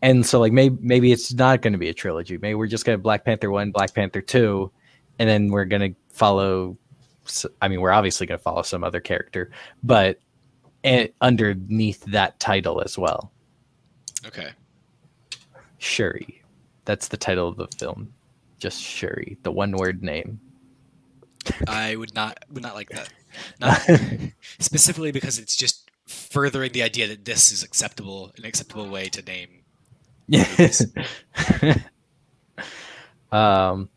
and so like maybe maybe it's not going to be a trilogy. Maybe we're just going to Black Panther one, Black Panther two, and then we're going to follow. I mean, we're obviously going to follow some other character, but underneath that title as well. Okay. Shuri. That's the title of the film. Just Shuri, the one word name. I would not would not like that. Not specifically because it's just furthering the idea that this is acceptable, an acceptable way to name. Yes. um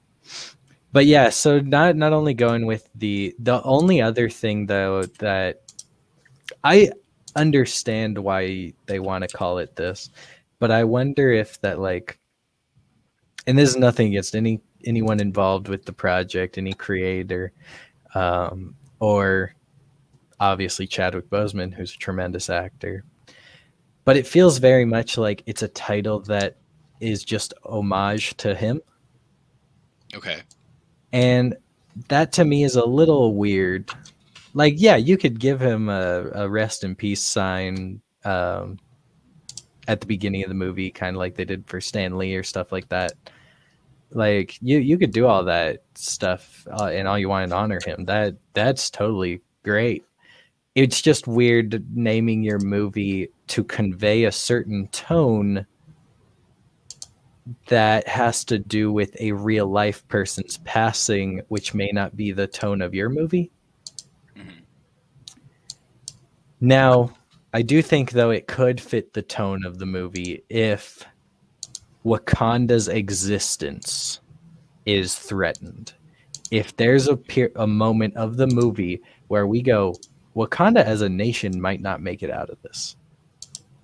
but yeah, so not not only going with the the only other thing though that I understand why they want to call it this, but I wonder if that like and this is nothing against any anyone involved with the project, any creator, um, or obviously Chadwick Boseman, who's a tremendous actor. But it feels very much like it's a title that is just homage to him. Okay. And that to me is a little weird. Like, yeah, you could give him a, a rest in peace sign um, at the beginning of the movie, kind of like they did for Stan Lee or stuff like that. Like you, you could do all that stuff, uh, and all you want to honor him. That that's totally great. It's just weird naming your movie to convey a certain tone that has to do with a real life person's passing, which may not be the tone of your movie. hmm Now, I do think though it could fit the tone of the movie if Wakanda's existence is threatened. If there's a a moment of the movie where we go, Wakanda as a nation might not make it out of this.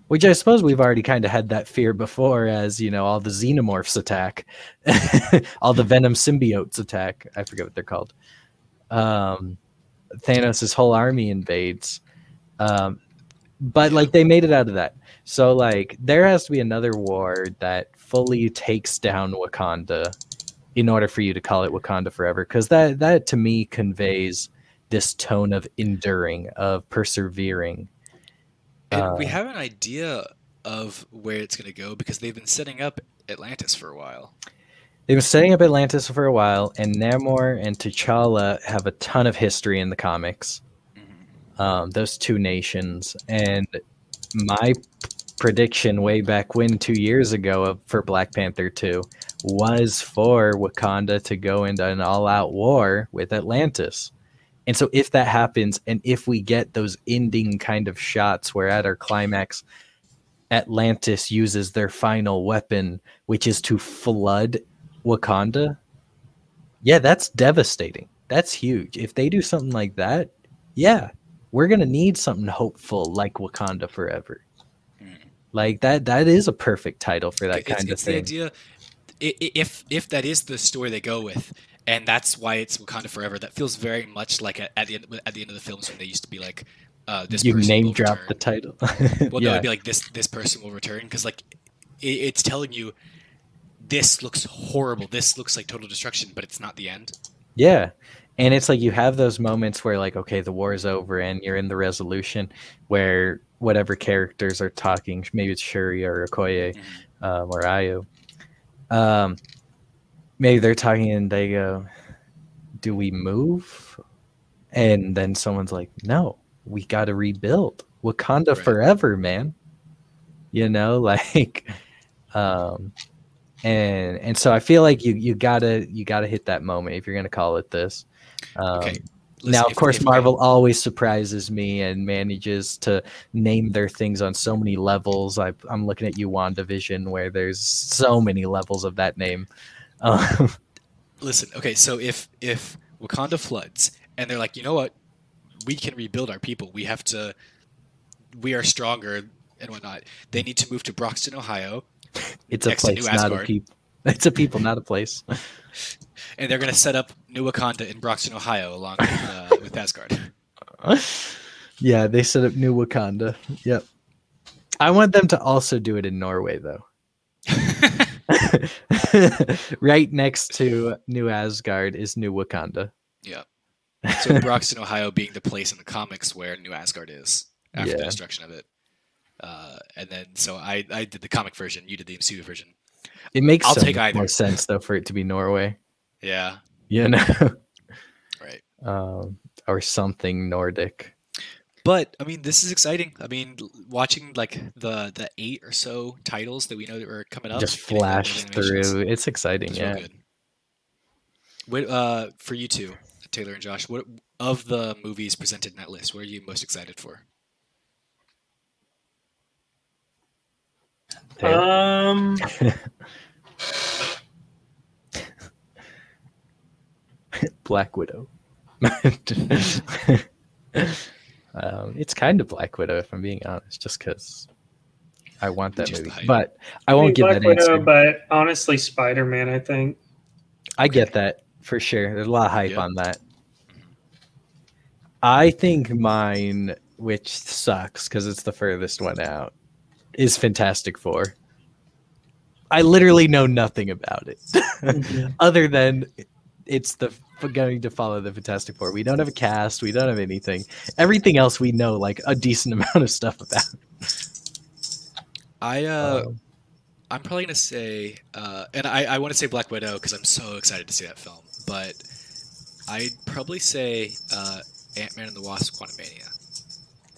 Which I suppose we've already kind of had that fear before, as you know, all the xenomorphs attack, all the venom symbiotes attack. I forget what they're called. Um, Thanos' whole army invades. Um, but like they made it out of that. So like there has to be another war that fully takes down Wakanda in order for you to call it Wakanda forever because that that to me conveys this tone of enduring, of persevering. And we Uh, have an idea of where it's going to go because they've been setting up Atlantis for a while. They've been setting up Atlantis for a while, and Namor and T'Challa have a ton of history in the comics. Mhm. um, those two nations. And my prediction way back when, two years ago, for Black Panther 2 was for Wakanda to go into an all out war with Atlantis. And so, if that happens, and if we get those ending kind of shots where at our climax, Atlantis uses their final weapon, which is to flood Wakanda, yeah, that's devastating. That's huge. If they do something like that, yeah, we're gonna need something hopeful like Wakanda Forever. Like that. That is a perfect title for that it's, kind it's of the thing. idea i- i- if if that is the story they go with and that's why it's Wakanda Forever that feels very much like at, at the end at the end of the films when they used to be like uh, this you name drop return. the title. well no it'd be like this this person will return because like it, it's telling you this looks horrible this looks like total destruction but it's not the end yeah. And it's like you have those moments where like, okay, the war is over and you're in the resolution where whatever characters are talking, maybe it's Shuri or Okoye, um, or Ayo. Um, maybe they're talking and they go, "Do we move?" And then someone's like, "No, we got to rebuild Wakanda Right. forever, man." You know, like, um, and and so I feel like you you gotta you gotta hit that moment if you're gonna call it this. Um, okay now, of if- course, if- Marvel always surprises me and manages to name their things on so many levels. I, I'm looking at you, WandaVision, where there's so many levels of that name. Um, listen okay so if if wakanda floods and they're like you know what we can rebuild our people we have to we are stronger and whatnot they need to move to broxton ohio It's a place, not a people. It's a people, not a place. and they're gonna set up New Wakanda in Broxton, Ohio, along with, uh, with Asgard. yeah, they set up New Wakanda. Yep. I want them to also do it in Norway, though. right next to New Asgard is New Wakanda. yeah. So Broxton, Ohio, being the place in the comics where New Asgard is after the destruction of it. Uh, and then so I I did the comic version, you did the MCU version. It makes I'll take either. more sense though for it to be Norway. Yeah. You know, Right. um, or something Nordic. But I mean, this is exciting. I mean, watching like the the eight or so titles that we know that are coming up, Just getting all those flash through. It's exciting. it's Yeah. good. What uh for you two, Taylor and Josh? What of the movies presented in that list? What are you most excited for? Taylor? Um, Black Widow. um, it's kind of Black Widow, if I'm being honest, just because I want that Just movie. hype. But I won't give Black that Widow, answer. but honestly, Spider Man. I think. I get that for sure. There's a lot of hype Yeah. on that. I think mine, which sucks because it's the furthest one out, is Fantastic Four. I literally know nothing about it other than it's the going to follow the Fantastic Four. We don't have a cast. We don't have anything. Everything else we know like a decent amount of stuff about. I uh Um, I'm probably gonna say, uh, and I, I want to say Black Widow because I'm so excited to see that film. But I'd probably say uh, Ant Man and the Wasp: Quantumania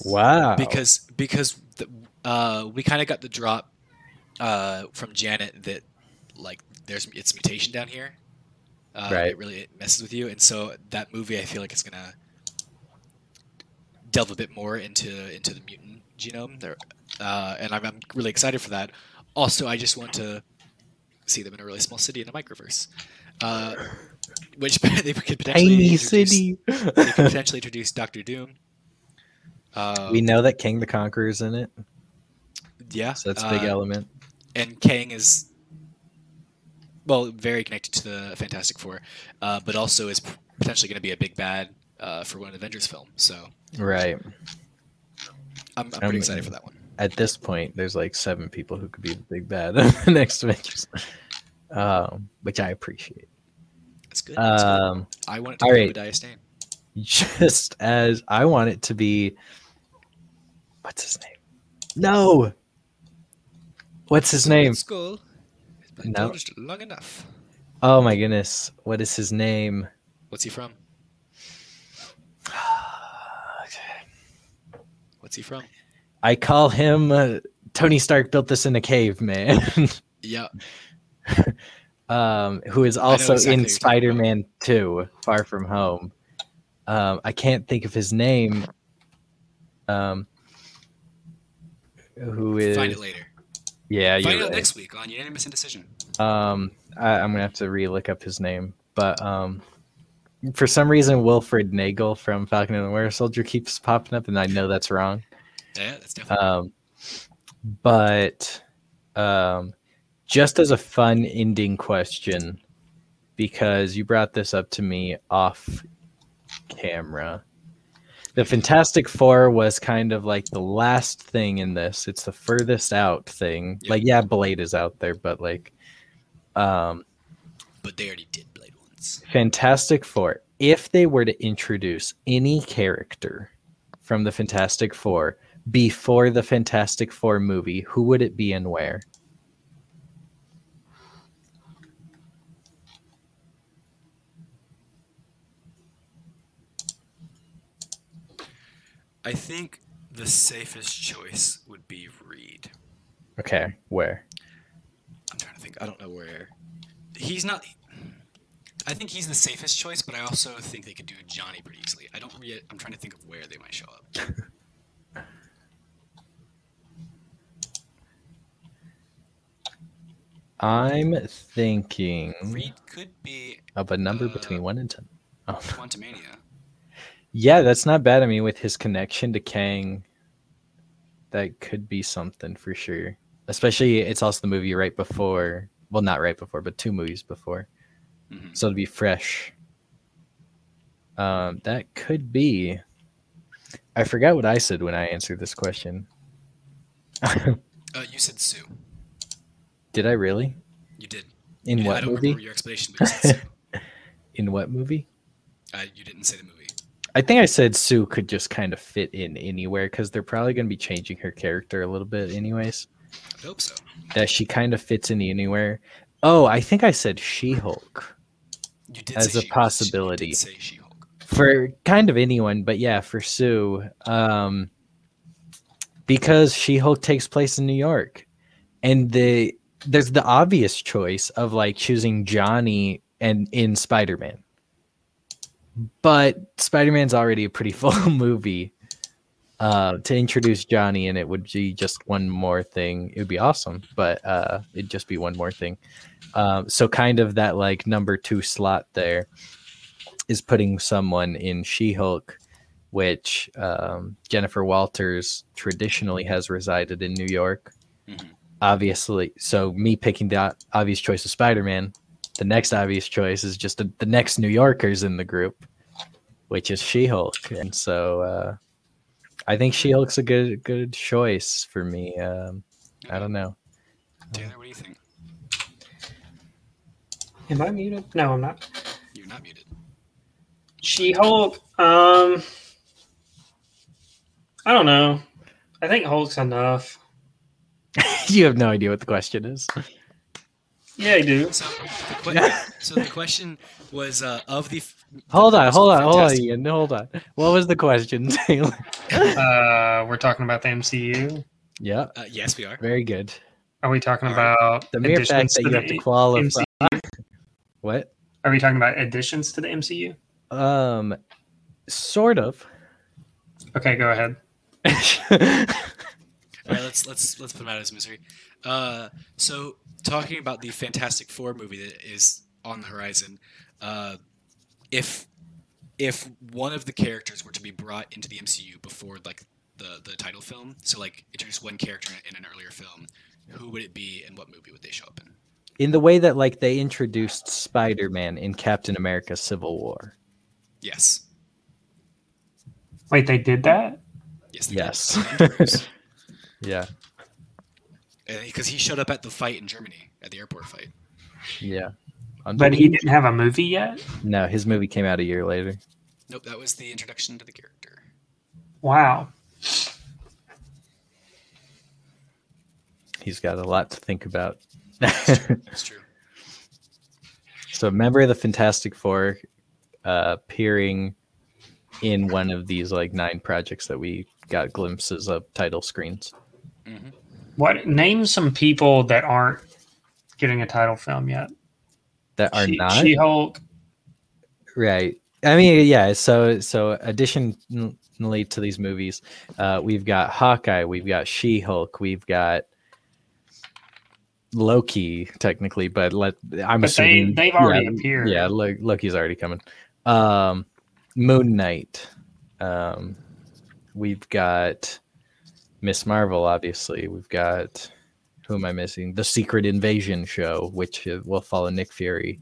wow. because because the, uh, we kind of got the drop uh, from Janet that like there's it's mutation down here. Uh, Right. It really messes with you, and so that movie I feel like it's gonna delve a bit more into into the mutant genome there, uh, and I'm, I'm really excited for that. Also, I just want to see them in a really small city in a microverse, uh, which they could potentially city. They could potentially introduce Doctor Doom. Uh, we know that Kang the Conqueror is in it, yeah, so that's a big uh, element. and Kang is well very connected to the Fantastic Four, uh, but also is potentially going to be a big bad uh, for one of the Avengers film. So Right. I'm, I'm pretty Um, excited for that one. At this point, there's like seven people who could be the big bad of the next Avengers, um, which I appreciate. That's good. It's good. Um, I want it to all be right. Just as I want it to be. What's his name? No. What's his name? Skull. No. indulged long enough. Oh my goodness. What is his name? What's he from? okay. What's he from? I call him uh, Tony Stark built this in a cave, man. Yeah, um, who is also exactly in what you're talking about. Spider-Man 2, Far From Home. Um, I can't think of his name. Um, who is? find it later. Yeah, find out right. next week on Unanimous Indecision. Um, I, I'm gonna have to re-look up his name, but um, for some reason, Wilfred Nagel from Falcon and the Winter Soldier keeps popping up, and I know that's wrong. Yeah, that's definitely. Um, but um, just as a fun ending question, because you brought this up to me off camera. The Fantastic Four was kind of like the last thing in this. It's the furthest out thing. Like, yeah, Blade is out there, but like, um, but they already did Blade once. Fantastic Four, if they were to introduce any character from the Fantastic Four before the Fantastic Four movie, who would it be and where? I think the safest choice would be Reed. Okay, where? I'm trying to think. I don't know where. He's not. I think he's the safest choice, but I also think they could do Johnny pretty easily. I don't. Re- I'm trying to think of where they might show up. I'm thinking Reed could be of a number uh, between one and ten. Oh. Quantumania. Yeah, that's not bad. I mean, with his connection to Kang, that could be something for sure. especially it's also the movie right before. Well, not right before, but two movies before. Mhm. So to be fresh. Um, that could be. I forgot what I said when I answered this question. Uh, you said Sue. Did I really? You did. In Yeah, what movie? your explanation, but you said Sue. In what movie? Uh, you didn't say the movie. I think I said Sue could just kind of fit in anywhere because they're probably going to be changing her character a little bit, anyways. I hope so. That she kind of fits in anywhere. Oh, I think I said She Hulk You did As a She-Hulk. possibility. You did say She-Hulk. for kind of anyone, but yeah, for Sue, um, because She Hulk takes place in New York, and the there's the obvious choice of like choosing Johnny and in Spider Man, but Spider Man's already a pretty full movie. Uh, to introduce Johnny and it would be just one more thing. It would be awesome, but uh, it'd just be one more thing. Um, so kind of that like number two slot there is putting someone in She-Hulk, which um, Jennifer Walters traditionally has resided in New York. Mhm. Obviously, so me picking the o- obvious choice of Spider-Man, the next obvious choice is just the the next New Yorkers in the group, which is She-Hulk, and so uh, I think She-Hulk's a good good choice for me. Um, I don't know. Taylor, what do you think? Am I muted? No, I'm not. You're not muted. She Hulk. Um, I don't know. I think Hulk's enough. you have no idea what the question is. Yeah, I do. So the, que- so the question was uh, of the. f- Hold the on, hold on, hold on, Ian. Hold on. What was the question, Taylor? Uh, we're talking about the MCU. yeah, Uh, yes, we are. very good. Are we talking All right. about The mere fact additions that you have to qualify. MCU? What? Are we talking about additions to the MCU? Um, sort of. Okay, go ahead. All right, let's let's let's put him out of his misery. Uh, so talking about the Fantastic Four movie that is on the horizon, uh, if if one of the characters were to be brought into the MCU before like the the title film, so like introduce one character in an earlier film, who would it be and what movie would they show up in? In the way that, like, they introduced Spider-Man in Captain America: Civil War. Yes, Wait, they did that? yes, they did. Yes. yeah. Because he showed up at the fight in Germany at the airport fight. Yeah. But he didn't have a movie yet? No, his movie came out a year later. Nope, that was the introduction to the character. Wow. He's got a lot to think about. That's true. so, member of the Fantastic Four uh, appearing in one of these like nine projects that we got glimpses of title screens. hmm What name some people that aren't getting a title film yet? That are She, not She-Hulk. Right. I mean, yeah. So, so additionally to these movies, uh, we've got Hawkeye, we've got She Hulk, we've got Loki, technically, but let I'm But they- assuming they've already yeah, appeared. Yeah, Lo- Loki's already coming. Um, Moon Knight. Um, we've got Miss Marvel, obviously. We've got who am I missing? The Secret Invasion show, which uh, will follow Nick Fury.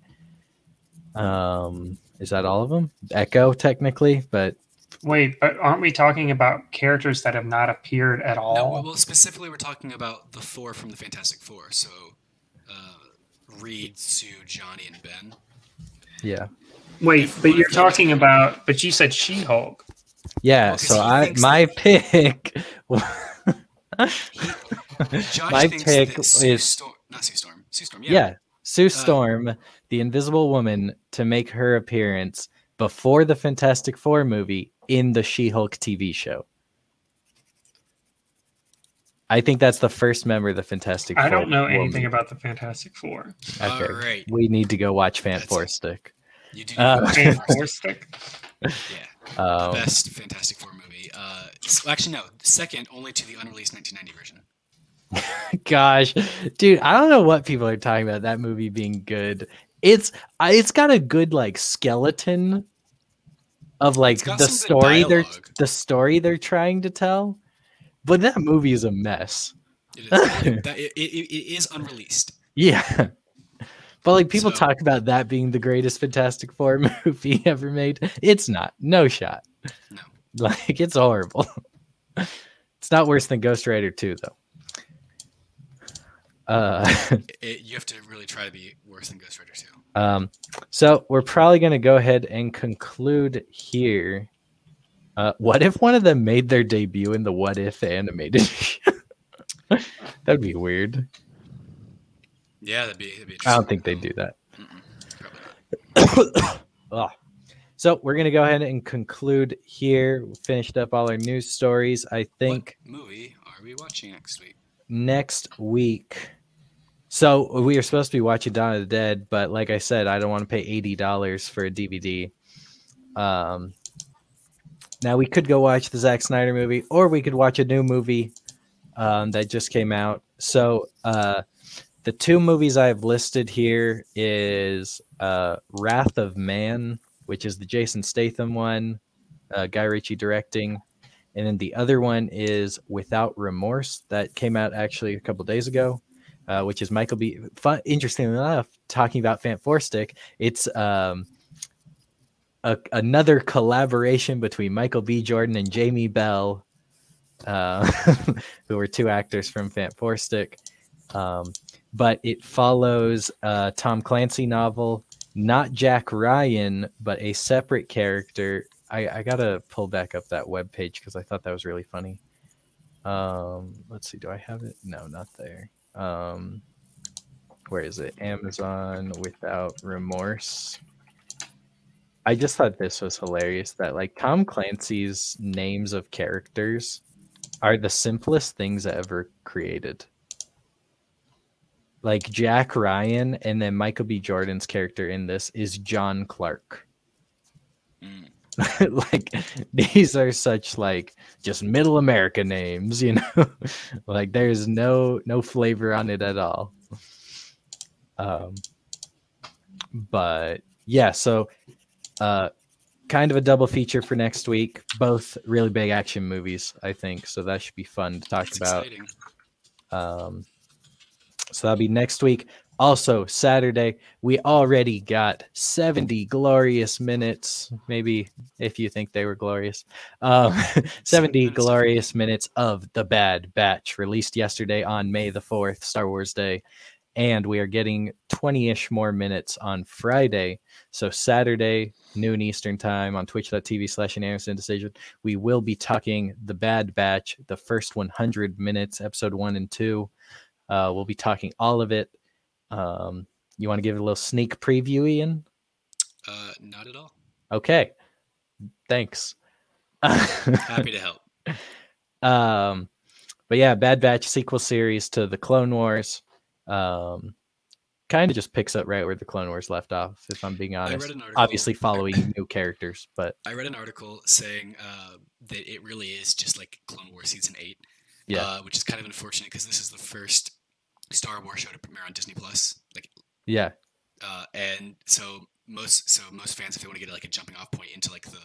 Um, is that all of them? Echo, technically, but Wait, but aren't we talking about characters that have not appeared at all? No, well, specifically, we're talking about the four from the Fantastic Four. So, uh, Reed, Sue, Johnny, and Ben. yeah, Wait, if but you're talking about, but you said She-Hulk. yeah. Well, 'cause so I my that- pick. Josh My thinks pick Sue is- Storm, not Sue Storm, Sue Storm. Yeah. yeah, Sue Uh, Storm, the Invisible Woman, to make her appearance before the Fantastic Four movie in the She-Hulk TV show. I think that's the first member of the Fantastic Four. I don't know woman. anything about the Fantastic Four. Okay. All right. We need to go watch Fan That's Four it. Stick. You do Uh, know the And first- Four Stick. Yeah, Um, the best Fantastic Four movie. Uh, actually, no, second only to the unreleased 1990 version. Gosh, dude, I don't know what people are talking about that movie being good. It's it's got a good like skeleton of like the story they're the story they're trying to tell, but that movie is a mess. It is, that, it, it, it is unreleased. Yeah. But like people So- talk about that being the greatest Fantastic Four movie ever made. It's not. No shot. No. Like it's horrible. it's not worse than Ghost Rider 2 though. Uh It, you have to really try to be worse than Ghost Rider 2. Um, so we're probably going to go ahead and conclude here. Uh, what if one of them made their debut in the What If animated? That'd be weird. Yeah, that'd be. That'd be I don't think they'd do that. Ugh. So we're going to go ahead and conclude here. We finished up all our news stories. I think What movie are we watching next week? next week. So we are supposed to be watching Dawn of the Dead, but like I said, I don't want to pay eighty dollars for a DVD. Um, now we could go watch the Zack Snyder movie, or we could watch a new movie um, that just came out. So uh, the two movies I've listed here is uh, Wrath of Man, which is the Jason Statham one, uh, Guy Ritchie directing, and then the other one is Without Remorse that came out actually a couple days ago, uh, which is Michael B. Fun, interestingly enough, talking about Fant Four Stick, it's um, a, another collaboration between Michael B. Jordan and Jamie Bell, uh, who were two actors from Fant Four Stick. Um, but it follows a Tom Clancy novel, not Jack Ryan, but a separate character I, I gotta pull back up that web page because I thought that was really funny. Um, let's see, do I have it? No, not there. Um, where is it? Amazon without remorse. I just thought this was hilarious that like Tom Clancy's names of characters are the simplest things ever created. Like Jack Ryan and then Michael B. Jordan's character in this is John Clark. Mm. like these are such like just middle america names you know like there's no no flavor on it at all um but yeah so uh kind of a double feature for next week both really big action movies i think so that should be fun to talk That's about exciting. um, so that'll be next week. Also, Saturday, we already got 70 glorious minutes. Maybe if you think they were glorious, um, 70 glorious minutes of The Bad Batch released yesterday on May the 4th, Star Wars Day. And we are getting 20 ish more minutes on Friday. So, Saturday, noon Eastern time on twitch.tv slash Unanimous Indecision, we will be talking The Bad Batch, the first 100 minutes, episode one and two. Uh, we'll be talking all of it. Um, you want to give it a little sneak preview, Ian? Uh, not at all. Okay. Thanks. Happy to help. um, but yeah, Bad Batch sequel series to the Clone Wars. Um, kind of just picks up right where the Clone Wars left off, if I'm being I honest. read an article. Obviously, following new characters, but I read an article saying uh, that it really is just like Clone Wars season eight. Yeah. Uh, which is kind of unfortunate because this is the first Star Wars show to premiere on Disney Plus. Like, yeah, uh, and so most so most fans, if they want to get like a jumping off point into like the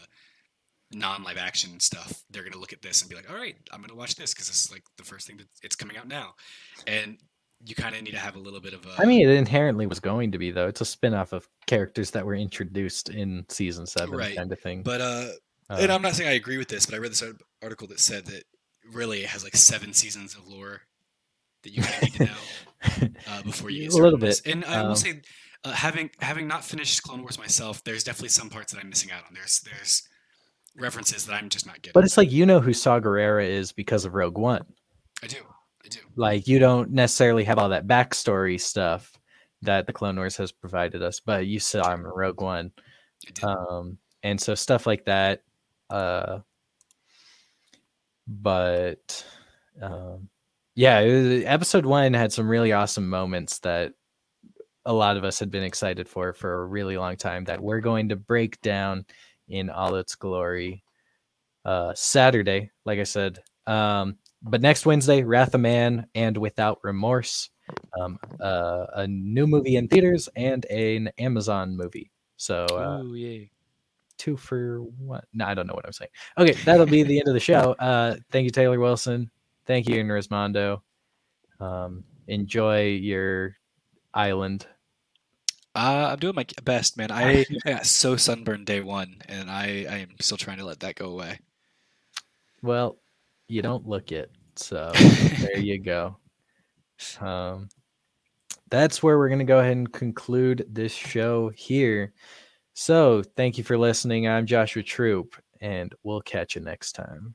non-live action stuff, they're gonna look at this and be like, "All right, I'm gonna watch this because this is like the first thing that it's coming out now," and you kind of need to have a little bit of a. I mean, it inherently was going to be though. It's a spin-off of characters that were introduced in season seven, Right, kind of thing. but uh, Uh, and I'm not saying I agree with this, but I read this article that said that really it has like seven seasons of lore that you kind of need to know uh, before you A get started little bit, And I um, will say, uh, having having not finished Clone Wars myself, there's definitely some parts that I'm missing out on. There's there's references that I'm just not getting. but it's like you know who Saw Gerrera is because of Rogue One. I do, I do. like you don't necessarily have all that backstory stuff that the Clone Wars has provided us, but you saw him in Rogue One, um, and so stuff like that. Uh, but um, yeah, was- episode one had some really awesome moments that a lot of us had been excited for for a really long time. That we're going to break down in all its glory uh, Saturday, like I said. Um, but next Wednesday, Wrath of Man and Without Remorse, um, uh, a new movie in theaters and an Amazon movie. So uh, Ooh. Two for one. No, I don't know what I'm saying. Okay, that'll be the end of the show. Uh, thank you, Taylor Wilson. Thank you, Ian Rismondo. Um, enjoy your island. Uh, I'm doing my best, man. I, I got so sunburned day one, and I, I am still trying to let that go away. Well, you don't look it, so there you go. Um, that's where we're going to go ahead and conclude this show here. So, thank you for listening. I'm Joshua Troop, and we'll catch you next time.